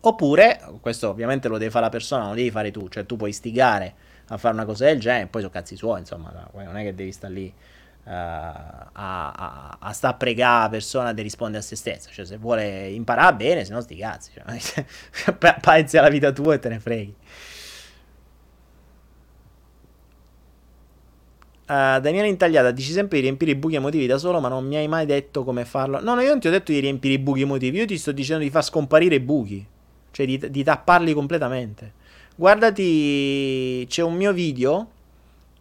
oppure, questo ovviamente lo deve fare la persona, non lo devi fare tu, cioè tu puoi istigare a fare una cosa del genere, poi sono cazzi suoi, insomma, non è che devi stare lì uh, a, a, a sta pregare la persona di rispondere a se stessa, cioè se vuole imparare bene, se no sti cazzi, cioè, [laughs] pensi alla vita tua e te ne freghi. Uh, Daniele Intagliata dici sempre di riempire i buchi emotivi da solo, ma non mi hai mai detto come farlo. No, no, io non ti ho detto di riempire i buchi emotivi, io ti sto dicendo di far scomparire i buchi, cioè di, di tapparli completamente. Guardati, c'è un mio video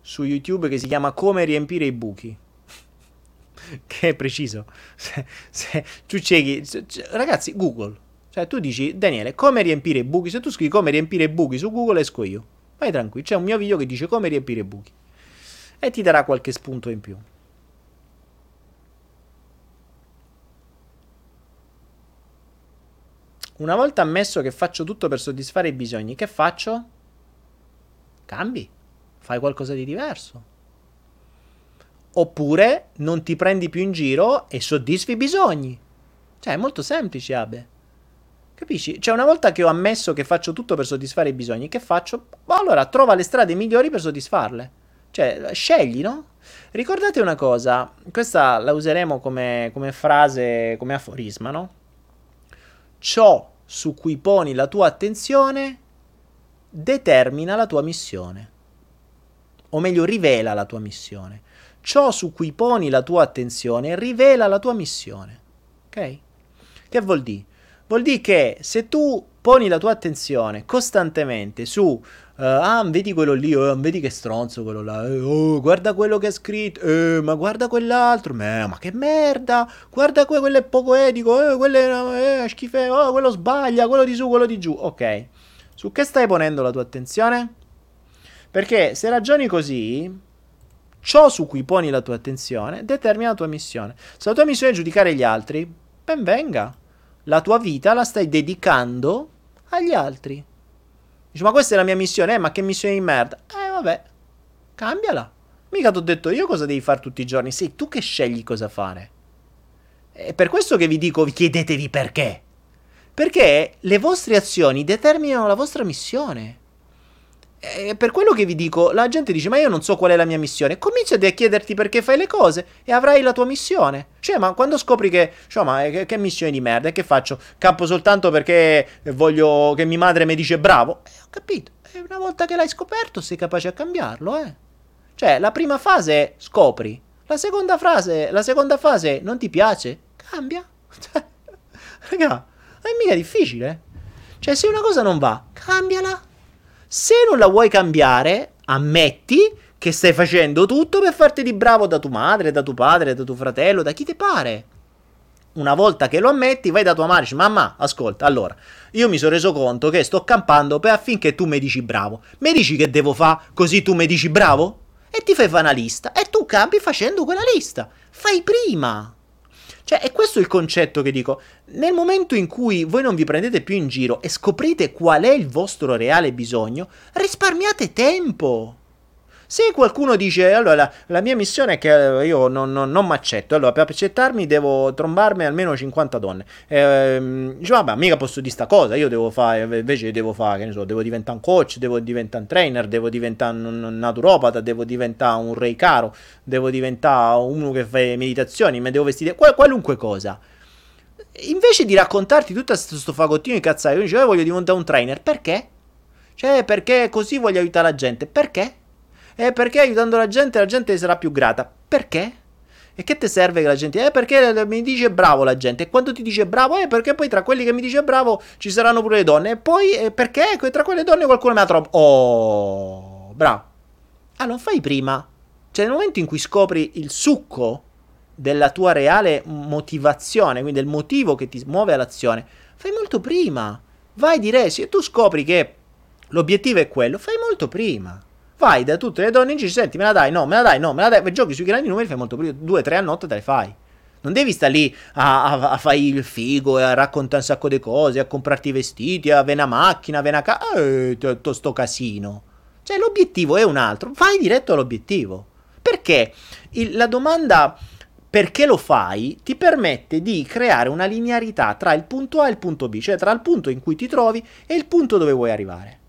su YouTube che si chiama Come riempire i buchi. [laughs] che è preciso. Se, se tu ciechi, ragazzi, Google. Cioè, tu dici, Daniele, come riempire i buchi? Se tu scrivi come riempire i buchi su Google, esco io. Vai tranquillo, c'è un mio video che dice come riempire i buchi e ti darà qualche spunto in più. Una volta ammesso che faccio tutto per soddisfare i bisogni, che faccio? Cambi, fai qualcosa di diverso. Oppure non ti prendi più in giro e soddisfi i bisogni. Cioè, è molto semplice, Abe. Capisci? Cioè, una volta che ho ammesso che faccio tutto per soddisfare i bisogni, che faccio? Boh, allora trova le strade migliori per soddisfarle. Cioè, scegli, no? Ricordate una cosa, questa la useremo come, come frase, come aforisma, no? Ciò su cui poni la tua attenzione determina la tua missione. O meglio, rivela la tua missione. Ciò su cui poni la tua attenzione rivela la tua missione. Ok? Che vuol dire? Vuol dire che se tu poni la tua attenzione costantemente su Uh, ah, vedi quello lì, oh, vedi che stronzo quello là. Eh, oh, guarda quello che ha scritto. Eh, ma guarda quell'altro. Ma, ma che merda. Guarda que- quello è poco etico. Eh, quello è eh, schifo. Oh, quello sbaglia. Quello di su, quello di giù. Ok. Su che stai ponendo la tua attenzione? Perché se ragioni così, ciò su cui poni la tua attenzione determina la tua missione. Se la tua missione è giudicare gli altri, ben venga. La tua vita la stai dedicando agli altri. Dici, ma questa è la mia missione, eh, ma che missione di merda? Eh, vabbè, cambiala. Mica ti ho detto io cosa devi fare tutti i giorni, sei tu che scegli cosa fare. È per questo che vi dico, chiedetevi perché. Perché le vostre azioni determinano la vostra missione. E per quello che vi dico, la gente dice: Ma io non so qual è la mia missione. Cominciati a chiederti perché fai le cose e avrai la tua missione. Cioè, ma quando scopri che, cioè, ma che, che missione di merda? Che faccio? Campo soltanto perché voglio che mia madre mi dice bravo? Eh, ho capito. E una volta che l'hai scoperto, sei capace a cambiarlo, eh. Cioè, la prima fase scopri. La seconda frase, la seconda fase non ti piace? Cambia. [laughs] Raga, è mica difficile. Cioè, se una cosa non va, cambiala. Se non la vuoi cambiare, ammetti che stai facendo tutto per farti di bravo da tua madre, da tuo padre, da tuo fratello, da chi ti pare. Una volta che lo ammetti, vai da tua madre e dici: Mamma, ascolta, allora, io mi sono reso conto che sto campando per affinché tu mi dici bravo. Mi dici che devo fare così tu mi dici bravo? E ti fai fare una lista. E tu campi facendo quella lista. Fai prima. Cioè, è questo il concetto che dico. Nel momento in cui voi non vi prendete più in giro e scoprite qual è il vostro reale bisogno, risparmiate tempo. Se qualcuno dice, allora la, la mia missione è che io non, non, non mi accetto, allora per accettarmi devo trombarmi almeno 50 donne. Ehm, dice, vabbè, mica posso dire sta cosa, io devo fare, invece devo fare, che ne so, devo diventare un coach, devo diventare un trainer, devo diventare un naturopata, devo diventare un re caro, devo diventare uno che fa meditazioni, mi devo vestire, qual- qualunque cosa. Invece di raccontarti tutto questo fagottino di cazzaio, io dice, eh, voglio diventare un trainer, perché? Cioè, perché così voglio aiutare la gente, perché? Eh, perché aiutando la gente la gente sarà più grata. Perché? E che ti serve che la gente... Eh, perché mi dice bravo la gente. E quando ti dice bravo, eh, perché poi tra quelli che mi dice bravo ci saranno pure le donne. E poi, eh, perché tra quelle donne qualcuno mi ha troppo... Oh, bravo. Ah, non fai prima. Cioè, nel momento in cui scopri il succo della tua reale motivazione, quindi del motivo che ti muove all'azione, fai molto prima. Vai di resi e tu scopri che l'obiettivo è quello, fai molto prima. Vai da tutte le donne in giro, senti, me la dai, no, me la dai, no, me la dai. Giochi sui grandi numeri, fai molto prima, due, tre a notte te le fai. Non devi stare lì a, a, a fare il figo e a raccontare un sacco di cose, a comprarti i vestiti, a avere una macchina, a avere una casa. Eh, tutto sto casino. Cioè, l'obiettivo è un altro. Vai diretto all'obiettivo. Perché il, la domanda perché lo fai ti permette di creare una linearità tra il punto A e il punto B, cioè tra il punto in cui ti trovi e il punto dove vuoi arrivare.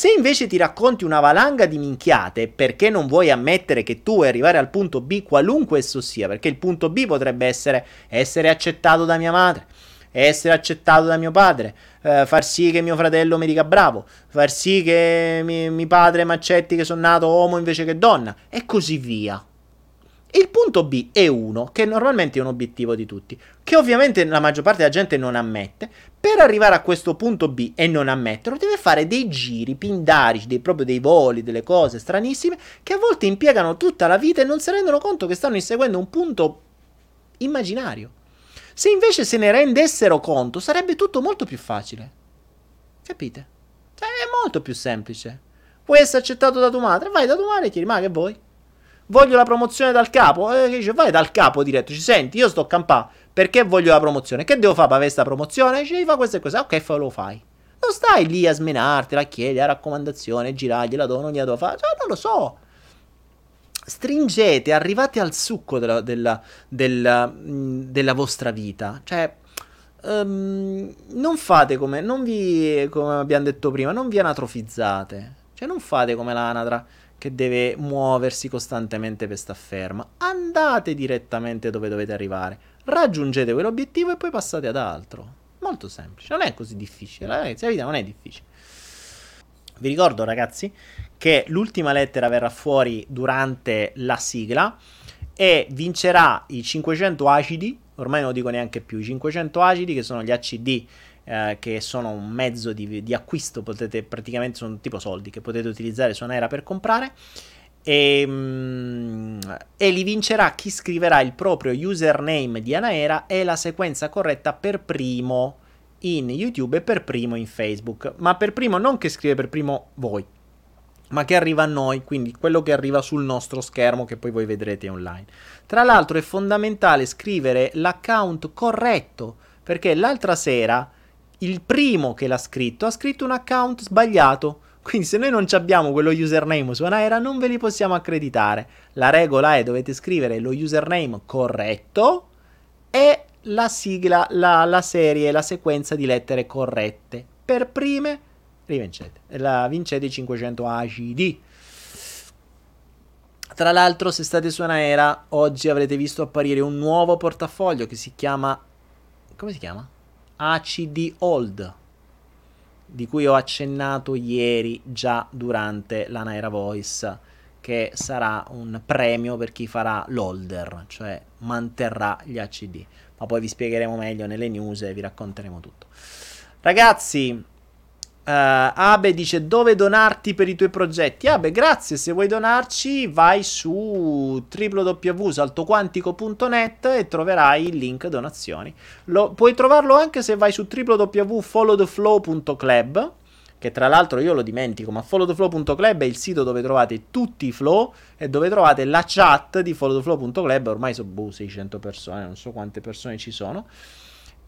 Se invece ti racconti una valanga di minchiate perché non vuoi ammettere che tu vuoi arrivare al punto B, qualunque esso sia, perché il punto B potrebbe essere essere accettato da mia madre, essere accettato da mio padre, eh, far sì che mio fratello mi dica bravo, far sì che mi, mio padre mi accetti che sono nato uomo invece che donna, e così via. Il punto B è uno, che normalmente è un obiettivo di tutti, che ovviamente la maggior parte della gente non ammette. Per arrivare a questo punto B e non ammetterlo, deve fare dei giri pindarici, dei, proprio dei voli, delle cose stranissime, che a volte impiegano tutta la vita e non si rendono conto che stanno inseguendo un punto immaginario. Se invece se ne rendessero conto, sarebbe tutto molto più facile. Capite? Cioè, è molto più semplice. Vuoi essere accettato da tua madre? Vai da tua madre e chiedi, ma che vuoi? Voglio la promozione dal capo. E eh, dice, vai dal capo diretto. Ci senti, io sto campà. Perché voglio la promozione? Che devo fare per avere questa promozione? Ci devi fare queste cose. Ok, fa, lo fai. Non stai lì a smenarti, a chiedere la raccomandazione, girargli, la do, non gliela devo fare. Cioè, non lo so. Stringete, arrivate al succo della, della, della, della vostra vita. Cioè, um, non fate come, non vi, come abbiamo detto prima, non vi anatrofizzate. Cioè, non fate come l'anatra che deve muoversi costantemente per sta ferma. Andate direttamente dove dovete arrivare, raggiungete quell'obiettivo e poi passate ad altro. Molto semplice, non è così difficile, ragazzi, la vita non è difficile. Vi ricordo, ragazzi, che l'ultima lettera verrà fuori durante la sigla e vincerà i 500 acidi, ormai non lo dico neanche più, i 500 acidi che sono gli ACD eh, che sono un mezzo di, di, acquisto, potete praticamente sono tipo soldi che potete utilizzare su Anaera per comprare. E, mm, e, li vincerà chi scriverà il proprio username di Anaera e la sequenza corretta per primo in YouTube e per primo in Facebook. Ma per primo non che scrive per primo voi, ma che arriva a noi, quindi quello che arriva sul nostro schermo che poi voi vedrete online. Tra l'altro è fondamentale scrivere l'account corretto, perché l'altra sera il primo che l'ha scritto ha scritto un account sbagliato. Quindi se noi non abbiamo quello username su Anaera non ve li possiamo accreditare. La regola è dovete scrivere lo username corretto e la sigla, la, la serie, la sequenza di lettere corrette. Per prime rivincete. La, vincete i 500 ACD. Tra l'altro, se state su Anaera, oggi avrete visto apparire un nuovo portafoglio che si chiama... Come si chiama? ACD Old, di cui ho accennato ieri già durante la Naira Voice, che sarà un premio per chi farà l'holder, cioè manterrà gli ACD. Ma poi vi spiegheremo meglio nelle news e vi racconteremo tutto. Ragazzi, Uh, Abe dice dove donarti per i tuoi progetti. Abe, grazie. Se vuoi donarci, vai su www.saltoquantico.net e troverai il link donazioni. Lo, puoi trovarlo anche se vai su www.followtheflow.club. Che tra l'altro io lo dimentico, ma followtheflow.club è il sito dove trovate tutti i flow e dove trovate la chat di followtheflow.club. Ormai sono boh, 600 persone, non so quante persone ci sono.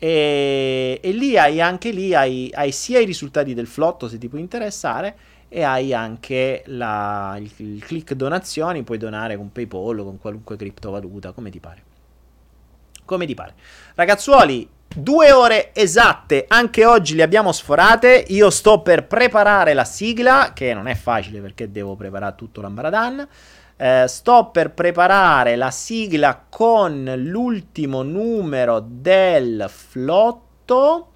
E, e lì hai anche lì hai, hai, sia i risultati del flotto se ti può interessare e hai anche la, il, il, click donazioni, puoi donare con PayPal o con qualunque criptovaluta, come ti pare. Come ti pare. Ragazzuoli, due ore esatte, anche oggi le abbiamo sforate. Io sto per preparare la sigla, che non è facile perché devo preparare tutto l'ambaradan. Eh, sto per preparare la sigla con l'ultimo numero del flotto.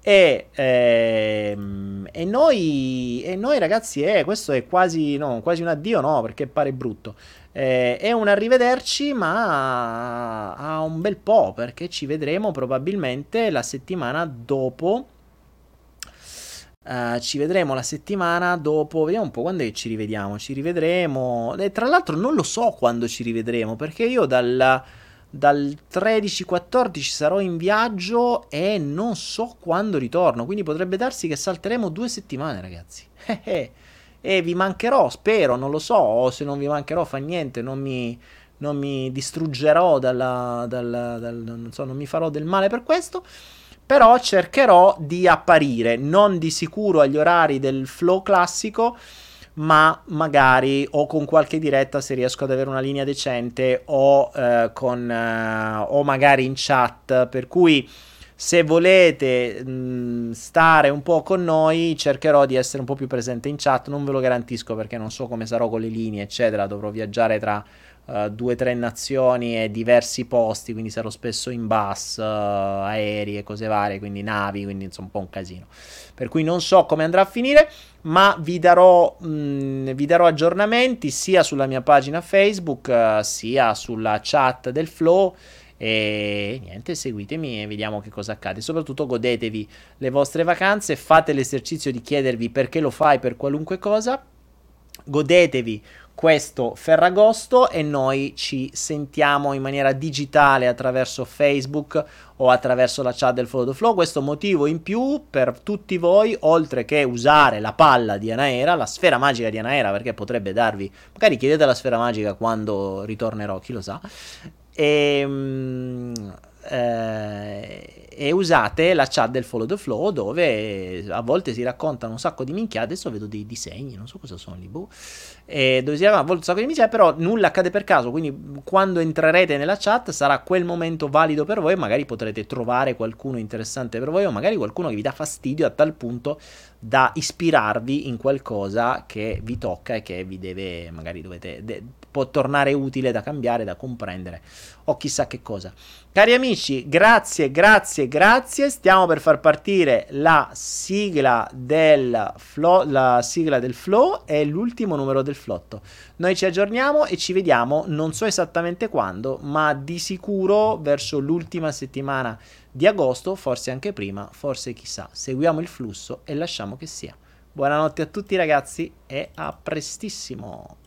E, ehm, e, noi, e noi ragazzi, eh, questo è quasi, no, quasi un addio, no, perché pare brutto. Eh, è un arrivederci, ma a un bel po', perché ci vedremo probabilmente la settimana dopo Uh, ci vedremo la settimana dopo. Vediamo un po' quando ci rivediamo. Ci rivedremo. E tra l'altro, non lo so quando ci rivedremo. Perché io dal, dal 13-14 sarò in viaggio e non so quando ritorno. Quindi potrebbe darsi che salteremo due settimane, ragazzi. [laughs] e vi mancherò, spero. Non lo so. O se non vi mancherò, fa niente. Non mi, non mi distruggerò dalla, dalla, dal, non so, non mi farò del male per questo. Però cercherò di apparire, non di sicuro agli orari del flow classico, ma magari o con qualche diretta se riesco ad avere una linea decente o, eh, con, eh, o magari in chat. Per cui se volete mh, stare un po' con noi, cercherò di essere un po' più presente in chat. Non ve lo garantisco perché non so come sarò con le linee, eccetera. Dovrò viaggiare tra uh, due o tre nazioni e diversi posti, quindi sarò spesso in bus, uh, aerei e cose varie, quindi navi, quindi insomma un po' un casino. Per cui non so come andrà a finire, ma vi darò, mh, mm, vi darò aggiornamenti sia sulla mia pagina Facebook, uh, sia sulla chat del Flow. E niente, seguitemi e vediamo che cosa accade. Soprattutto godetevi le vostre vacanze, fate l'esercizio di chiedervi perché lo fai per qualunque cosa. Godetevi questo Ferragosto e noi ci sentiamo in maniera digitale attraverso Facebook o attraverso la chat del Follow the Flow. Questo motivo in più per tutti voi, oltre che usare la palla di Anaera, la sfera magica di Anaera, perché potrebbe darvi, magari chiedete la sfera magica quando ritornerò, chi lo sa. E, ehm, eh, e usate la chat del Follow the Flow dove a volte si raccontano un sacco di minchiate. Adesso vedo dei disegni, non so cosa sono lì. Boh. E dove si raccontano a volte un sacco di minchiate, però nulla accade per caso. Quindi quando entrerete nella chat sarà quel momento valido per voi. Magari potrete trovare qualcuno interessante per voi, o magari qualcuno che vi dà fastidio a tal punto da ispirarvi in qualcosa che vi tocca e che vi deve, magari dovete, de- può tornare utile da cambiare, da comprendere o chissà che cosa. Cari amici, grazie, grazie, grazie. Stiamo per far partire la sigla del flow, la sigla del flow e l'ultimo numero del flotto. Noi ci aggiorniamo e ci vediamo, non so esattamente quando, ma di sicuro verso l'ultima settimana di agosto, forse anche prima, forse chissà. Seguiamo il flusso e lasciamo che sia. Buonanotte a tutti ragazzi e a prestissimo.